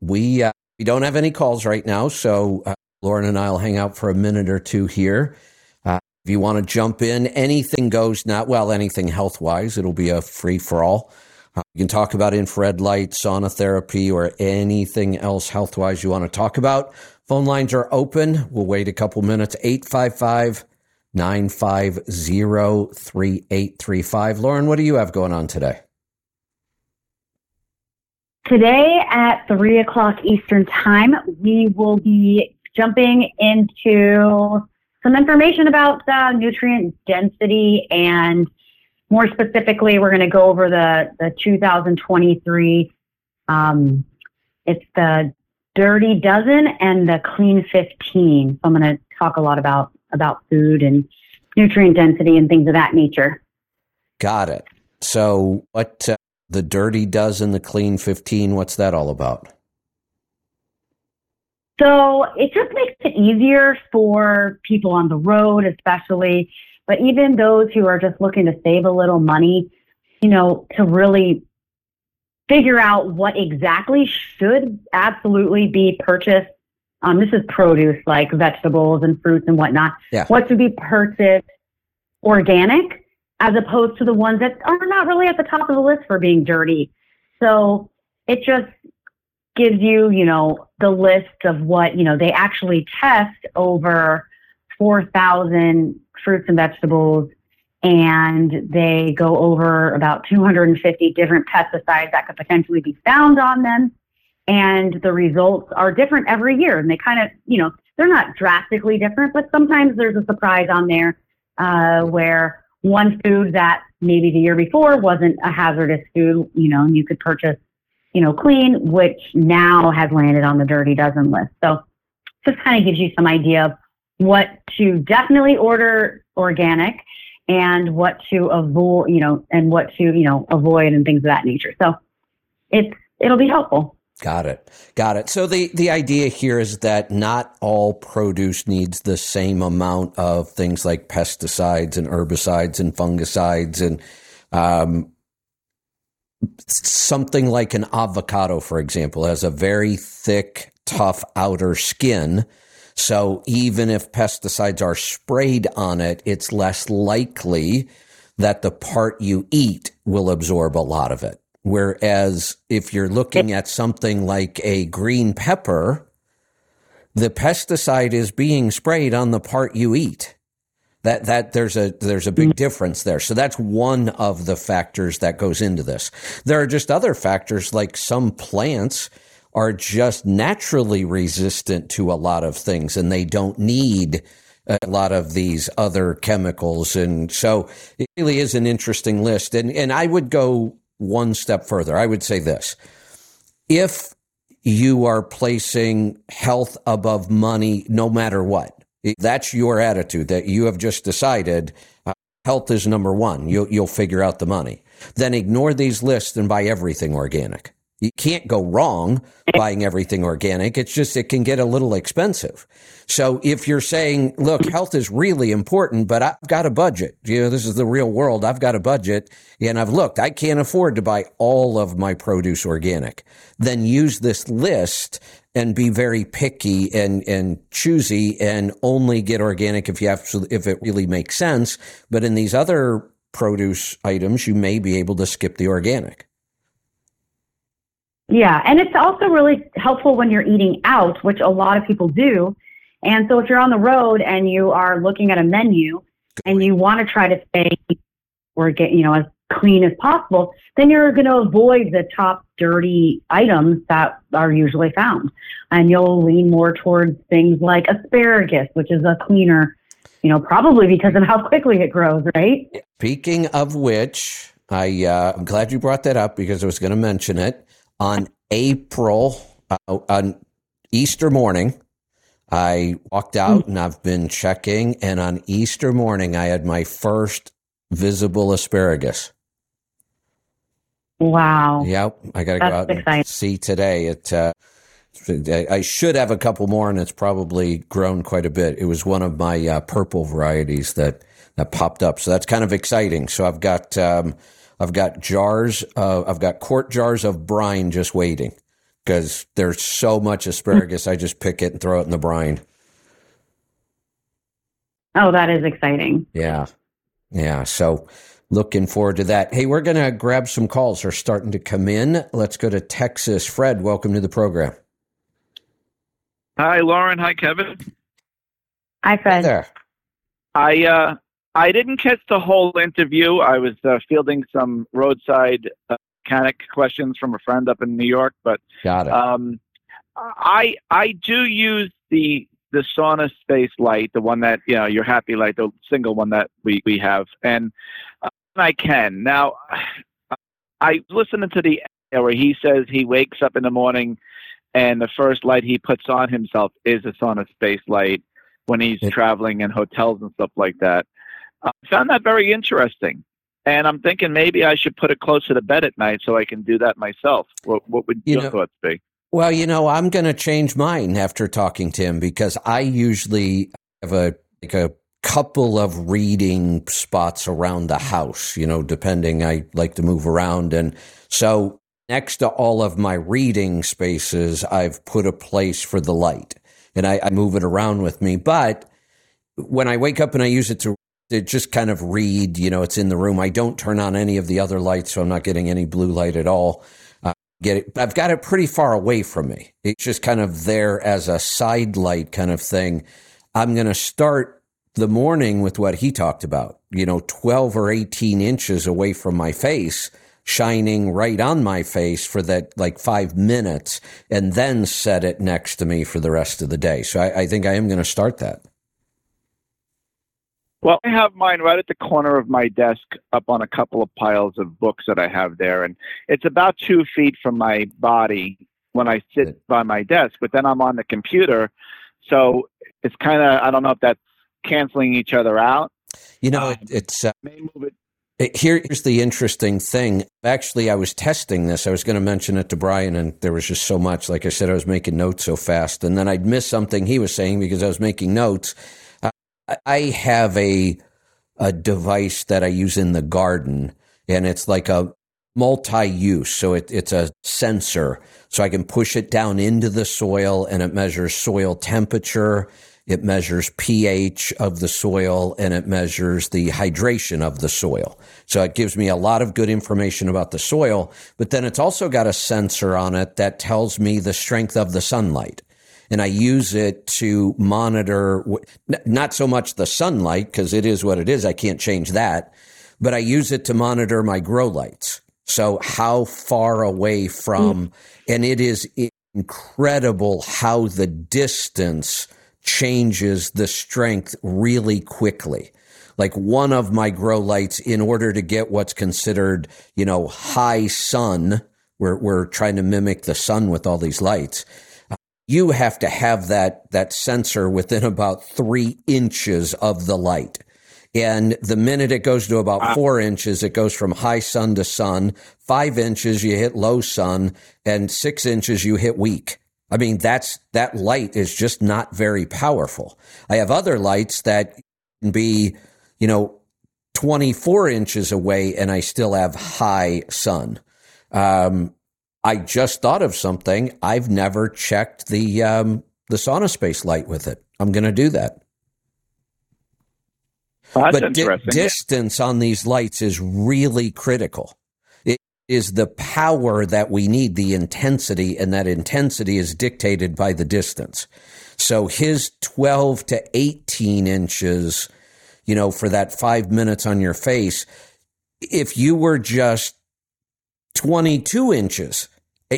we, uh, we don't have any calls right now. So uh, Lauren and I will hang out for a minute or two here. Uh, if you want to jump in, anything goes, not well, anything health wise, it'll be a free for all. Uh, you can talk about infrared light, sauna therapy, or anything else health wise you want to talk about. Phone lines are open. We'll wait a couple minutes. 855 950 3835. Lauren, what do you have going on today? Today at three o'clock Eastern time, we will be jumping into some information about uh, nutrient density and more specifically, we're going to go over the, the 2023. Um, it's the Dirty Dozen and the Clean 15. So I'm going to talk a lot about about food and nutrient density and things of that nature. Got it. So, what uh, the dirty dozen the clean 15, what's that all about? So it just makes it easier for people on the road, especially But even those who are just looking to save a little money, you know, to really figure out what exactly should absolutely be purchased. Um, this is produce like vegetables and fruits and whatnot. Yeah. What should be purchased organic as opposed to the ones that are not really at the top of the list for being dirty. So it just gives you, you know, the list of what, you know, they actually test over 4,000 fruits and vegetables and they go over about 250 different pesticides that could potentially be found on them. And the results are different every year. And they kind of, you know, they're not drastically different, but sometimes there's a surprise on there uh, where one food that maybe the year before wasn't a hazardous food, you know, and you could purchase, you know, clean, which now has landed on the dirty dozen list. So just kind of gives you some idea of what to definitely order organic and what to avoid, you know, and what to, you know, avoid and things of that nature. So it's, it'll be helpful. Got it. Got it. So the, the idea here is that not all produce needs the same amount of things like pesticides and herbicides and fungicides and um, something like an avocado, for example, has a very thick, tough outer skin. So even if pesticides are sprayed on it, it's less likely that the part you eat will absorb a lot of it. Whereas if you're looking at something like a green pepper, the pesticide is being sprayed on the part you eat. That that there's a there's a big mm. difference there. So that's one of the factors that goes into this. There are just other factors like some plants are just naturally resistant to a lot of things and they don't need a lot of these other chemicals. And so it really is an interesting list. And and I would go one step further. I would say this. If you are placing health above money, no matter what, that's your attitude that you have just decided uh, health is number one. You'll, you'll figure out the money. Then ignore these lists and buy everything organic. You can't go wrong buying everything organic. It's just, it can get a little expensive. So if you're saying, look, health is really important, but I've got a budget, you know, this is the real world. I've got a budget and I've looked, I can't afford to buy all of my produce organic. Then use this list and be very picky and, and choosy and only get organic if you have to, if it really makes sense. But in these other produce items, you may be able to skip the organic. Yeah, and it's also really helpful when you're eating out, which a lot of people do. And so if you're on the road and you are looking at a menu and you want to try to stay or get, you know, as clean as possible, then you're going to avoid the top dirty items that are usually found. And you'll lean more towards things like asparagus, which is a cleaner, you know, probably because of how quickly it grows, right? Speaking of which, I, uh, I'm glad you brought that up because I was going to mention it on April uh, on Easter morning. I walked out and I've been checking, and on Easter morning, I had my first visible asparagus. Wow. Yep, I got to go out and see today. It. Uh, I I should have a couple more, and it's probably grown quite a bit. It was one of my uh, purple varieties that that popped up, so that's kind of exciting. So I've got um, I've got jars, uh, I've got quart jars of brine just waiting because there's so much asparagus. I just pick it and throw it in the brine. Oh, that is exciting. Yeah, yeah. So looking forward to that. Hey, we're gonna grab some calls. They're starting to come in. Let's go to Texas. Fred, welcome to the program. Hi, Lauren. Hi, Kevin. Hi, Fred. There. I uh, I didn't catch the whole interview. I was uh, fielding some roadside uh, mechanic questions from a friend up in New York, but Got it. um, I I do use the the sauna space light, the one that you know your happy light, the single one that we we have, and uh, I can now. I listened to the where he says he wakes up in the morning, and the first light he puts on himself is a sauna space light when he's It- traveling in hotels and stuff like that. I found that very interesting. And I'm thinking maybe I should put it closer to bed at night so I can do that myself. What, what would You your know- thoughts be? Well, you know, I'm going to change mine after talking to him because I usually have a like a couple of reading spots around the house, you know, depending. I like to move around. And so next to all of my reading spaces, I've put a place for the light and I, I move it around with me. But when I wake up and I use it to to just kind of read, you know, it's in the room. I don't turn on any of the other lights, so I'm not getting any blue light at all. Uh, get it, I've got it pretty far away from me. It's just kind of there as a side light kind of thing. I'm going to start the morning with what he talked about, you know, 12 or 18 inches away from my face, shining right on my face for that like five minutes, and then set it next to me for the rest of the day. So I, I think I am going to start that. Well, I have mine right at the corner of my desk up on a couple of piles of books that I have there. And it's about two feet from my body when I sit by my desk, but then I'm on the computer. So it's kind of, I don't know if that's canceling each other out. You know, it, it's. Uh, it, here's the interesting thing. Actually, I was testing this. I was going to mention it to Brian, and there was just so much. Like I said, I was making notes so fast, and then I'd miss something he was saying because I was making notes I have a a device that I use in the garden, and it's like a multi-use. So it, it's a sensor, so I can push it down into the soil, and it measures soil temperature. It measures pH of the soil and it measures the hydration of the soil. So it gives me a lot of good information about the soil, but then it's also got a sensor on it that tells me the strength of the sunlight and I use it to monitor not so much the sunlight because it is what it is. I can't change that, but I use it to monitor my grow lights. So how far away from, mm. and it is incredible how the distance changes the strength really quickly. Like one of my grow lights, in order to get what's considered, you know, high sun, we're, we're trying to mimic the sun with all these lights you have to have that, that sensor within about three inches of the light. And the minute it goes to about four inches, it goes from high sun to sun. Five inches, you hit low sun, and six inches, you hit weak. I mean, that's that light is just not very powerful. I have other lights that can be, you know, 24 inches away, and I still have high sun. Um, I just thought of something. I've never checked the um, the sauna space light with it. I'm going to do that. But di- distance on these lights is really critical. It is the power that we need, the intensity, and that intensity is dictated by the distance. So his 12 to 18 inches, you know, for that five minutes on your face, if you were just 22 inches,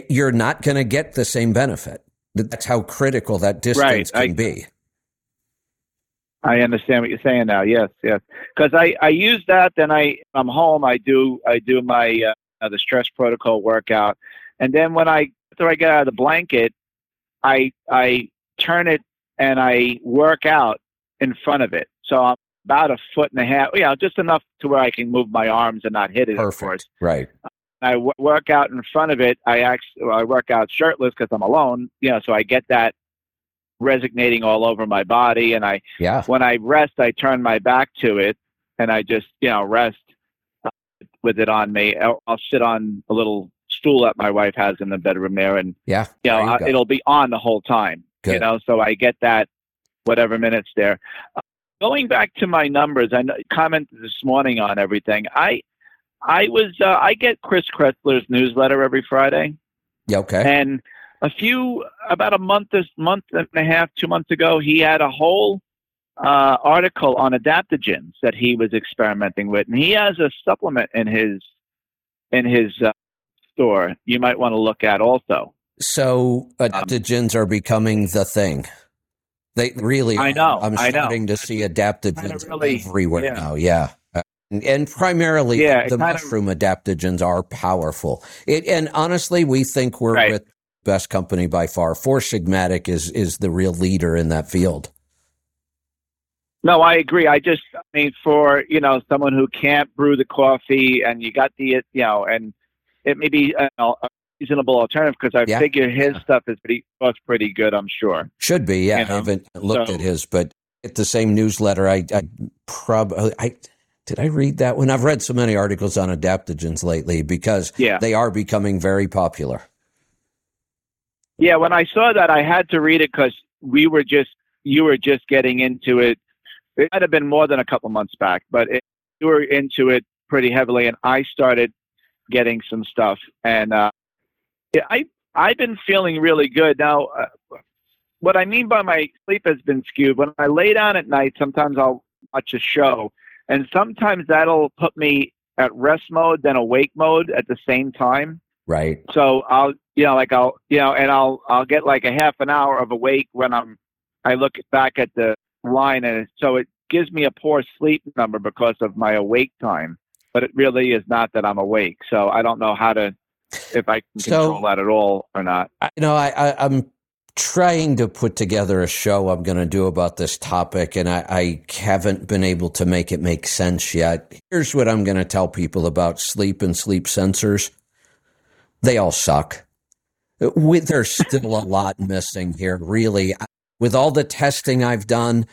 you're not going to get the same benefit. That's how critical that distance right. can I, be. I understand what you're saying now. Yes, yes. Because I, I use that. Then I I'm home. I do I do my uh, the stress protocol workout, and then when I after I get out of the blanket, I I turn it and I work out in front of it. So I'm about a foot and a half, you know, just enough to where I can move my arms and not hit it. Perfect. Right. I w- work out in front of it. I actually I work out shirtless because I'm alone. You know, so I get that resonating all over my body. And I yeah. when I rest, I turn my back to it, and I just you know rest with it on me. I'll, I'll sit on a little stool that my wife has in the bedroom there, and yeah, you know, you it'll be on the whole time. Good. You know, so I get that whatever minutes there. Uh, going back to my numbers, I commented this morning on everything. I I was uh, I get Chris Kresser's newsletter every Friday. Yeah, okay. And a few about a month this month and a half, two months ago, he had a whole uh, article on adaptogens that he was experimenting with, and he has a supplement in his in his uh, store. You might want to look at also. So adaptogens um, are becoming the thing. They really. I know. I'm starting know. to see adaptogens really, everywhere yeah. now. Yeah and primarily yeah, the mushroom of, adaptogens are powerful. It, and honestly, we think we're right. with best company by far. Four Sigmatic is is the real leader in that field. No, I agree. I just I mean for you know someone who can't brew the coffee and you got the you know and it may be a, a reasonable alternative because I yeah. figure his yeah. stuff is pretty was pretty good. I'm sure should be. Yeah, you know? I haven't looked so, at his, but at the same newsletter. I, I probably I did I read that one? I've read so many articles on adaptogens lately because Yeah. they are becoming very popular. Yeah, when I saw that, I had to read it because we were just you were just getting into it. It might have been more than a couple months back, but it, you were into it pretty heavily, and I started getting some stuff. And uh, yeah, I I've been feeling really good now. Uh, what I mean by my sleep has been skewed. When I lay down at night, sometimes I'll watch a show, and sometimes that'll put me at rest mode, then awake mode at the same time. Right. So I'll, you know, like I'll, you know, and I'll, I'll get like a half an hour of awake when I'm, I look back at the line, and so it gives me a poor sleep number because of my awake time. But it really is not that I'm awake. So I don't know how to, if I can So- control that at all or not. I, you know, I, I, I'm trying to put together a show I'm going to do about this topic, and I, I haven't been able to make it make sense yet. Here's what I'm going to tell people about sleep and sleep sensors they all suck. We, there's still a lot missing here, really. With all the testing I've done,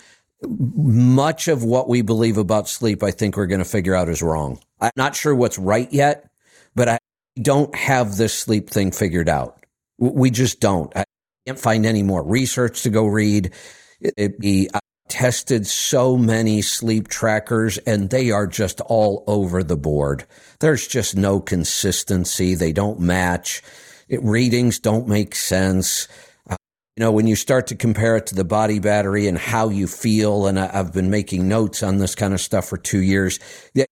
much of what we believe about sleep, I think we're going to figure out is wrong. I'm not sure what's right yet, but I don't have this sleep thing figured out. We just don't. I can't find any more research to go read. It, it be, I tested so many sleep trackers and they are just all over the board. There's just no consistency. They don't match. It, readings don't make sense. Uh, you know, when you start to compare it to the body battery and how you feel, and I, I've been making notes on this kind of stuff for two years, the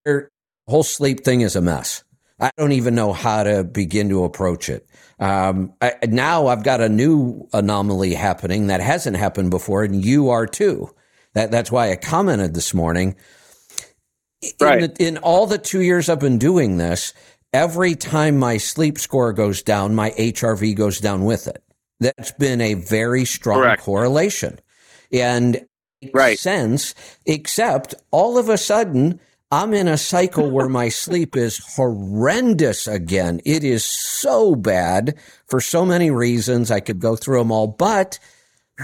whole sleep thing is a mess. I don't even know how to begin to approach it. Um, I, now I've got a new anomaly happening that hasn't happened before, and you are too. That, that's why I commented this morning. In, the, in all the two years I've been doing this, every time my sleep score goes down, my HRV goes down with it. That's been a very strong Correct. correlation. And it makes Right. sense, except all of a sudden, I'm in a cycle where my sleep is horrendous again. It is so bad for so many reasons. I could go through them all, but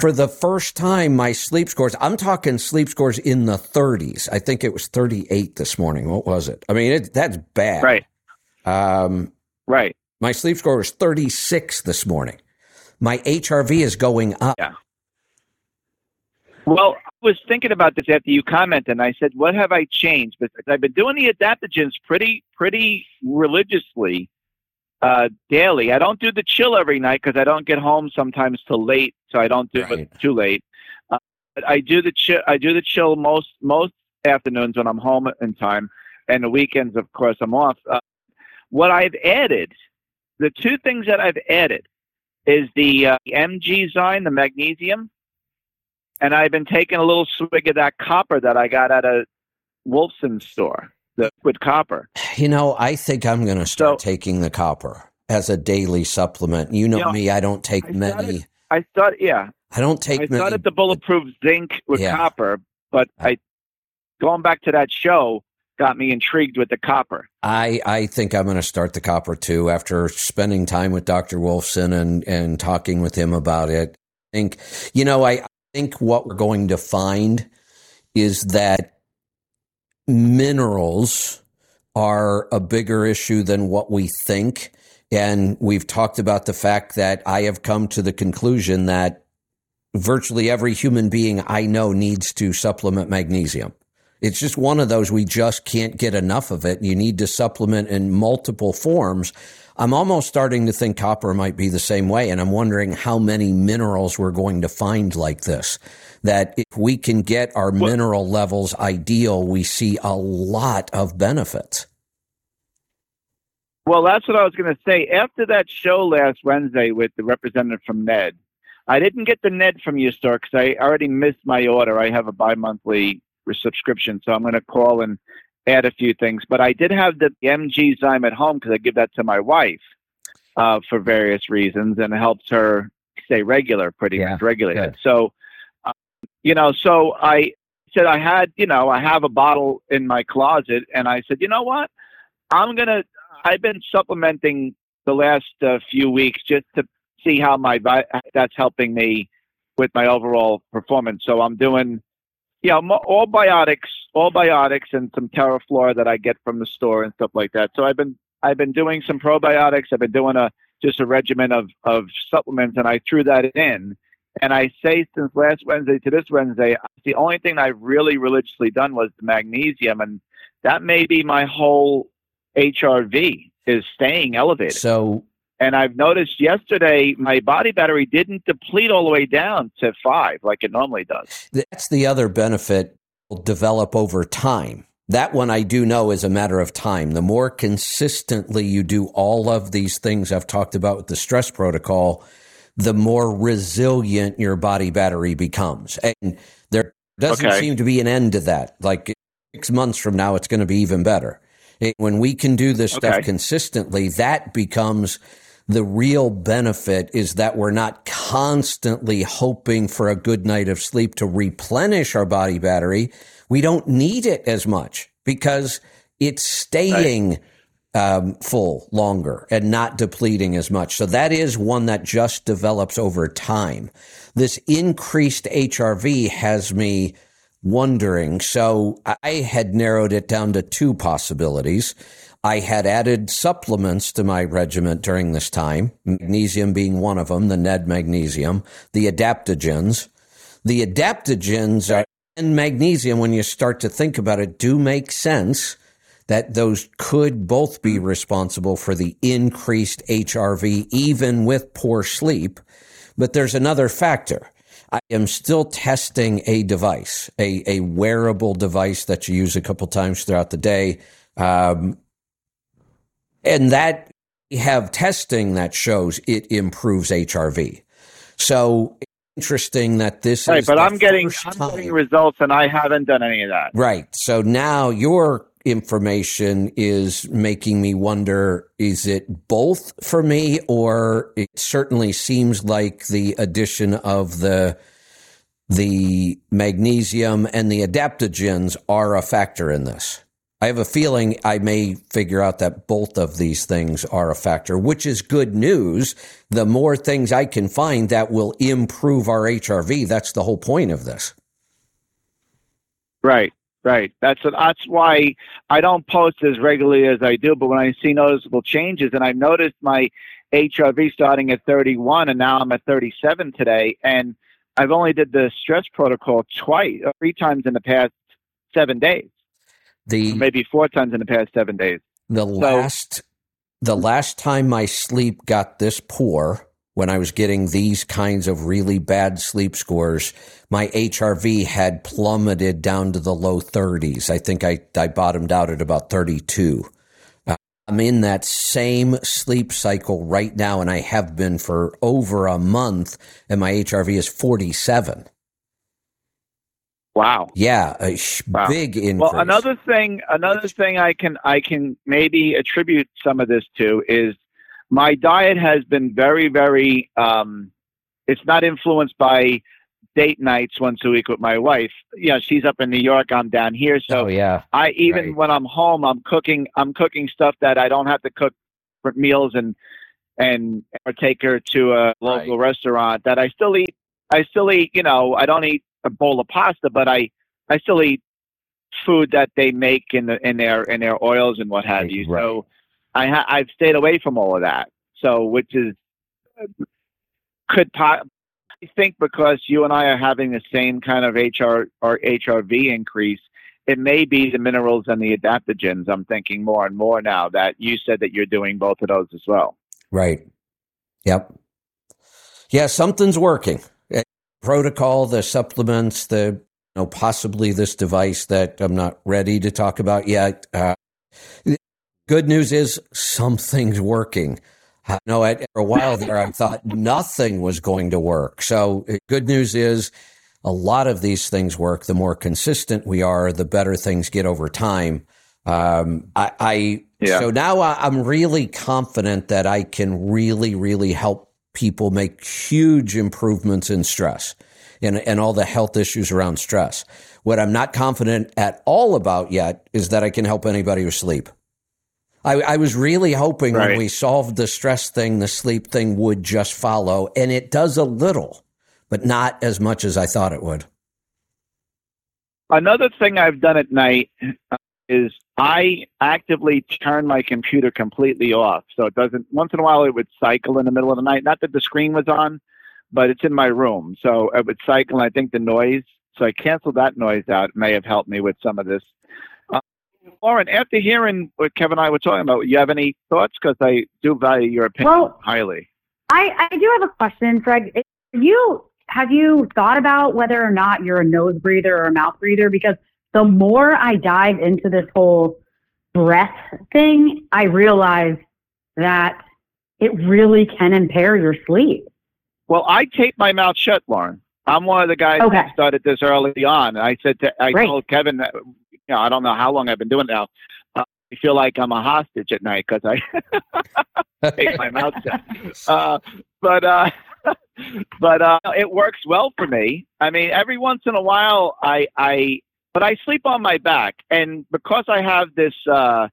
for the first time, my sleep scores, I'm talking sleep scores in the 30s. I think it was 38 this morning. What was it? I mean, it, that's bad. Right. Um, Right. my sleep score was 36 this morning. My HRV is going up. Well, I was thinking about this after you commented, and I said, "What have I changed?" Because I've been doing the adaptogens pretty, pretty religiously uh, daily. I don't do the chill every night because I don't get home sometimes till late, so I don't do Right. it too late. Uh, but I do the chill. I do the chill most most afternoons when I'm home in time, and the weekends, of course, I'm off. Uh, what I've added, the two things that I've added, is the uh, MG Zyme, the magnesium and I've been taking a little swig of that copper that I got at a Wolfson store, the liquid copper. You know, I think I'm going to start So- taking the copper as a daily supplement. You know You know, me, I don't take I many. started- I thought, yeah, I don't take many. I many. started the bulletproof zinc with Yeah. copper, but I going back to that show got me intrigued with the copper. I, I think I'm going to start the copper too after spending time with Dr. Wolfson and, and talking with him about it. I think, you know, I think what we're going to find is that minerals are a bigger issue than what we think. And we've talked about the fact that I have come to the conclusion that virtually every human being I know needs to supplement magnesium. It's just one of those we just can't get enough of it. You need to supplement in multiple forms. I'm almost starting to think copper might be the same way, and I'm wondering how many minerals we're going to find like this. That if we can get our mineral levels ideal, we see a lot of benefits. Well, that's what I was going to say. After that show last Wednesday with the representative from Ned, I didn't get the Ned from your store because I already missed my order. I have a bi-monthly subscription, so I'm going to call and add a few things. But I did have the MG Zyme at home because I give that to my wife uh, for various reasons, and it helps her stay regular, pretty Yeah, much regulated. good. So, uh, you know, so I said I had, you know, I have a bottle in my closet, and I said, you know what, I'm gonna. I've been supplementing the last uh, few weeks just to see how my that's helping me with my overall performance. So I'm doing yeah, all biotics, all biotics, and some Terraflora that I get from the store and stuff like that. So I've been I've been doing some probiotics. I've been doing a just a regimen of of supplements, and I threw that in. And I say since last Wednesday to this Wednesday, the only thing I've really religiously done was the magnesium, and that may be my whole HRV is staying elevated. So, and I've noticed yesterday my body battery didn't deplete all the way down to five like it normally does. That's the other benefit will develop over time. That one I do know is a matter of time. The more consistently you do all of these things I've talked about with the stress protocol, the more resilient your body battery becomes. And there doesn't okay. seem to be an end to that. Like six months from now, it's going to be even better. It, when we can do this okay. stuff consistently, that becomes the real benefit is that we're not constantly hoping for a good night of sleep to replenish our body battery. We don't need it as much because it's staying. Um, full longer and not depleting as much. So that is one that just develops over time. This increased HRV has me wondering. So I had narrowed it down to two possibilities. I had added supplements to my regiment during this time, magnesium being one of them, the Ned magnesium, the adaptogens. The adaptogens are, and magnesium, when you start to think about it, do make sense that those could both be responsible for the increased HRV, even with poor sleep. But there's another factor. I am still testing a device, a, a wearable device that you use a couple times throughout the day. Um, and that we have testing that shows it improves HRV. So interesting that this right, is but I'm getting, I'm getting results and I haven't done any of that. Right. So now you're information is making me wonder is it both for me or it certainly seems like the addition of the the magnesium and the adaptogens are a factor in this i have a feeling i may figure out that both of these things are a factor which is good news the more things i can find that will improve our hrv that's the whole point of this right Right. That's that's why I don't post as regularly as I do. But when I see noticeable changes, and I've noticed my HRV starting at 31, and now I'm at 37 today, and I've only did the stress protocol twice, three times in the past seven days. The maybe four times in the past seven days. The so, last, the last time my sleep got this poor when I was getting these kinds of really bad sleep scores, my HRV had plummeted down to the low 30s. I think I, I bottomed out at about 32. Uh, I'm in that same sleep cycle right now, and I have been for over a month, and my HRV is 47. Wow. Yeah, a sh- wow. big increase. Well, another thing, another thing I can I can maybe attribute some of this to is my diet has been very, very. Um, it's not influenced by date nights once a week with my wife. You know, she's up in New York, I'm down here. So oh, yeah. I even right. when I'm home, I'm cooking. I'm cooking stuff that I don't have to cook for meals and and or take her to a local right. restaurant. That I still eat. I still eat. You know, I don't eat a bowl of pasta, but I I still eat food that they make in the in their in their oils and what have right. you. So I ha- I've stayed away from all of that. So, which is uh, could po- I think because you and I are having the same kind of HR or HRV increase, it may be the minerals and the adaptogens. I'm thinking more and more now that you said that you're doing both of those as well. Right. Yep. Yeah, something's working. Protocol, the supplements, the you know possibly this device that I'm not ready to talk about yet. Uh, Good news is something's working. I know at, for a while there, I thought nothing was going to work. So, uh, good news is a lot of these things work. The more consistent we are, the better things get over time. Um, I, I yeah. so now I'm really confident that I can really, really help people make huge improvements in stress and, and all the health issues around stress. What I'm not confident at all about yet is that I can help anybody with sleep. I, I was really hoping right. when we solved the stress thing, the sleep thing would just follow, and it does a little, but not as much as I thought it would. another thing I've done at night uh, is I actively turn my computer completely off. So it doesn't, once in a while, it would cycle in the middle of the night. Not that the screen was on, but it's in my room. So it would cycle, and I think the noise. So I canceled that noise out. It may have helped me with some of this. Uh, Lauren, after hearing what Kevin and I were talking about, you have any thoughts? Because I do value your opinion Well- highly. I, I do have a question, Fred. You have you thought about whether or not you're a nose breather or a mouth breather? Because the more I dive into this whole breath thing, I realize that it really can impair your sleep. Well, I tape my mouth shut, Lauren. I'm one of the guys Okay. that started this early on. I said, to, I Great. told Kevin that, you know, I don't know how long I've been doing it now. Uh, I feel like I'm a hostage at night because I *laughs* tape my mouth shut. *laughs* Uh, but uh, *laughs* but uh, it works well for me. I mean, every once in a while, I I but I sleep on my back, and because I have this uh,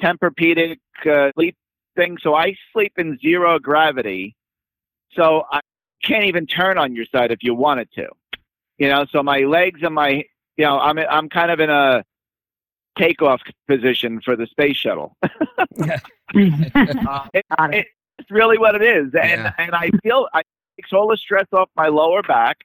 Tempur-Pedic uh, sleep thing, so I sleep in zero gravity. So I can't even turn on your side if you wanted to. You know, so my legs and my you know, I'm I'm kind of in a takeoff position for the space shuttle. *laughs* Uh, it- it. it's really what it is, and Yeah. and I feel I takes all the stress off my lower back,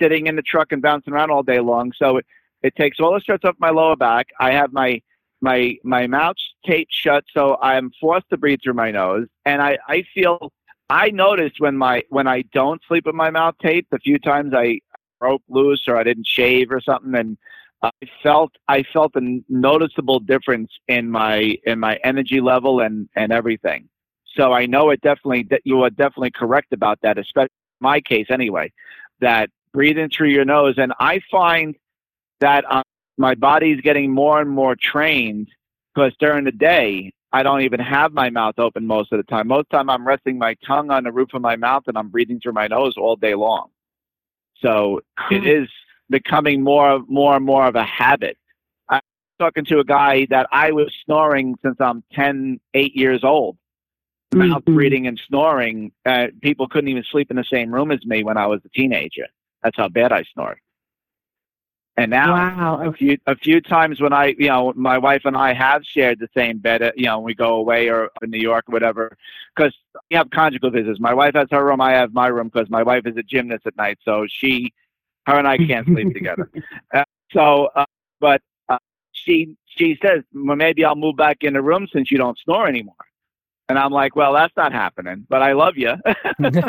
sitting in the truck and bouncing around all day long. So it, it takes all the stress off my lower back. I have my my my mouth taped shut, so I'm forced to breathe through my nose, and I I feel I noticed when my when I don't sleep with my mouth taped, the few times I broke loose or I didn't shave or something, and I felt I felt a noticeable difference in my in my energy level and and everything. So I know it definitely that you are definitely correct about that, especially in my case anyway. That breathing through your nose, and I find that um, my body's getting more and more trained because during the day I don't even have my mouth open most of the time. Most of the time I'm resting my tongue on the roof of my mouth and I'm breathing through my nose all day long. So it is becoming more more and more of a habit. I'm talking to a guy that I was snoring since I'm 10, 8 years old. Mouth Mhm. breathing and snoring. Uh, people couldn't even sleep in the same room as me when I was a teenager. That's how bad I snored. And now Wow. a few a few times when I, you know, my wife and I have shared the same bed, uh, you know, when we go away or in New York or whatever, because we have conjugal visits. My wife has her room, I have my room, because my wife is a gymnast at night, so she, her and I can't sleep together. *laughs* Uh, so, uh, but uh, she she says, well, maybe I'll move back in the room since you don't snore anymore. And I'm like, well, that's not happening, but I love you. *laughs* *laughs* but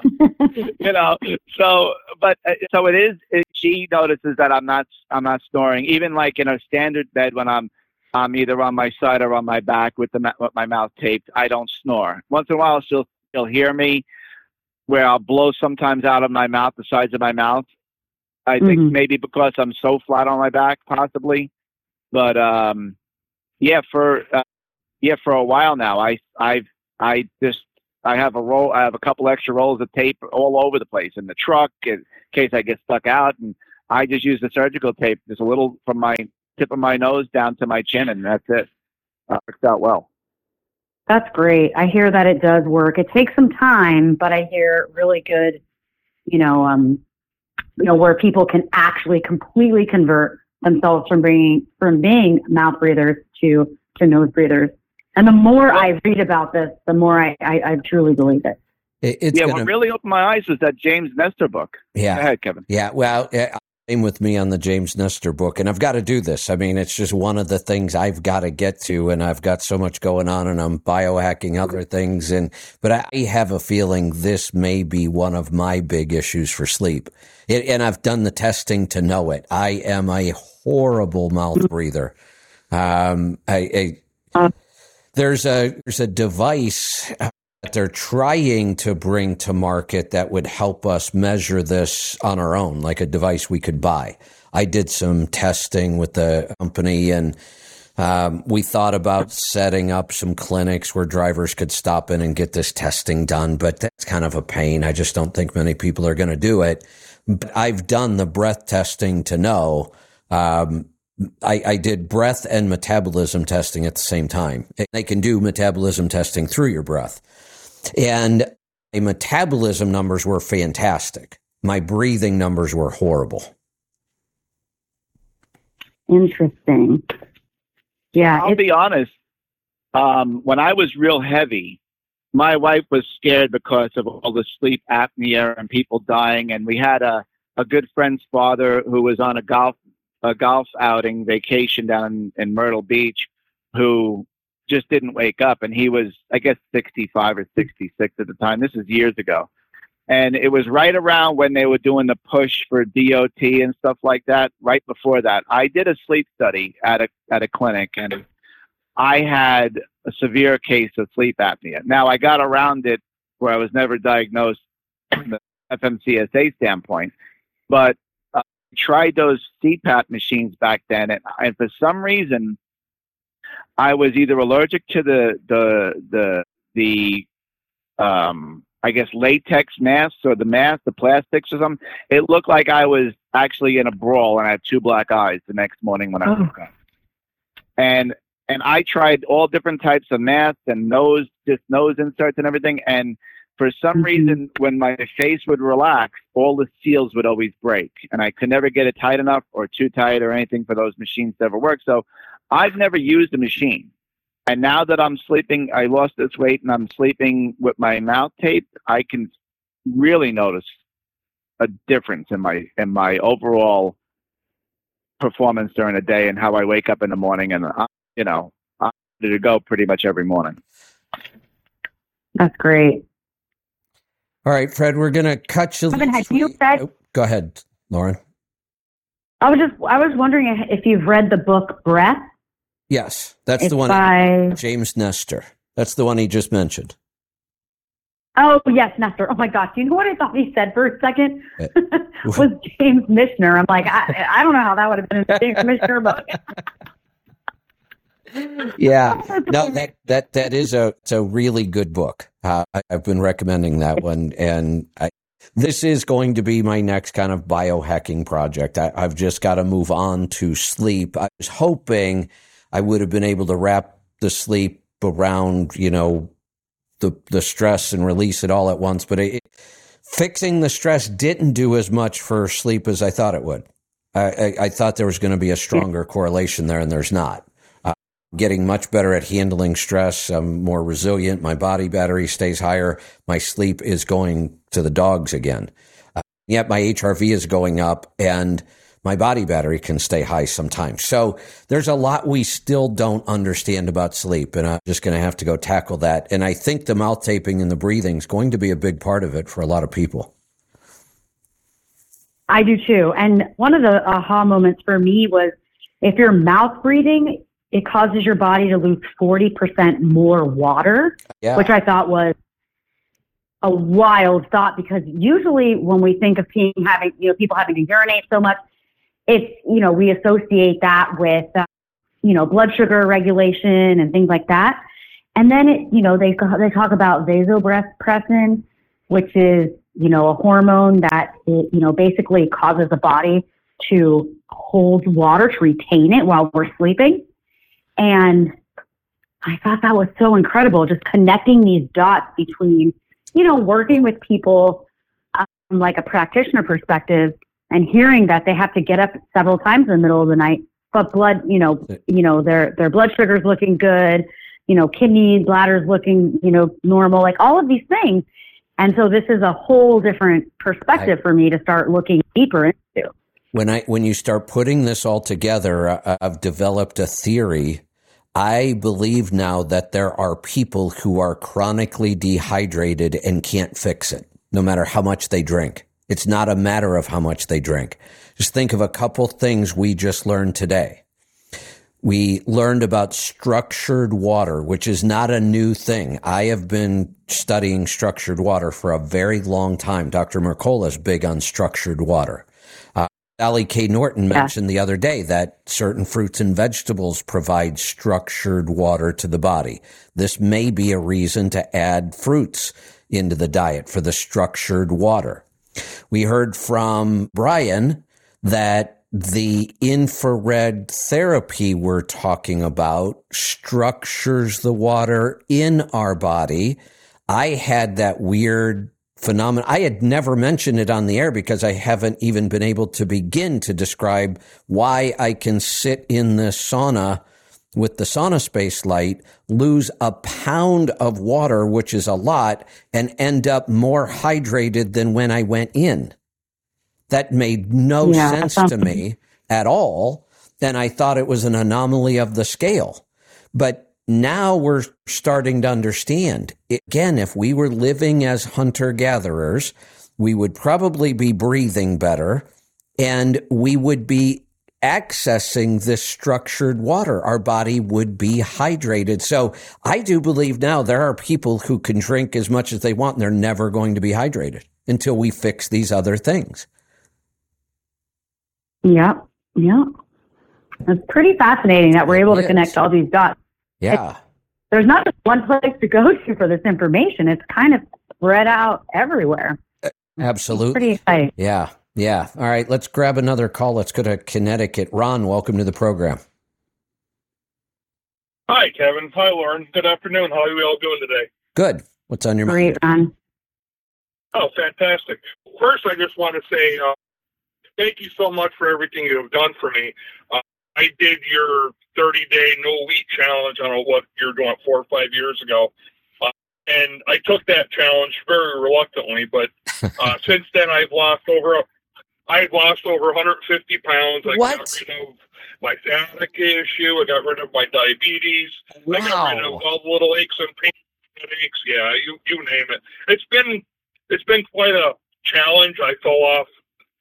*laughs* you know so but uh, so it is it, she notices that i'm not i'm not snoring even like in a standard bed when i'm i'm either on my side or on my back with the with my mouth taped i don't snore. Once in a while she'll she'll hear me where i'll blow sometimes out of my mouth the sides of my mouth. I think Mhm. maybe because i'm so flat on my back possibly. But um yeah for uh, yeah for a while now i i've i just I have a roll. I have a couple extra rolls of tape all over the place in the truck in case I get stuck out, and I just use the surgical tape, just a little from my tip of my nose down to my chin, and that's it. Uh, works out well. That's great. I hear that it does work. It takes some time, but I hear really good, you know, um, you know, where people can actually completely convert themselves from being from being mouth breathers to to nose breathers. And the more I read about this, the more I, I, I truly believe it. It- it's yeah, gonna, what really opened my eyes was that James Nestor book. yeah. Go ahead, Kevin. Yeah, well, yeah, same with me on the James Nestor book, and I've got to do this. I mean, it's just one of the things I've got to get to, and I've got so much going on, and I'm biohacking other things, and but I have a feeling this may be one of my big issues for sleep, it, and I've done the testing to know it. I am a horrible mouth breather. Um, I, I there's a there's a device that they're trying to bring to market that would help us measure this on our own, like a device we could buy. I did some testing with the company and um, we thought about setting up some clinics where drivers could stop in and get this testing done, but that's kind of a pain. I just don't think many people are going to do it. But I've done the breath testing to know. Um, I, I did breath and metabolism testing at the same time. They can do metabolism testing through your breath. And my metabolism numbers were fantastic. my breathing numbers were horrible. Interesting. Yeah, I'll be honest. Um, when I was real heavy, my wife was scared because of all the sleep apnea and people dying. And we had a, a good friend's father who was on a golf a golf outing vacation down in, Myrtle Beach, who just didn't wake up, and he was I guess 65 or 66 at the time. This is years ago, and it was right around when they were doing the push for DOT and stuff like that. Right before that, I did a sleep study at a at a clinic, and I had a severe case of sleep apnea. Now I got around it where I was never diagnosed from the FMCSA standpoint, but tried those CPAP machines back then, and, and for some reason, I was either allergic to the the the the um, I guess latex masks or the mask, the plastics or something. It looked like I was actually in a brawl and I had two black eyes the next morning when I Oh. woke up. And and I tried all different types of masks and nose just nose inserts and everything. And for some Mhm. reason, when my face would relax, all the seals would always break, and I could never get it tight enough or too tight or anything for those machines to ever work. So I've never used a machine. And now that I'm sleeping, I lost this weight and I'm sleeping with my mouth taped. I can really notice a difference in my in my overall performance during the day and how I wake up in the morning. And I, you know, I'm ready to go pretty much every morning. that's great. All right, Fred, we're going to cut you. Have you read- Oh, go ahead, Lauren. I was just I was wondering if you've read the book Breath. Yes, that's It's the one. by James Nestor. That's the one he just mentioned. Oh yes, Nestor. Oh my gosh, do you know what I thought he said for a second? Uh, *laughs* was James Michener. I'm like, I, I don't know how that would have been James Michener, but *laughs* Yeah, *laughs* no, that that that is a it's a really good book. Uh, I, I've been recommending that one, and I, this is going to be my next kind of biohacking project. I, I've just got to move on to sleep. I was hoping I would have been able to wrap the sleep around, you know, the the stress and release it all at once, but it, fixing the stress didn't do as much for sleep as I thought it would. I, I, I thought there was going to be a stronger correlation there, and there's not getting much better at handling stress. I'm more resilient. My body battery stays higher. My sleep is going to the dogs again. Uh, yet my HRV is going up and my body battery can stay high sometimes. So there's a lot we still don't understand about sleep. And I'm just going to have to go tackle that. And I think the mouth taping and the breathing is going to be a big part of it for a lot of people. I do too. And one of the aha moments for me was if you're mouth breathing, it causes your body to lose 40% more water, Yeah. which I thought was a wild thought because usually when we think of peeing having, you know, people having to urinate so much, it's, you know, we associate that with, uh, you know, blood sugar regulation and things like that. And then it, you know, they, they talk about vasopressin, which is, you know, a hormone that, it, you know, basically causes the body to hold water, to retain it while we're sleeping. And I thought that was so incredible, just connecting these dots between, you know, working with people um, from like a practitioner perspective and hearing that they have to get up several times in the middle of the night, but blood, you know, you know, their their blood sugar's looking good, you know, kidney, bladder's looking, you know, normal, like all of these things. And so this is a whole different perspective for me to start looking deeper into. when I when you start putting this all together, I, I've developed a theory. I believe now that there are people who are chronically dehydrated and can't fix it, no matter how much they drink. It's not a matter of how much they drink. Just think of a couple things we just learned today. We learned about structured water, which is not a new thing. I have been studying structured water for a very long time. Dr. Mercola is big on structured water. Sally K. Norton mentioned the other day that certain fruits and vegetables provide structured water to the body. This may be a reason to add fruits into the diet for the structured water. We heard from Brian that the infrared therapy we're talking about structures the water in our body. I had that weird phenomenon. I had never mentioned it on the air because I haven't even been able to begin to describe why I can sit in the sauna with the sauna space light, lose a pound of water, which is a lot, and end up more hydrated than when I went in. That made no Yeah, sense to me at all. And I thought it was an anomaly of the scale. But now we're starting to understand. Again, if we were living as hunter gatherers, we would probably be breathing better and we would be accessing this structured water. Our body would be hydrated. So I do believe now there are people who can drink as much as they want and they're never going to be hydrated until we fix these other things. Yep. Yep. It's pretty fascinating that we're able to Yes. connect all these dots. Yeah. There's not just one place to go to for this information. It's kind of spread out everywhere. Absolutely. Pretty exciting. Yeah. Yeah. All right. Let's grab another call. Let's go to Connecticut. Ron, welcome to the program. Hi, Kevin. Hi, Lauren. Good afternoon. How are we all doing today? Good. What's on your mind? Great, Ron. Oh, fantastic. First, I just want to say uh, thank you so much for everything you have done for me. Uh, I did your 30 day no wheat challenge. I don't know what you're doing four or five years ago. Uh, and I took that challenge very reluctantly, but *laughs* uh, since then I've lost over, I've lost over 150 pounds. I What? got rid of my sciatica issue. I got rid of my diabetes. I got rid of Wow. all the little aches and pains, headaches. Yeah, you you name it. It's been it's been quite a challenge. I fell off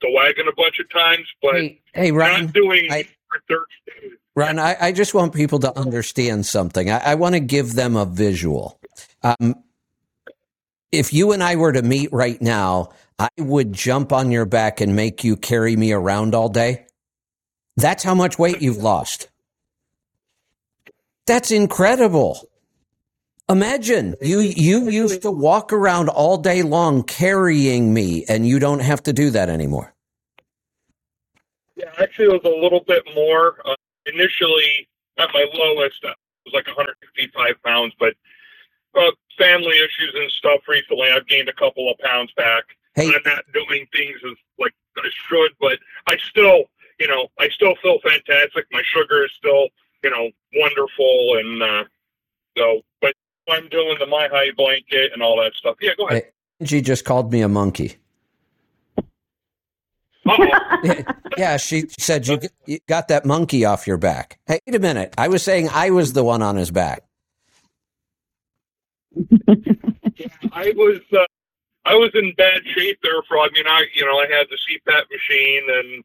the wagon a bunch of times, but Hey, hey Ron. not doing I- for 30 days. Ron, I, I just want people to understand something. I, I want to give them a visual. Um, if you and I were to meet right now, I would jump on your back and make you carry me around all day. That's how much weight you've lost. That's incredible. Imagine you you used to walk around all day long carrying me and you don't have to do that anymore. Yeah, actually, it was a little bit more. Initially, at my lowest, it was like 155 pounds, but uh, family issues and stuff recently, I've gained a couple of pounds back. Hey, I'm not doing things as like I should, but I still, you know, I still feel fantastic. My sugar is still, you know, wonderful, and uh, so, but I'm doing the MiHIGH blanket and all that stuff. Yeah, go ahead. Angie just called me a monkey. Uh-oh. *laughs* yeah, she said you, you got that monkey off your back. Hey, wait a minute. I was saying I was the one on his back. *laughs* I was uh, I was in bad shape there for I mean I you know I had the CPAP machine and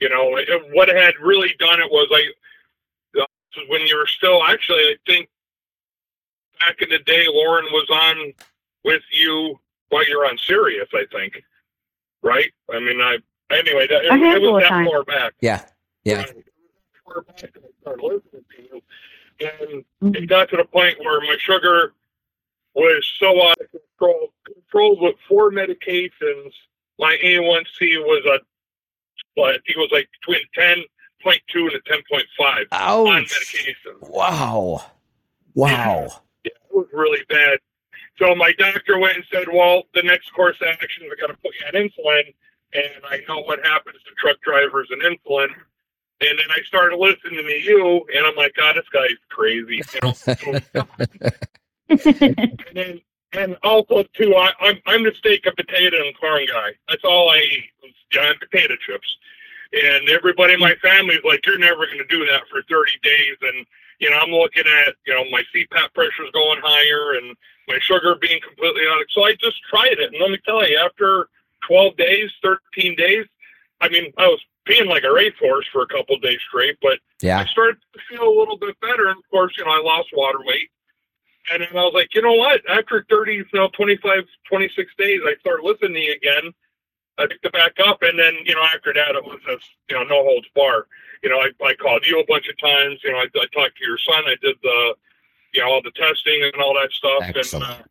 you know it, what had really done it was I uh, when you were still actually I think back in the day Lauren was on with you while you're on Sirius I think right I mean I anyway that, it, it was of that times. far back Yeah, yeah. far back and I started listening to you and it got to the point where my sugar was so out of control. Controlled with four medications. My A1C was a, well, I think it was like between ten point two and a ten point five on Ouch. medication. Wow. Wow. Yeah, it was really bad. So my doctor went and said, "Well, the next course of action, we got to put you on insulin." And I know what happens to truck drivers and insulin. And then I started listening to you, and I'm like, God, this guy's crazy. *laughs* You *laughs* know? and then and also too, I, I'm I'm the steak and potato and corn guy. That's all I eat. was giant potato chips. And everybody in my family is like, you're never going to do that for 30 days. And you know, I'm looking at you know my CPAP pressure's going higher and my sugar being completely out. So I just tried it, and let me tell you, after 12 days, 13 days, I mean, I was peeing like a racehorse for a couple of days straight, but Yeah. I started to feel a little bit better. And of course, you know, I lost water weight. And then I was like, you know what? After 30, you know, 25, 26 days, I started listening again. I picked it back up. And then, you know, after that, it was just, you know, no holds bar. You know, I, I called you a bunch of times. You know, I, I talked to your son. I did the, you know, all the testing and all that stuff. Excellent. And uh,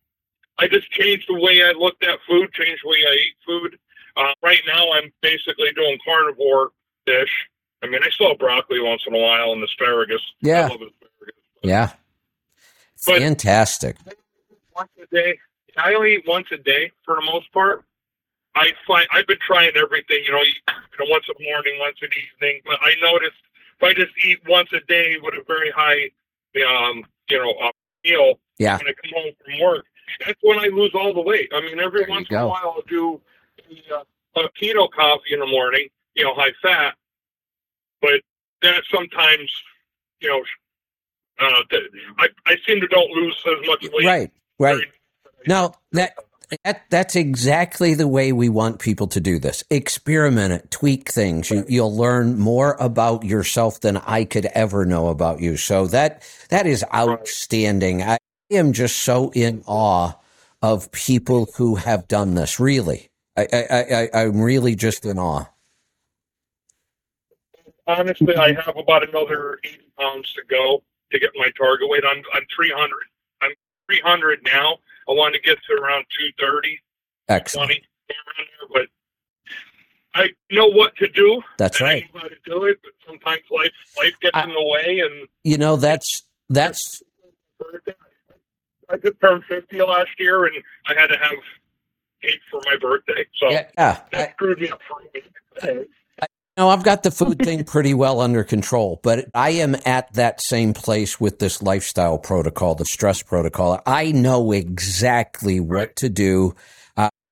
I just changed the way I looked at food, changed the way I eat food. Uh, right now, I'm basically doing carnivore dish. I mean, I still have broccoli once in a while and asparagus. Yeah. Asparagus. Yeah. But- Fantastic. Once a day. I only eat once a day for the most part. I find I've been trying everything, you know, you know, once a morning, once an evening. But I noticed if I just eat once a day with a very high, um, you know, uh, meal Yeah. when I come home from work, that's when I lose all the weight. I mean, every once in a while I'll do a, uh, a keto coffee in the morning, you know, high fat, but that sometimes, you know, uh, I I seem to don't lose as much weight. Right. Right. Now that that that's exactly the way we want people to do this. Experiment it, tweak things. You, you'll learn more about yourself than I could ever know about you. So that that is outstanding. I am just so in awe of people who have done this. Really, I, I, I I'm really just in awe. Honestly, I have about another 80 pounds to go to get my target weight. I'm I'm 300. I'm 300 now. I want to get to around 230, Excellent. 20, but I know what to do. That's right. I know how to do it, but sometimes life life gets I- in the way, and You know that's that's I just turned 50 last year, and I had to have cake for my birthday, so yeah. yeah. That screwed me up for a week. No, I've got the food thing pretty well under control, but I am at that same place with this lifestyle protocol, the stress protocol. I know exactly what to do.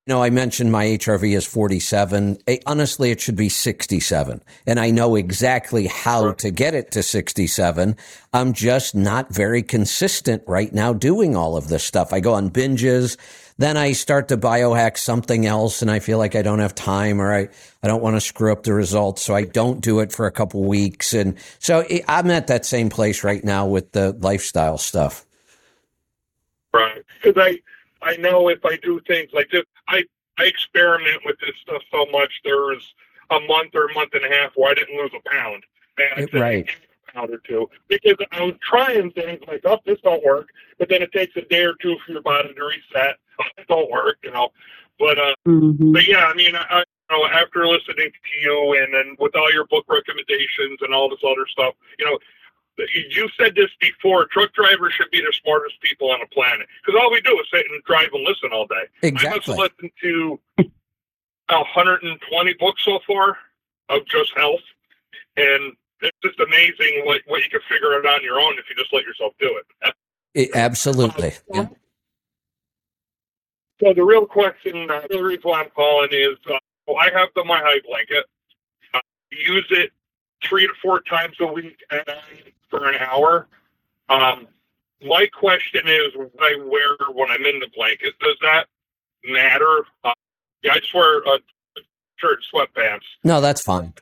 You know, I mentioned my HRV is 47. Eh, Honestly, it should be 67. And I know exactly how to get it to 67. I'm just not very consistent right now doing all of this stuff. I go on binges. Then I start to biohack something else and I feel like I don't have time or I, I don't want to screw up the results. So I don't do it for a couple weeks. And so I- I'm at that same place right now with the lifestyle stuff. Right. Because I, I know if I do things like this, I, I experiment with this stuff so much. There was a month or a month and a half where I didn't lose a pound. And I said, Right. A pound or two because I was trying things like, oh, this don't work. But then it takes a day or two for your body to reset. *laughs* Oh, this don't work, you know. But uh, Mhm. but yeah, I mean, I, I- you know, after listening to you and then with all your book recommendations and all this other stuff, you know, you said this before. Truck drivers should be the smartest people on the planet because all we do is sit and drive and listen all day. Exactly. I must Exactly. have listened to 120 books so far of just health, and it's just amazing what what you can figure out on your own if you just let yourself do it. It- absolutely. Yeah. So the real question, uh, the reason why I'm calling is, uh, well, I have the MiHIGH blanket. I use it three to four times a week at night for an hour. Um, my question is, what I wear when I'm in the blanket, does that matter? Uh, yeah, I just wear a shirt, sweatpants. No, that's fine.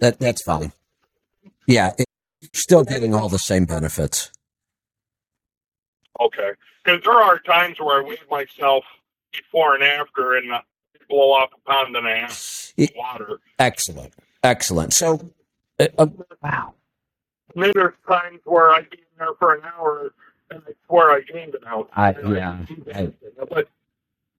That that's fine. Yeah, it, still getting all the same benefits. Okay, because there are times where I weigh myself before and after, and uh, blow off a pound and a half of water. Excellent, excellent. So, uh, uh, Wow. There's times where I be in there for an hour and I swear I gained an ounce. I- yeah, I- But,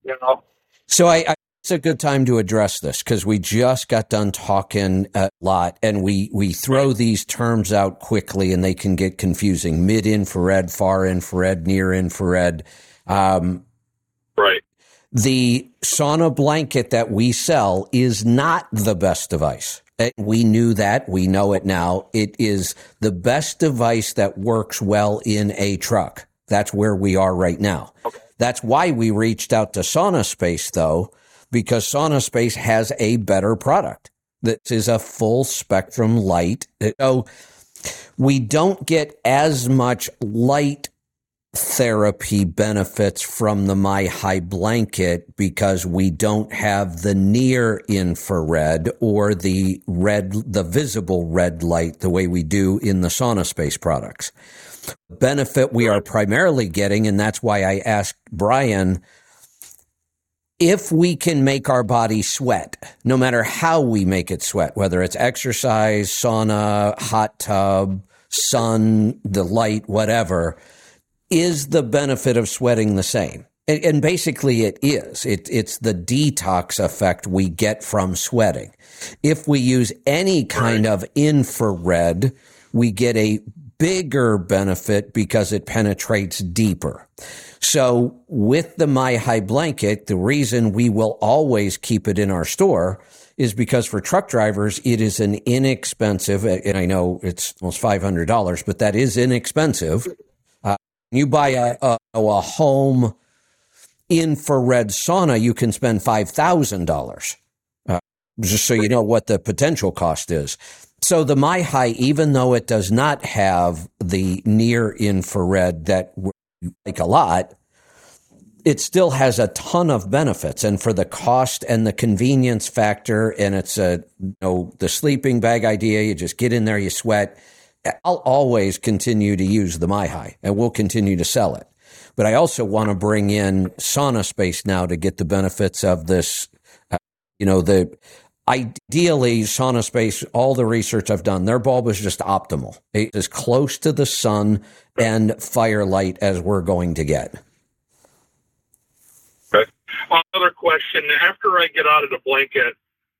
you know, so I, I it's a good time to address this because we just got done talking a lot, and we we throw these terms out quickly, and they can get confusing: mid infrared, far infrared, near infrared. Um, right. the sauna blanket that we sell is not the best device. Uh, We knew that. We know it now. It is the best device that works well in a truck. That's where we are right now. That's why we reached out to Sauna Space, though, because Sauna Space has a better product. This is a full spectrum light. So we don't get as much light therapy benefits from the MiHIGH blanket because we don't have the near infrared or the red, the visible red light the way we do in the sauna space products. Benefit we are primarily getting, and that's why I asked Brian if we can make our body sweat, no matter how we make it sweat, whether it's exercise, sauna, hot tub, sun, the light, whatever, is the benefit of sweating the same? And, and basically, it is. It, it's the detox effect we get from sweating. If we use any kind of infrared, we get a bigger benefit because it penetrates deeper. So with the MiHIGH blanket, the reason we will always keep it in our store is because for truck drivers, it is an inexpensive, and I know it's almost $500, but that is inexpensive. You buy a, a, a home infrared sauna, you can spend $5,000. Uh, just so you know what the potential cost is. So the MiHIGH, even though it does not have the near infrared that we like a lot, it still has a ton of benefits. And for the cost and the convenience factor, and it's a, you know, the sleeping bag idea, you just get in there, you sweat. I'll always continue to use the MiHIGH and we'll continue to sell it. But I also want to bring in sauna space now to get the benefits of this. Uh, you know, the ideally sauna space, all the research I've done, their bulb is just optimal. It's as close to the sun and firelight as we're going to get. Okay. Another question: After I get out of the blanket,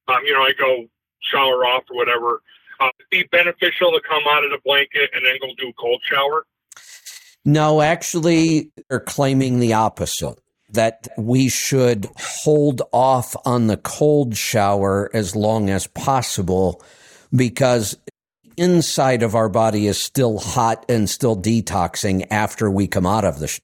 um, you know, I go shower off or whatever. Uh, be beneficial to come out of the blanket and then go do a cold shower? No, actually, they're claiming the opposite. That we should hold off on the cold shower as long as possible because inside of our body is still hot and still detoxing after we come out of the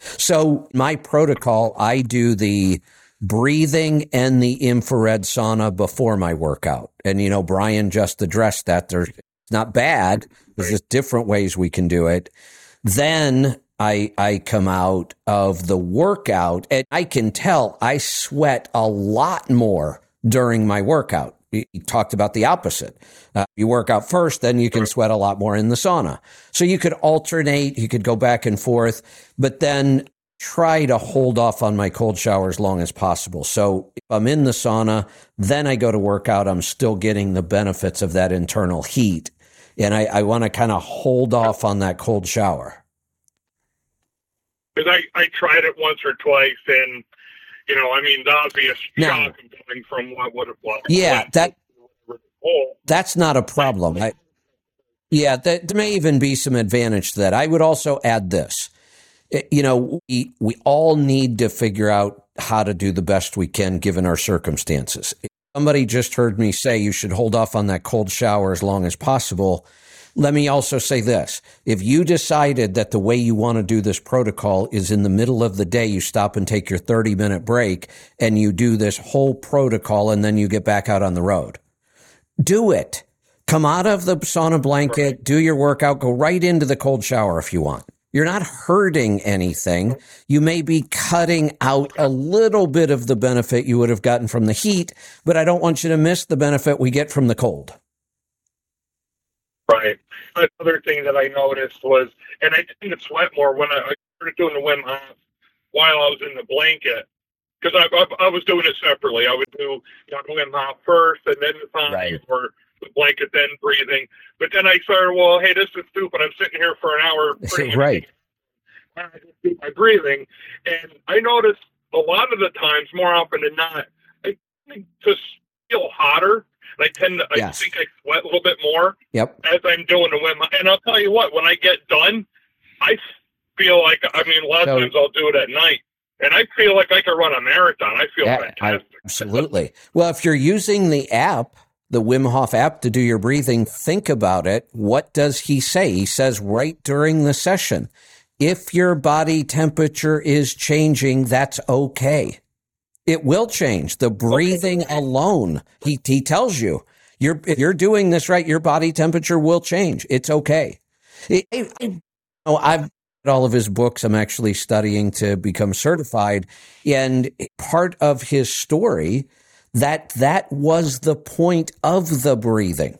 so my protocol, I do the breathing and the infrared sauna before my workout. And you know, Brian just addressed that. There's not bad. There's just different ways we can do it. Then I I come out of the workout and I can tell I sweat a lot more during my workout he talked about the opposite. Uh, you work out first, then you can sweat a lot more in the sauna. So you could alternate, you could go back and forth, but then try to hold off on my cold shower as long as possible. So if I'm in the sauna, then I go to work out, I'm still getting the benefits of that internal heat. And I, I want to kind of hold off on that cold shower. Because I, I tried it once or twice and you know, I mean, the obvious now, shock coming from what would have was. Yeah, that that's not a problem. I, yeah, there may even be some advantage to that. I would also add this. Eh, you know, we, we all need to figure out how to do the best we can given our circumstances. Somebody just heard me say you should hold off on that cold shower as long as possible. Let me also say this. If you decided that the way you want to do this protocol is in the middle of the day, you stop and take your 30 minute break and you do this whole protocol and then you get back out on the road. Do it. Come out of the sauna blanket, do your workout, go right into the cold shower if you want. You're not hurting anything. Mm-hmm. You may be cutting out a little bit of the benefit you would have gotten from the heat, but I don't want you to miss the benefit we get from the cold. Right. Another thing that I noticed was, and I tend to sweat more when I, started doing the Wim Hof while I was in the blanket because I, I, I, was doing it separately. I would do you know, Wim Hof first and then the sauna right. or the blanket, then breathing. But then I started, well, hey, this is stupid. I'm sitting here for an hour. *laughs* right. I just do my breathing. And I noticed a lot of the times, more often than not, I just feel hotter I tend to, yes. I think I sweat a little bit more. Yep. As I'm doing the Wim, and I'll tell you what, when I get done, I feel like I mean, a lot so, of times I'll do it at night, and I feel like I could run a marathon. I feel yeah, fantastic. I, absolutely. well, if you're using the app, the Wim Hof app to do your breathing, think about it. What does he say? He says right during the session, if your body temperature is changing, that's okay. It will change. The breathing okay. alone, he, he tells you, you're, if you're doing this right, your body temperature will change. It's okay. It, it, oh, I've all of his books. I'm actually studying to become certified. And part of his story that that was the point of the breathing.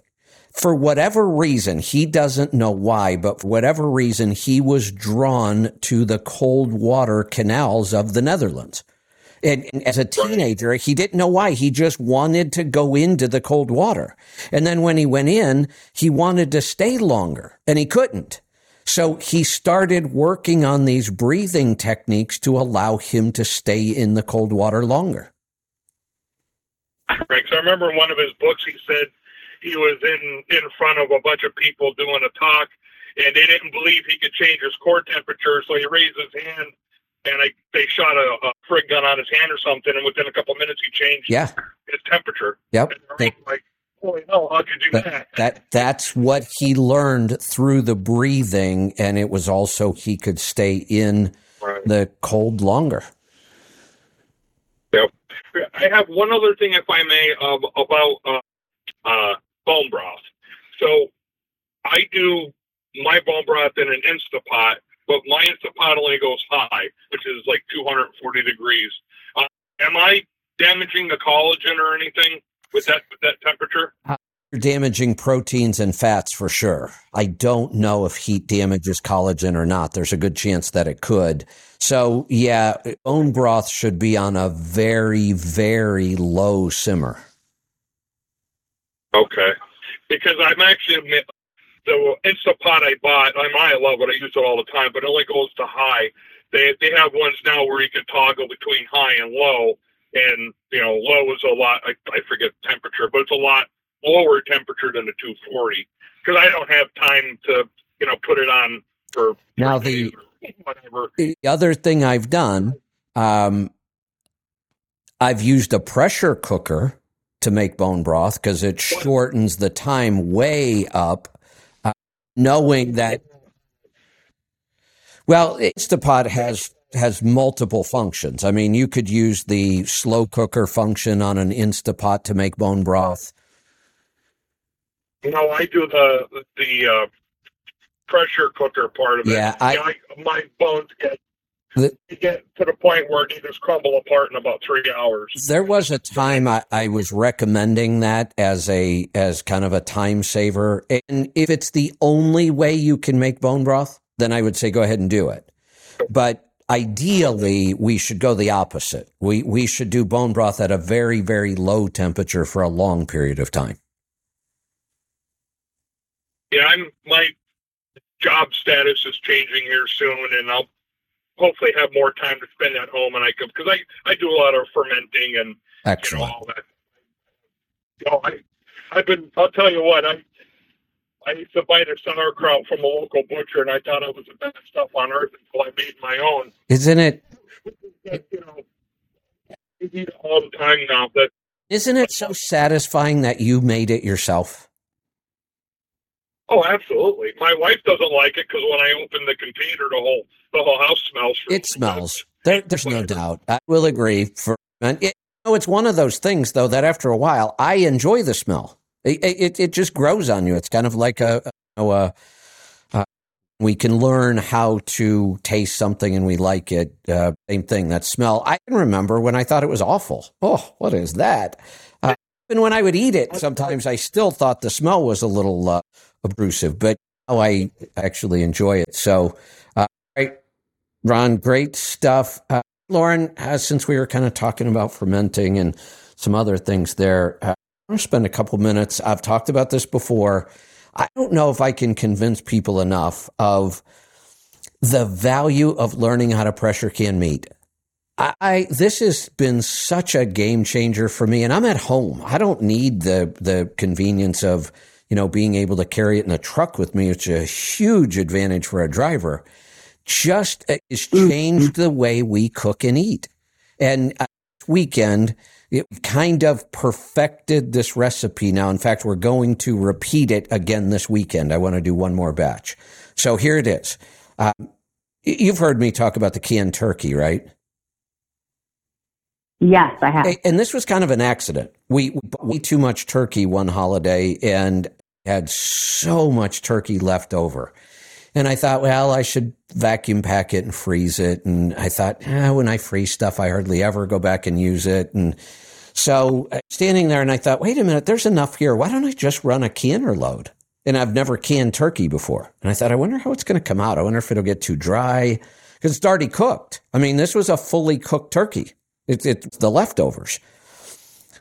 For whatever reason, he doesn't know why, but for whatever reason, he was drawn to the cold water canals of the Netherlands. And, and, as a teenager, he didn't know why. He just wanted to go into the cold water. And then when he went in, he wanted to stay longer and he couldn't. So he started working on these breathing techniques to allow him to stay in the cold water longer. Right. So I remember in one of his books, he said he was in, in front of a bunch of people doing a talk and they didn't believe he could change his core temperature, so he raised his hand, and I, they shot a, a frig gun on his hand or something, and within a couple minutes he changed Yeah. his temperature. Yep. They- like, holy hell, how'd you do That, that? that that's what he learned through the breathing, and it was also he could stay in Right. the cold longer. I have one other thing, if I may, um, about uh, uh, bone broth. So I do my bone broth in an Instapot, but my Instapot only goes high, which is like 240 degrees. Uh, am I damaging the collagen or anything with that with that temperature? You're damaging proteins and fats for sure. I don't know if heat damages collagen or not. There's a good chance that it could. So, yeah, bone broth should be on a very, very low simmer. Okay. Because I'm actually the Instapot I bought. I might love it. I use it all the time, but it only goes to high. They they have ones now where you can toggle between high and low, and you know low is a lot. I, I forget temperature, but it's a lot lower temperature than the 240 because I don't have time to you know put it on for Now, the- whatever. The other thing I've done, um, I've used a pressure cooker to make bone broth because it shortens the time way up, uh, knowing that. Well, Instapot has has multiple functions. I mean, you could use the slow cooker function on an Instapot to make bone broth. No, I do the the uh, pressure cooker part of it. Yeah, I- You I- my bones get The- get to the point where they just crumble apart in about three hours. There was a time I, I was recommending that as a as kind of a time saver, and if it's the only way you can make bone broth, then I would say go ahead and do it. But ideally, we should go the opposite. We we should do bone broth at a very very low temperature for a long period of time. Yeah, I'm my job status is changing here soon, and I'll hopefully have more time to spend at home. And I could because I I do a lot of fermenting and you know all that. You know, I I've been. I'll tell you what I. I used to buy the sauerkraut from a local butcher, and I thought it was the best stuff on earth until I made my own. Isn't it? You know, I eat it all the time now. But Isn't it so satisfying that you made it yourself? Oh, absolutely. My wife doesn't like it because when I open the container, the whole the whole house smells. It smells. There, there's no doubt. I will agree. For and it, you know, it's one of those things though that after a while, I enjoy the smell. It it, it just grows on you. It's kind of like a, a, a, a we can learn how to taste something and we like it. Uh, same thing. That smell. I can remember when I thought it was awful. Oh, what is that? Uh, even when I would eat it, sometimes I still thought the smell was a little uh, abrasive, but now I actually enjoy it. So, uh, right, Ron, great stuff. Uh, Lauren, uh, since we were kind of talking about fermenting and some other things there, uh, I want to spend a couple minutes. I've talked about this before. I don't know if I can convince people enough of the value of learning how to pressure can meat. I, I this has been such a game changer for me, and I'm at home. I don't need the the convenience of you know being able to carry it in a truck with me. It's a huge advantage for a driver. Just uh, it's changed the way we cook and eat. And uh, weekend, it kind of perfected this recipe now. In fact, we're going to repeat it again this weekend. I want to do one more batch. So here it is. Um, you've heard me talk about the canned turkey, right? Yes, I have. And this was kind of an accident. We, we bought way too much turkey one holiday and had so much turkey left over. And I thought, well, I should vacuum pack it and freeze it. And I thought, eh, when I freeze stuff, I hardly ever go back and use it. And so uh, standing there and I thought, wait a minute, there's enough here. Why don't I just run a canner load? And I've never canned turkey before. And I thought, I wonder how it's going to come out. I wonder if it'll get too dry because it's already cooked. I mean, this was a fully cooked turkey. It's it's the leftovers.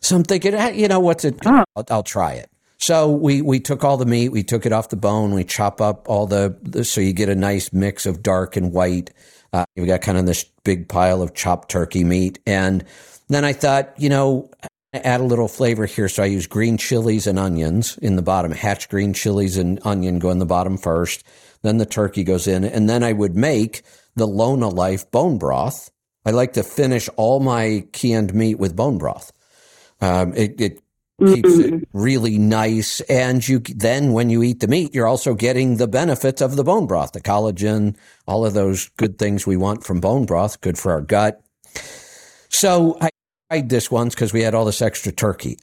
So I'm thinking, ah, you know, what's it? I'll, I'll try it. So we we took all the meat, we took it off the bone, we chop up all the, the so you get a nice mix of dark and white. Uh, we got kind of this big pile of chopped turkey meat, and then I thought, you know, add a little flavor here. So I use green chilies and onions in the bottom. Hatch green chilies and onion go in the bottom first. Then the turkey goes in. And then I would make the LonoLife bone broth. I like to finish all my canned meat with bone broth. Um, it, it keeps it mm-hmm. really nice. And you then, when you eat the meat, you're also getting the benefits of the bone broth, the collagen, all of those good things we want from bone broth, good for our gut. So I tried this once because we had all this extra turkey.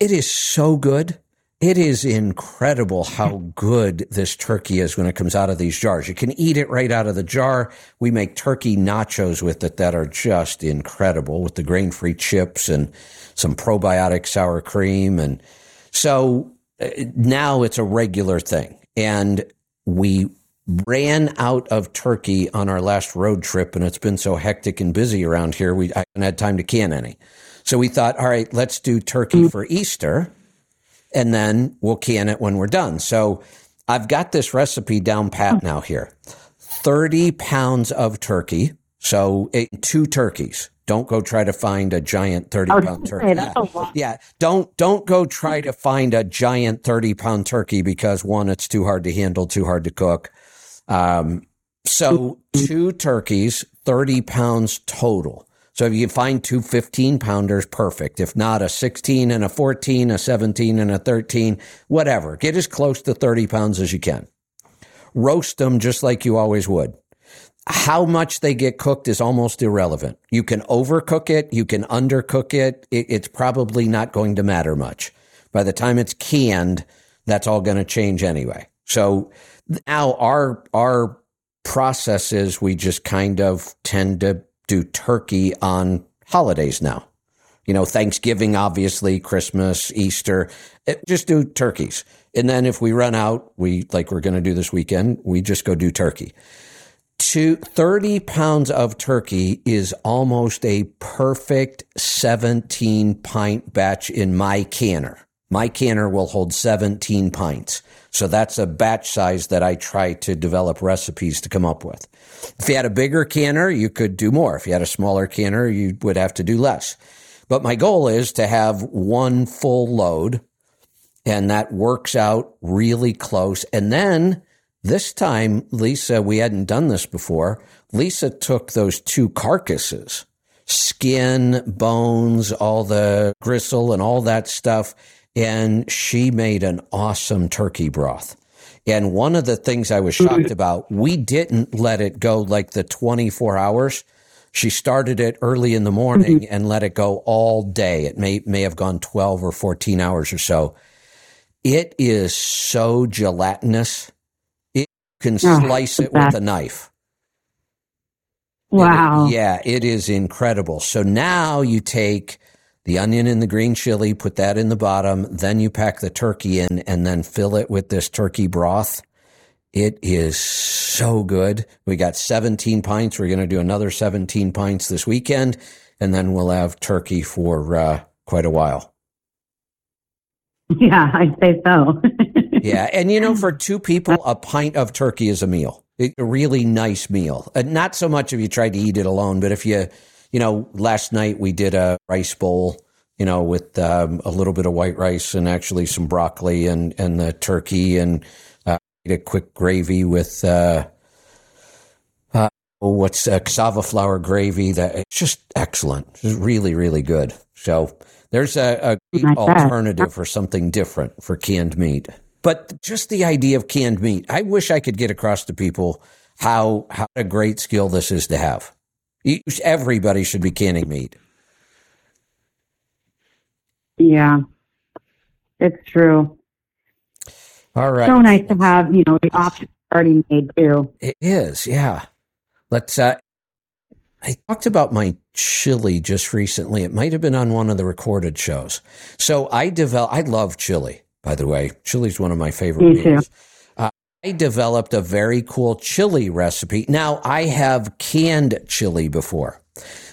It is so good. It is incredible how *laughs* good this turkey is when it comes out of these jars. You can eat it right out of the jar. We make turkey nachos with it that are just incredible with the grain free chips and some probiotic sour cream. And so uh, now it's a regular thing. And we ran out of turkey on our last road trip, and it's been so hectic and busy around here, we I haven't had time to can any. So we thought, all right, let's do turkey for Easter, and then we'll can it when we're done. So I've got this recipe down pat now here 30 pounds of turkey. So eh, two turkeys. Don't go try to find a giant 30 I was pound turkey. that's. Yeah, don't don't go try to find a giant 30 pound turkey because one, it's too hard to handle, too hard to cook. Um, so two turkeys, 30 pounds total. So if you find two 15 pounders, perfect. If not, a 16 and a 14, a 17 and a 13, whatever. Get as close to 30 pounds as you can. Roast them just like you always would. How much they get cooked is almost irrelevant. You can overcook it, you can undercook it. it it's probably not going to matter much. By the time it's canned, that's all going to change anyway. So now our our process is we just kind of tend to do turkey on holidays now. You know, Thanksgiving, obviously, Christmas, Easter, it, just do turkeys. And then if we run out, we like we're going to do this weekend, we just go do turkey. To 30 pounds of turkey is almost a perfect 17 pint batch in my canner. My canner will hold 17 pints. So that's a batch size that I try to develop recipes to come up with. If you had a bigger canner, you could do more. If you had a smaller canner, you would have to do less. But my goal is to have one full load and that works out really close. And then this time, Lisa, we hadn't done this before. Lisa took those two carcasses, skin, bones, all the gristle and all that stuff, and she made an awesome turkey broth. And one of the things I was shocked about, we didn't let it go like the 24 hours. She started it early in the morning and let it go all day. It may may have gone 12 or 14 hours or so. It is so gelatinous. It can Oh, slice it with a knife. Wow. It- yeah, it is incredible. So now you take the onion and the green chili, put that in the bottom, then you pack the turkey in and then fill it with this turkey broth. It is so good. We got 17 pints. We're going to do another 17 pints this weekend, and then we'll have turkey for uh, quite a while. *laughs* Yeah, I'd say so. *laughs* Yeah, and you know, for two people, a pint of turkey is a meal. It- a really nice meal. Uh, not so much if you tried to eat it alone, but if you, you know, last night we did a rice bowl, you know, with um, a little bit of white rice and actually some broccoli and and the turkey and uh, a quick gravy with uh, uh, what's uh, cassava flour gravy. That it's just excellent. It's really really good. So there's a, a alternative for something different for canned meat. But just the idea of canned meat, I wish I could get across to people how how a great skill this is to have. You- Everybody should be canning meat. yeah, it's true. All right. So nice to have, you know, the option already made too. It is, yeah. Let's. Uh, I talked about my chili just recently. It might have been on one of the recorded shows. So I develop. I love chili, by the way. Chili's one of my favorite Me too. meals. Uh, I developed a very cool chili recipe. Now I have canned chili before.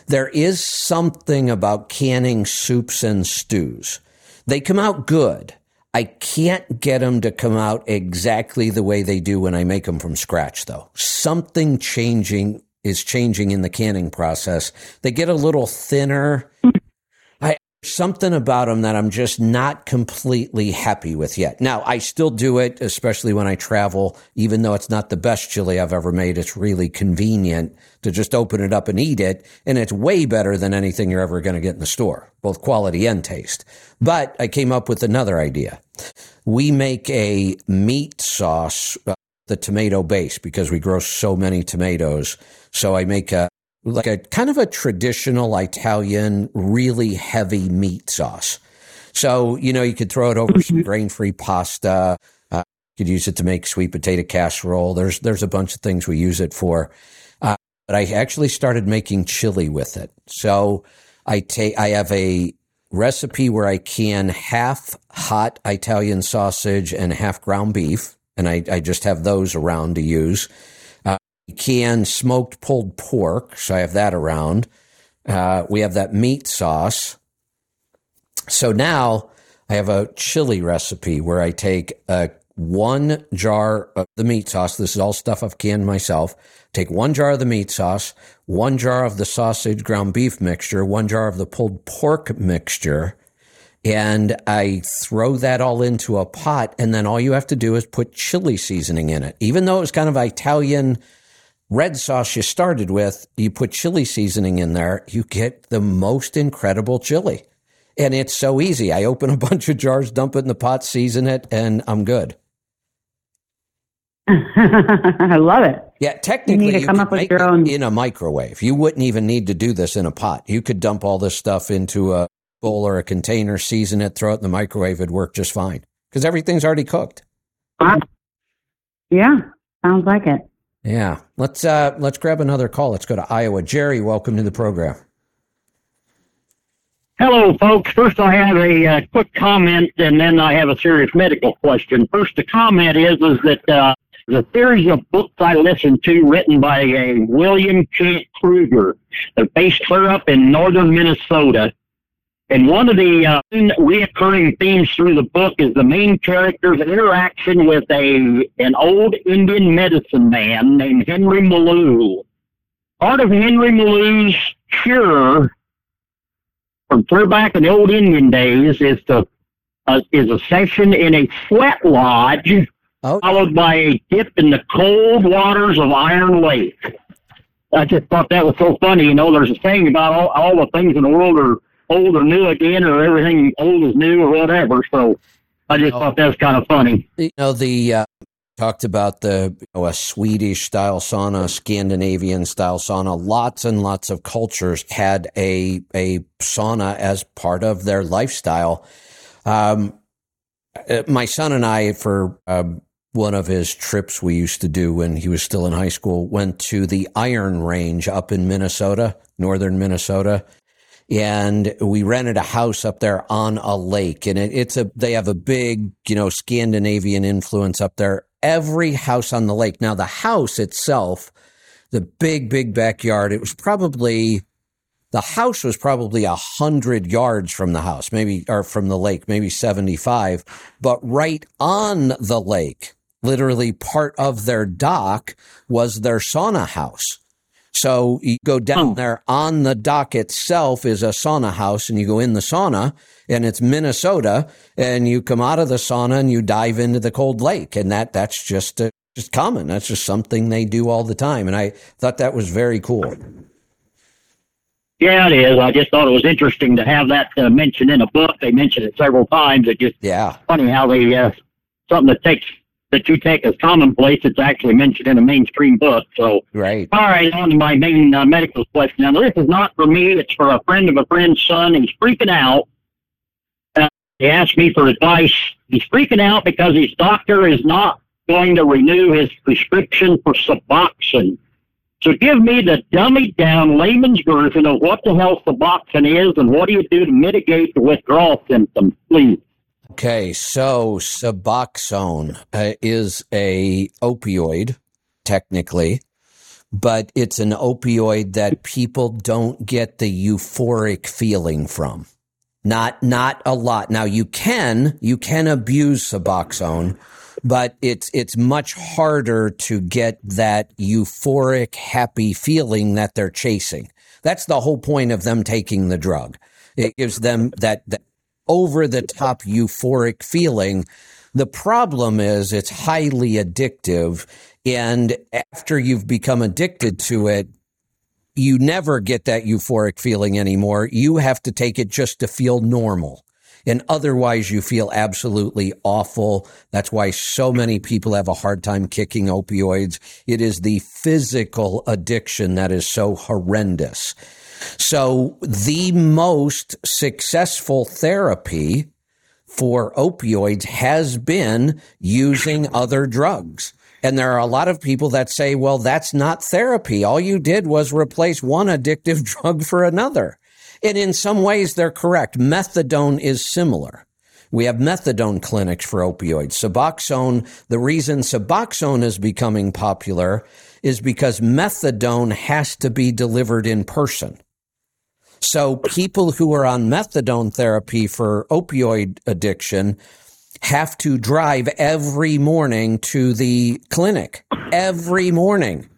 There is something about canning soups and stews. They come out good. I can't get them to come out exactly the way they do when I make them from scratch, though. Something changing is changing in the canning process. They get a little thinner. Something about them that I'm just not completely happy with yet. Now, I still do it, especially when I travel, even though it's not the best chili I've ever made. It's really convenient to just open it up and eat it. And it's way better than anything you're ever going to get in the store, both quality and taste. But I came up with another idea. We make a meat sauce, uh, the tomato base, because we grow so many tomatoes. So I make a, like a kind of a traditional Italian, really heavy meat sauce. So, you know, you could throw it over mm-hmm. some grain free pasta. Uh, you could use it to make sweet potato casserole. There's, there's a bunch of things we use it for. Uh, but I actually started making chili with it. So I take, I have a recipe where I can half hot Italian sausage and half ground beef. And I, I just have those around to use can smoked pulled pork. So I have that around. Uh, we have that meat sauce. So now I have a chili recipe where I take a one jar of the meat sauce. This is all stuff I've canned myself. Take one jar of the meat sauce, one jar of the sausage ground beef mixture, one jar of the pulled pork mixture, and I throw that all into a pot. And then all you have to do is put chili seasoning in it. Even though it was kind of Italian red sauce you started with, you put chili seasoning in there, you get the most incredible chili. And it's so easy. I open a *laughs* bunch of jars, dump it in the pot, season it, and I'm good. *laughs* I love it. Yeah, technically, you, need to come up with your own in a microwave. You wouldn't even need to do this in a pot. You could dump all this stuff into a bowl or a container, season it, throw it in the microwave. It'd work just fine because everything's already cooked. Uh, yeah, sounds like it. Yeah. Let's uh let's grab another call. Let's go to Iowa. Jerry, welcome to the program. Hello, folks. First, I have a uh, quick comment, and then I have a serious medical question. First, the comment is is that uh, the series of books I listened to, written by a William Kent Krueger, they're based clear up in northern Minnesota. And one of the uh, reoccurring themes through the book is the main character's interaction with a an old Indian medicine man named Henry Meloux. Part of Henry Meloux's cure from clear back in the old Indian days is to uh, is a session in a sweat lodge, oh. followed by a dip in the cold waters of Iron Lake. I just thought that was so funny. You know, there's a saying about all, all the things in the world are old or new again, or everything old is new, or whatever. So I just thought that was kind of funny. You know, the uh, talked about the you know, a Swedish style sauna, Scandinavian style sauna. Lots and lots of cultures had a a sauna as part of their lifestyle. Um, uh, my son and I, for um, one of his trips we used to do when he was still in high school, went to the Iron Range up in Minnesota, northern Minnesota, and we rented a house up there on a lake. And it, it's a they have a big you know scandinavian influence up there. Every house on the lake. Now the house itself the big big backyard it was probably the house was probably a hundred yards from the house maybe or from the lake maybe 75 but right on the lake literally part of their dock was their sauna house so you go down oh. there on the dock itself is a sauna house and you go in the sauna and it's Minnesota and you come out of the sauna and you dive into the cold lake and that that's just uh, just common. That's just something they do all the time. And I thought that was very cool. Yeah, it is. I just thought it was interesting to have that uh, mentioned in a book. They mentioned it several times. It just yeah funny how they uh, something that takes that you take as commonplace. It's actually mentioned in a mainstream book. So, right. All right, on to my main uh, medical question. Now, this is not for me. It's for a friend of a friend's son. He's freaking out. Uh, he asked me for advice. He's freaking out because his doctor is not going to renew his prescription for Suboxone. So give me the dummy down layman's version of what the hell Suboxone is and what do you do to mitigate the withdrawal symptoms, please. Okay, so Suboxone uh, is a opioid, technically, but it's an opioid that people don't get the euphoric feeling from. Not not a lot. Now you can you can abuse Suboxone, but it's it's much harder to get that euphoric happy feeling that they're chasing. That's the whole point of them taking the drug It gives them that, that over the top euphoric feeling. The problem is it's highly addictive. And after you've become addicted to it, you never get that euphoric feeling anymore. You have to take it just to feel normal. And otherwise you feel absolutely awful. That's why so many people have a hard time kicking opioids. It is the physical addiction that is so horrendous. So the most successful therapy for opioids has been using *coughs* other drugs. And there are a lot of people that say, well, that's not therapy. All you did was replace one addictive *laughs* drug for another. And in some ways, they're correct. Methadone is similar. We have methadone clinics for opioids. Suboxone, the reason Suboxone is becoming popular is because methadone has to be delivered in person. So people who are on methadone therapy for opioid addiction have to drive every morning to the clinic every morning.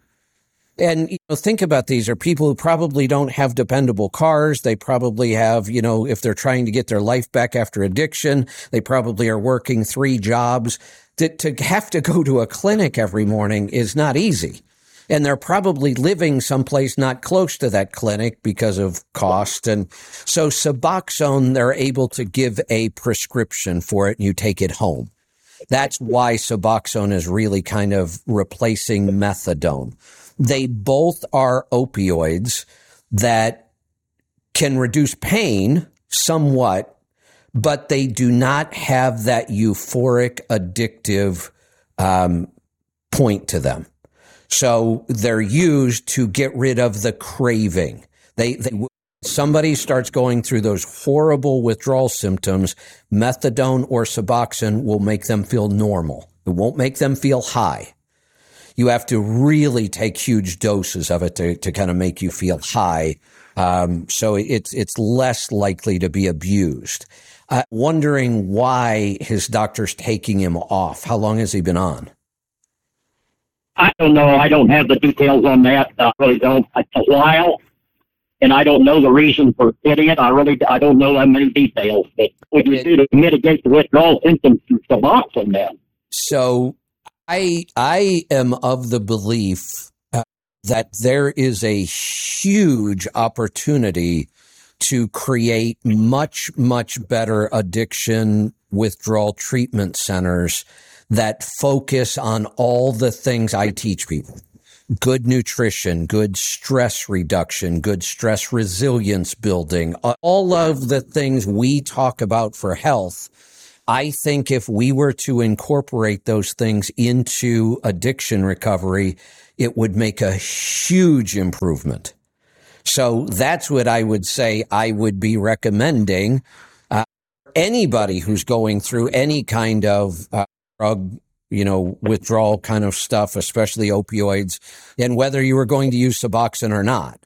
And you know, think about these are people who probably don't have dependable cars. They probably have, you know, if they're trying to get their life back after addiction, they probably are working three jobs. To, to have to go to a clinic every morning is not easy and they're probably living someplace not close to that clinic because of cost. And so Suboxone, they're able to give a prescription for it and you take it home. That's why Suboxone is really kind of replacing methadone. They both are opioids that can reduce pain somewhat, but they do not have that euphoric addictive um, point to them. So they're used to get rid of the craving. They, they somebody starts going through those horrible withdrawal symptoms, methadone or Suboxone will make them feel normal. It won't make them feel high. You have to really take huge doses of it to, to kind of make you feel high. Um, so it's it's less likely to be abused. Uh, wondering why his doctor's taking him off. How long has he been on? I don't know. I don't have the details on that. I really don't. It's a while, and I don't know the reason for getting it. I really I don't know that many details. But what you do to mitigate the withdrawal symptoms from Suboxone then? So, I I am of the belief uh, that there is a huge opportunity to create much much better addiction withdrawal treatment centers that focus on all the things I teach people good nutrition, good stress reduction, good stress resilience building, all of the things we talk about for health. I think if we were to incorporate those things into addiction recovery, it would make a huge improvement. So that's what I would say I would be recommending uh, anybody who's going through any kind of uh, drug, you know, withdrawal kind of stuff, especially opioids, and whether you were going to use Suboxone or not.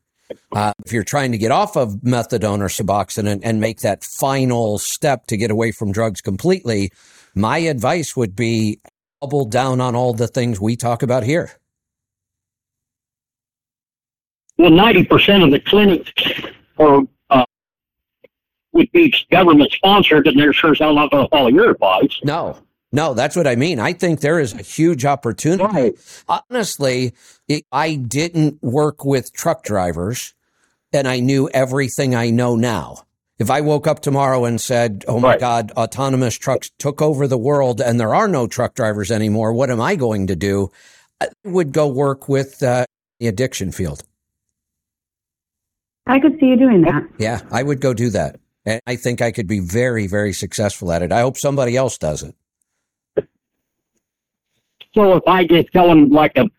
Uh, if you're trying to get off of methadone or Suboxone and, and make that final step to get away from drugs completely, my advice would be double down on all the things we talk about here. Well, 90% of the clinics are, uh, would be government sponsored, and they're sure not going to follow your advice. No, no, that's what I mean. I think there is a huge opportunity. Right. Honestly, it, I didn't work with truck drivers and I knew everything I know now. If I woke up tomorrow and said, Oh my right. God, autonomous trucks took over the world and there are no truck drivers anymore, what am I going to do? I would go work with uh, the addiction field. I could see you doing that. Yeah, I would go do that. And I think I could be very, very successful at it. I hope somebody else does it. So if I just tell in like a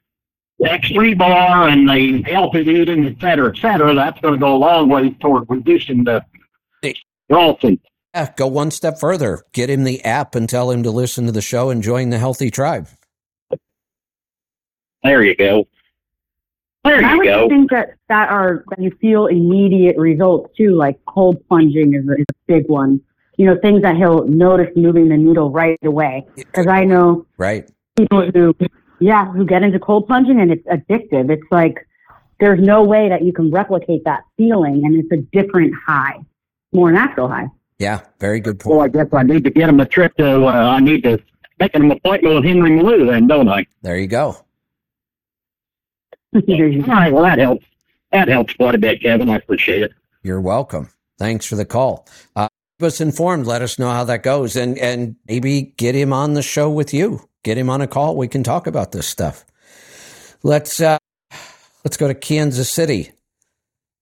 X3 bar and the healthy eating, et cetera, et cetera, that's going to go a long way toward reducing the Ralston. Yeah, go one step further. Get him the app and tell him to listen to the show and join the healthy tribe. There you go. There I you go. Things that, that are that you feel immediate results too, like cold plunging is a, is a big one. You know, things that he'll notice moving the needle right away. Because I know right people who, yeah, who get into cold plunging and it's addictive. It's like there's no way that you can replicate that feeling, and it's a different high. more natural high. Yeah, very good point. Well, I guess I need to get him a trip to. Uh, I need to make an appointment with Henry Meloux, then, don't I? There you go. *laughs* All right. Well, that helps. That helps quite a bit, Kevin. I appreciate it. You're welcome. Thanks for the call. Uh, keep us informed. Let us know how that goes, and and maybe get him on the show with you. Get him on a call. We can talk about this stuff. Let's uh, let's go to Kansas City.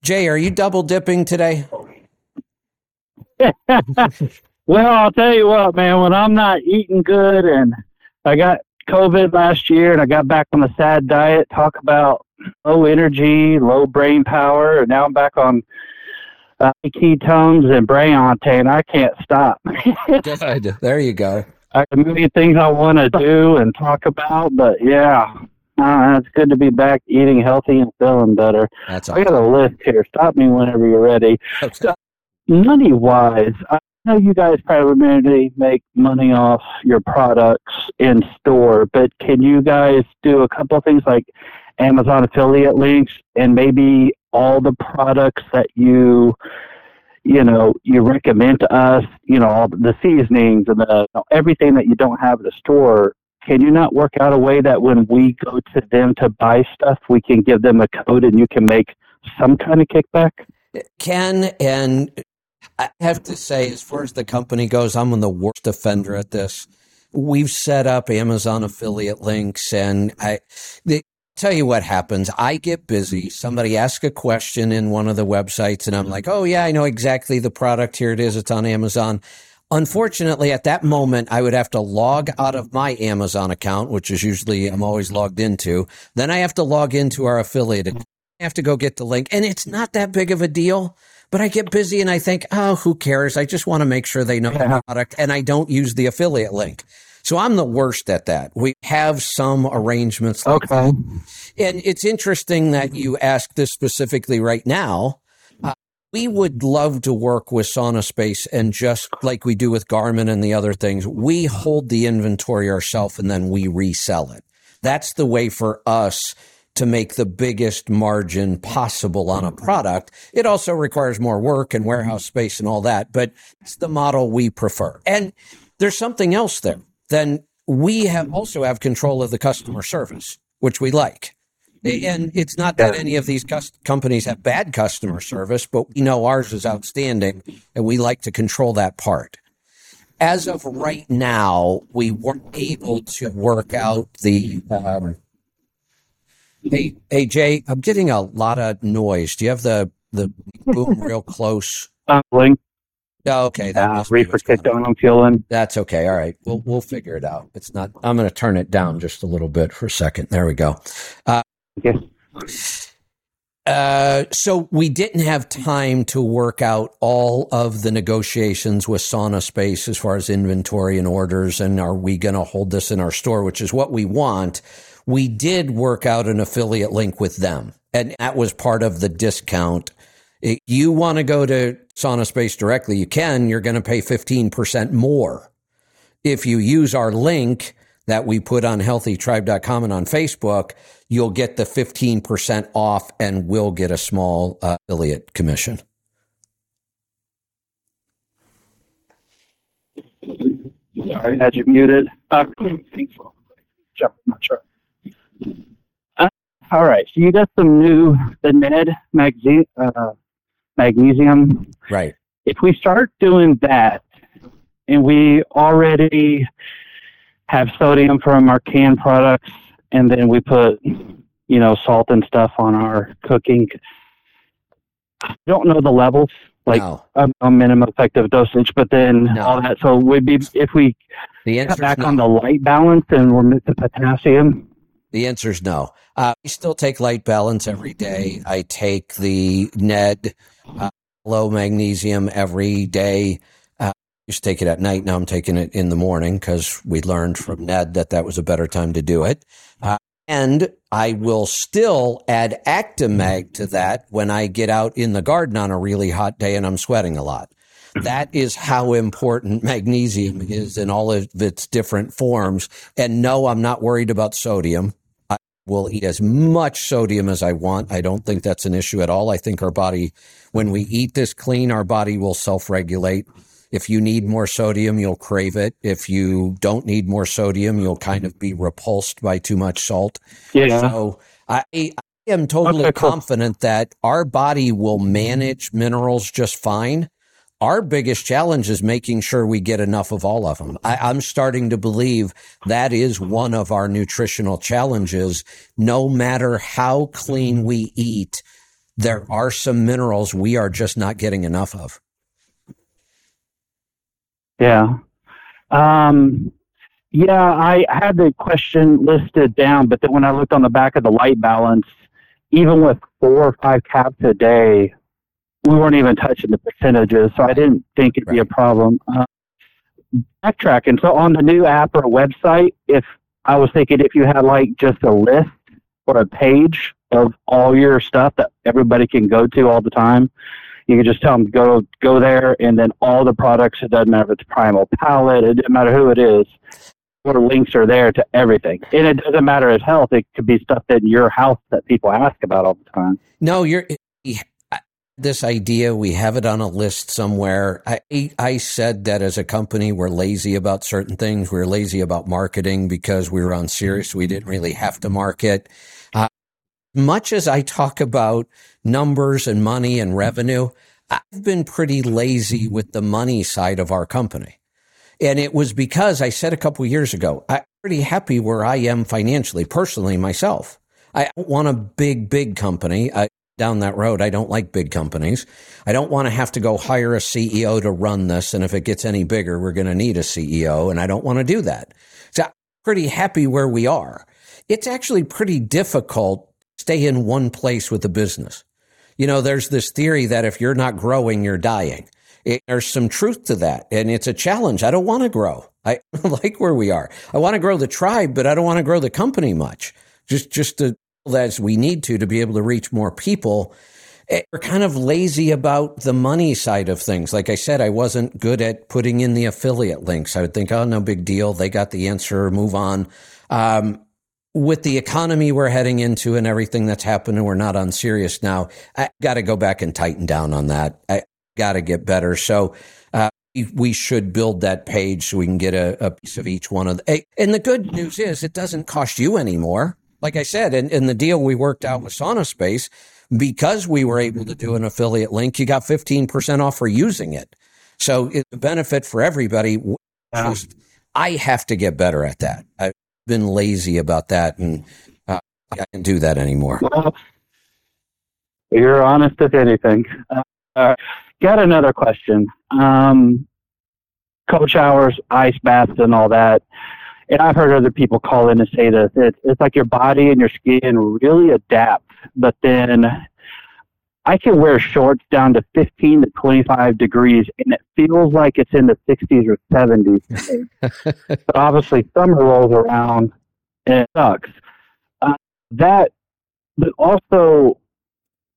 Jay, are you double dipping today? *laughs* Well, I'll tell you what, man, when I'm not eating good and I got COVID last year and I got back on a sad diet, talk about low energy, low brain power, and now I'm back on uh, ketones and Brayonte, and I can't stop. *laughs* Good. There you go. I have a million things I want to *laughs* do and talk about, but yeah, uh, it's good to be back eating healthy and feeling better. That's I got a list here. Stop me whenever you're ready. Okay. Money wise, I know you guys primarily make money off your products in store, but can you guys do a couple of things like Amazon affiliate links and maybe all the products that you you know you recommend to us you know all the seasonings and the everything that you don't have at the store can you not work out a way that when we go to them to buy stuff we can give them a code and you can make some kind of kickback Ken and I have to say, as far as the company goes, I'm the worst offender at this. We've set up Amazon affiliate links, and I the, tell you what happens. I get busy. Mm-hmm. Somebody asks a question in one of the websites, and I'm mm-hmm. like, "Oh yeah, I know exactly the product. Here it is. It's on Amazon." Unfortunately, at that moment, I would have to log out of my Amazon account, which is usually I'm always logged into. Then I have to log into our affiliate. account. I have to go get the link, and it's not that big of a deal. But I get busy and I think, oh, who cares? I just want to make sure they know the product, and I don't use the affiliate link. So I'm the worst at that. We have some arrangements. like okay and it's interesting that you ask this specifically right now. Uh, we would love to work with Sauna Space, and just like we do with Garmin and the other things, we hold the inventory ourselves and then we resell it. That's the way for us to make the biggest margin possible on a product. It also requires more work and warehouse space and all that, but it's the model we prefer. And there's something else there. Then we have also have control of the customer service, which we like. And it's not that any of these companies have bad customer service, but we know ours is outstanding and we like to control that part. As of right now, we weren't able to work out the. Um, hey, hey, Jay, I'm getting a lot of noise. Do you have the, the boom real close? uh, link Oh, okay. that uh, reefer what's going kicked on. on i'm feeling That's okay. All right. We'll we'll figure it out. It's not. I'm going to turn it down just a little bit for a second. There we go. Okay. Uh, so we didn't have time to work out all of the negotiations with Sauna Space as far as inventory and orders, and are we going to hold this in our store, which is what we want. We did work out an affiliate link with them, and that was part of the discount. If you want to go to Sauna Space directly, you can. You're going to pay 15% more. If you use our link that we put on healthytribe.com and on Facebook, you'll get the 15% off and we'll get a small uh, affiliate commission. Sorry, had you muted. Uh. Uh, all right, so you got some new the Ned magazine uh, magnesium. Right. If we start doing that, and we already have sodium from our canned products, and then we put, you know, salt and stuff on our cooking. I don't know the levels, like no. a, a minimum effective dosage, but then No. all that. So we'd be if we The cut back on the light balance and we're missing potassium. The answer is no. Uh, I still take light balance every day. I take the Ned uh, low magnesium every day. Uh, used to take it at night. Now I'm taking it in the morning because we learned from Ned that that was a better time to do it. Uh, and I will still add Actimag to that when I get out in the garden on a really hot day and I'm sweating a lot. That is how important magnesium is in all of its different forms. And no, I'm not worried about sodium. Will eat as much sodium as I want. I don't think that's an issue at all. I think our body, when we eat this clean, our body will self regulate. If you need more sodium, you'll crave it. If you don't need more sodium, you'll kind of be repulsed by too much salt. Yeah. So I, I am totally Okay, cool. confident that our body will manage minerals just fine. Our biggest challenge is making sure we get enough of all of them. I, I'm starting to believe that is one of our nutritional challenges. No matter how clean we eat, there are some minerals we are just not getting enough of. Yeah. Um, yeah, I had the question listed down, but then when I looked on the back of the light balance, even with four or five caps a day, we weren't even touching the percentages, so I didn't think it'd be a problem. Uh, backtracking, so on the new app or website, if I was thinking if you had like just a list or a page of all your stuff that everybody can go to all the time, you can just tell them go go there, and then all the products. It doesn't matter if it's Primal Palate. It doesn't matter who it is. What links are there to everything, and it doesn't matter if health. It could be stuff in your house that people ask about all the time. No, you're this idea. We have it on a list somewhere. I I said that as a company, we're lazy about certain things. We're lazy about marketing because we were on Sirius. We didn't really have to market. Uh, much as I talk about numbers and money and revenue, I've been pretty lazy with the money side of our company. And it was because I said a couple years ago, I'm pretty happy where I am financially, personally, myself. I want a big, big company. I, down that road, I don't like big companies. I don't want to have to go hire a CEO to run this. And if it gets any bigger, we're going to need a CEO. And I don't want to do that. So I'm pretty happy where we are. It's actually pretty difficult to stay in one place with a business. You know, there's this theory that if you're not growing, you're dying. It, there's some truth to that, and it's a challenge. I don't want to grow. I *laughs* like where we are. I want to grow the tribe, but I don't want to grow the company much. Just, just to, as we need to to be able to reach more people. Eh, We're kind of lazy about the money side of things. Like I said, I wasn't good at putting in the affiliate links. I would think, oh, no big deal. They got the answer. Move on. Um, with the economy we're heading into and everything that's happening, we're not on serious now. I got to go back and tighten down on that. I got to get better. So uh, we- should build that page so we can get a, a piece of each one of the. And the good news is it doesn't cost you anymore. Like I said, in, in the deal we worked out with Sauna Space, because we were able to do an affiliate link, you got 15% off for using it. So it's a benefit for everybody. Yeah. I have to get better at that. I've been lazy about that, and uh, I can't do that anymore. Well, you're honest if anything. Uh, got another question. Um, cold showers, ice baths, and all that. And I've heard other people call in and say this. It's, it's like your body and your skin really adapt, but then I can wear shorts down to 15 to 25 degrees, and it feels like it's in the 60s or 70s. *laughs* but obviously, summer rolls around, and it sucks. Uh, that, but also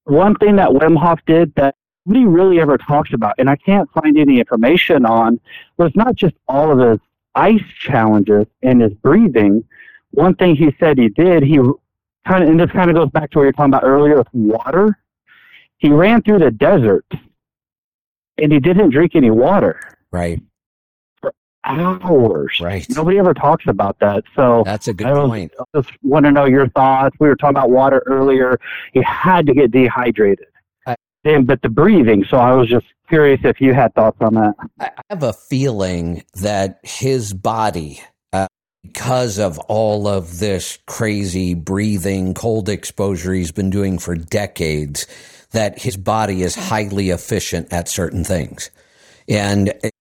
one thing that Wim Hof did that nobody really ever talks about, and I can't find any information on, was not just all of his ice challenges and his breathing. One thing he said he did, he kind of, and this kind of goes back to what you were talking about earlier with water. He ran through the desert and he didn't drink any water Right, For hours. right. Nobody ever talks about that. So That's a good I was- point. I just want to know your thoughts. We were talking about water earlier. He had to get dehydrated. Then, but the breathing. So I was just curious if you had thoughts on that. I I have a feeling that his body, uh, because of all of this crazy breathing, cold exposure he's been doing for decades, that his body is highly efficient at certain things. And I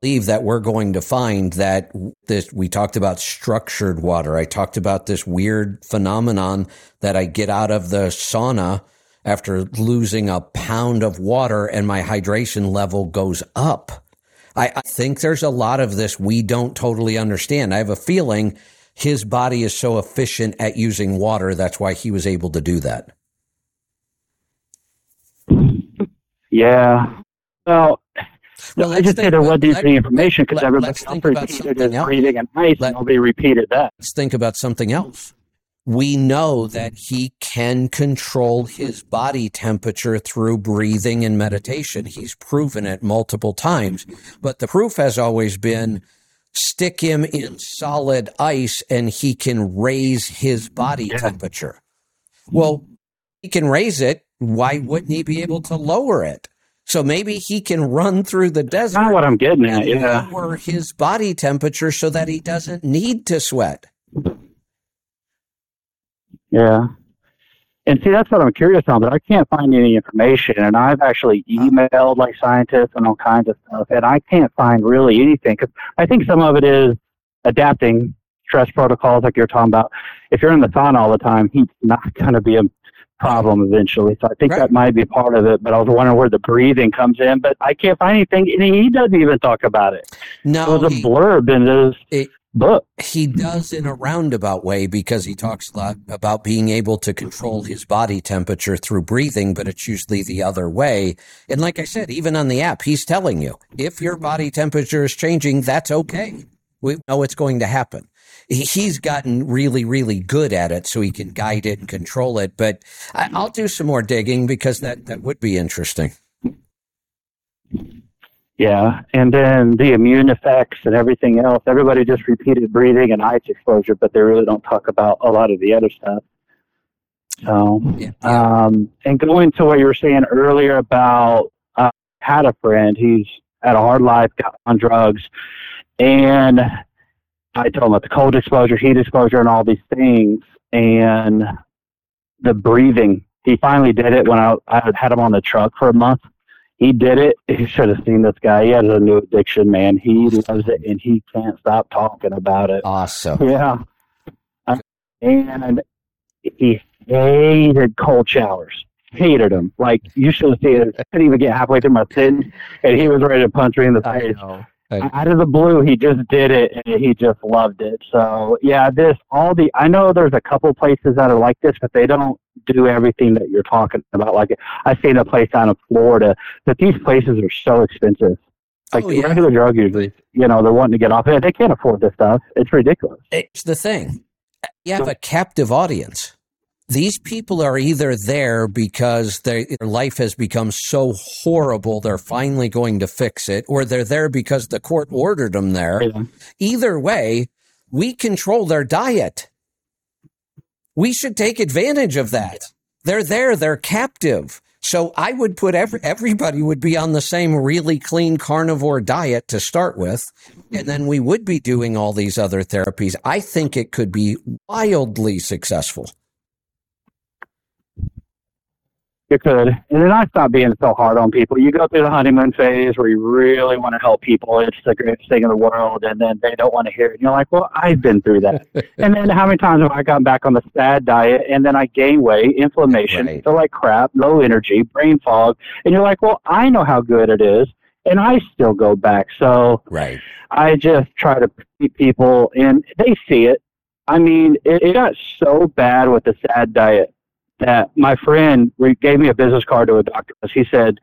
believe that we're going to find that this, we talked about structured water. I talked about this weird phenomenon that I get out of the sauna after losing a pound of water and my hydration level goes up. I, I think there's a lot of this we don't totally understand. I have a feeling his body is so efficient at using water. That's why he was able to do that. Yeah. Well, Well, I just think- there wasn't let- any information because let- everybody let's else think repeated something his else. breathing and ice, Let- and nobody repeated that. Let's think about something else. We know that he can control his body temperature through breathing and meditation. He's proven it multiple times, but the proof has always been stick him in solid ice and he can raise his body Yeah. temperature. Well, he can raise it. Why wouldn't he be able to lower it? So maybe he can run through the desert not what I'm getting at. Yeah. lower his body temperature so that he doesn't need to sweat. Yeah. And see, that's what I'm curious on, but I can't find any information. And I've actually emailed like scientists and all kinds of stuff, and I can't find really anything. Cause I think some of it is adapting stress protocols, like you're talking about. If you're in the sauna all the time, heat's not *laughs* going to be a problem eventually. So I think Right. that might be part of it. But I was wondering where the breathing comes in, but I can't find anything. And he doesn't even talk about it. No, it was a he- blurb in his It- book. he does in a roundabout way because he talks a lot about being able to control his body temperature through breathing, but it's usually the other way. And like I said, even on the app, he's telling you if your body temperature is changing, that's okay. We know it's going to happen. He's gotten really, really good at it, so he can guide it and control it. But I'll do some more digging because that, that would be interesting. Yeah, and then the immune effects and everything else. Everybody just repeated breathing and ice exposure, but they really don't talk about a lot of the other stuff. So, Yeah, yeah. um, and going to what you were saying earlier about uh, had a friend, he's had a hard life, got on drugs, and I told him about the cold exposure, heat exposure, and all these things, and the breathing. He finally did it when I, I had him on the truck for a month he did it. You should have seen this guy. He has a new addiction, man. He loves it, and he can't stop talking about it. Awesome. Yeah. And he hated cold showers. Hated them. Like, you should have seen it. I couldn't even get halfway through my sentence, and he was ready to punch me in the I face. know. Out of the blue, he just did it, and he just loved it. So, yeah, this, all the, I know there's a couple places that are like this, but they don't do everything that you're talking about. Like, I stayed in a place down in Florida, that these places are so expensive. Oh, like Oh, yeah. regular drug users, you know, they're wanting to get off it. They can't afford this stuff. It's ridiculous. It's the thing. You have a captive audience. These people are either there because their their life has become so horrible they're finally going to fix it, or they're there because the court ordered them there. Yeah. Either way, we control their diet. We should take advantage of that. They're there, they're captive. So I would put every, everybody would be on the same really clean carnivore diet to start with. And then we would be doing all these other therapies. I think it could be wildly successful. You could. And then I stopped being so hard on people. You go through the honeymoon phase where you really want to help people. It's the greatest thing in the world. And then they don't want to hear it. And you're like, well, I've been through that. *laughs* and then how many times have I gotten back on the sad diet and then I gain weight, inflammation, Right. feel like crap, low energy, brain fog. And you're like, well, I know how good it is. And I still go back. So Right. I just try to keep people and they see it. I mean, it, it got so bad with the sad diet that my friend gave me a business card to a doctor. He said,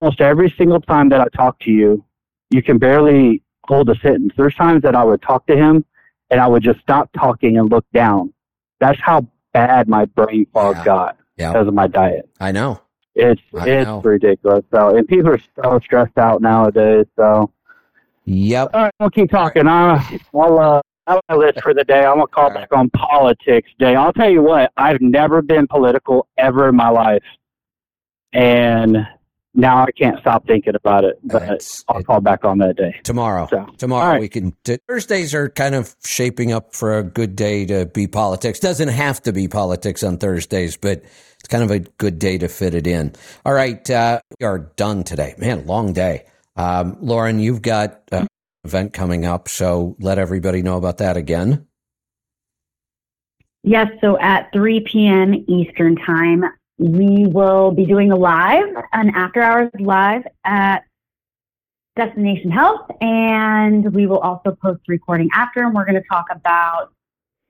almost every single time that I talk to you, you can barely hold a sentence. There's times that I would talk to him and I would just stop talking and look down. That's how bad my brain fog Yeah. got Yeah. because of my diet. I know. It's I it's know. ridiculous. So and people are so stressed out nowadays. So Yep. all right, we'll keep talking. I, I'll uh, have my list for the day. I'm gonna call back on politics day. I'll tell you what, I've never been political ever in my life, and now I can't stop thinking about it. But It's- I'll call back on that day. Tomorrow. So, Tomorrow right. we can. t- Thursdays are kind of shaping up for a good day to be politics. Doesn't have to be politics on Thursdays, but it's kind of a good day to fit it in. All right, uh, we are done today. Man, long day. Um, Lauren, you've got uh, event coming up, so let everybody know about that again. Yes, so at 3 p.m. Eastern Time, we will be doing a live, an after hours live at Destination Health, and we will also post the recording after, and we're going to talk about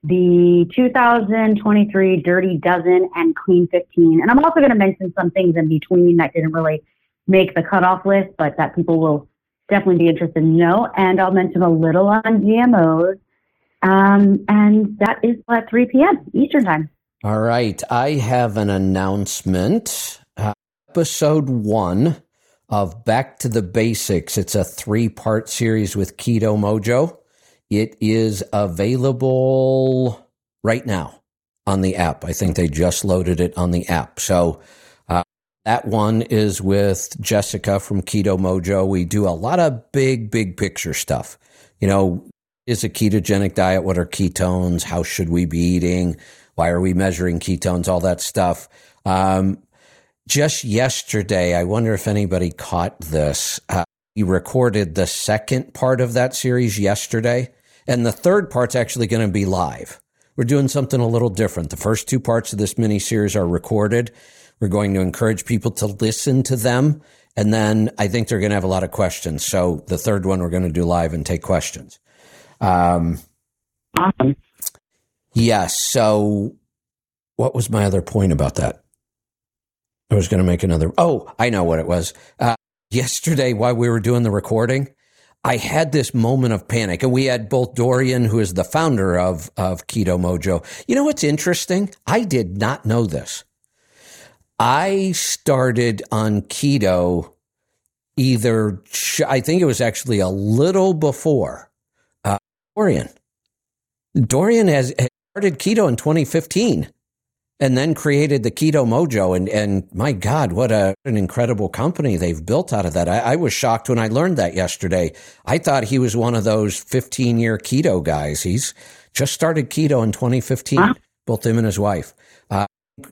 the 2023 Dirty Dozen and Clean 15. And I'm also going to mention some things in between that didn't really make the cutoff list, but that people will definitely be interested to know. And I'll mention a little on GMOs Um, and that is at 3 p.m. Eastern Time. All right. I have an announcement. Uh, episode one of Back to the Basics. It's a three part series with Keto Mojo. It is available right now on the app. I think they just loaded it on the app. So that one is with Jessica from Keto Mojo. We do a lot of big, big picture stuff. You know, is a ketogenic diet? What are ketones? How should we be eating? Why are we measuring ketones? All that stuff. Um, just yesterday, I wonder if anybody caught this. Uh, we recorded the second part of that series yesterday, and the third part's actually going to be live. We're doing something a little different. The first two parts of this mini series are recorded. We're going to encourage people to listen to them. And then I think they're going to have a lot of questions. So the third one, we're going to do live and take questions. Um, Awesome. yes. So what was my other point about that? I was going to make another. Oh, I know what it was. Uh, yesterday, while we were doing the recording, I had this moment of panic, and we had both Dorian, who is the founder of of Keto Mojo. You know what's interesting? I did not know this. I started on keto either. I think it was actually a little before uh, Dorian. Dorian has started keto in 2015 and then created the Keto Mojo. And, and my God, what a, an incredible company they've built out of that. I, I was shocked when I learned that yesterday. I thought he was one of those 15 year keto guys. He's just started keto in 2015, Wow. both him and his wife. Uh,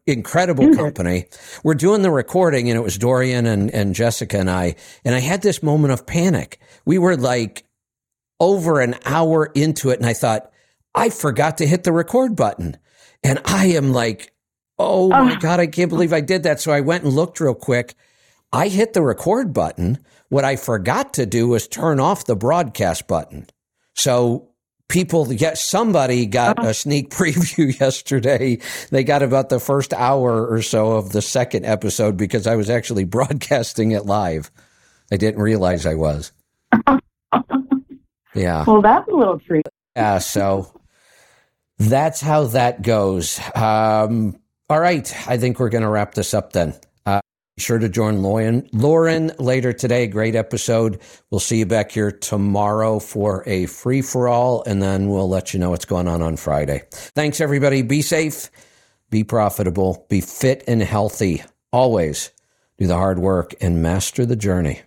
incredible Mhm. company. We're doing the recording and it was Dorian and, and Jessica and I, and I had this moment of panic. We were like over an hour into it and I thought, I forgot to hit the record button. And I am like, oh my Oh. God, I can't believe I did that. So I went and looked real quick. I hit the record button. What I forgot to do was turn off the broadcast button. So people, yes, somebody got a sneak *laughs* preview yesterday. They got about the first hour or so of the second episode because I was actually *laughs* broadcasting it live. I didn't realize I was. *laughs* Yeah. Well, that's a little treat. Yeah, so that's how that goes. Um, all right, I think we're going to wrap this up then. Sure to join Lauren, Lauren later today. Great episode. We'll see you back here tomorrow for a free for all, and then we'll let you know what's going on on Friday. Thanks, everybody. Be safe, be profitable, be fit and healthy. Always do the hard work and master the journey.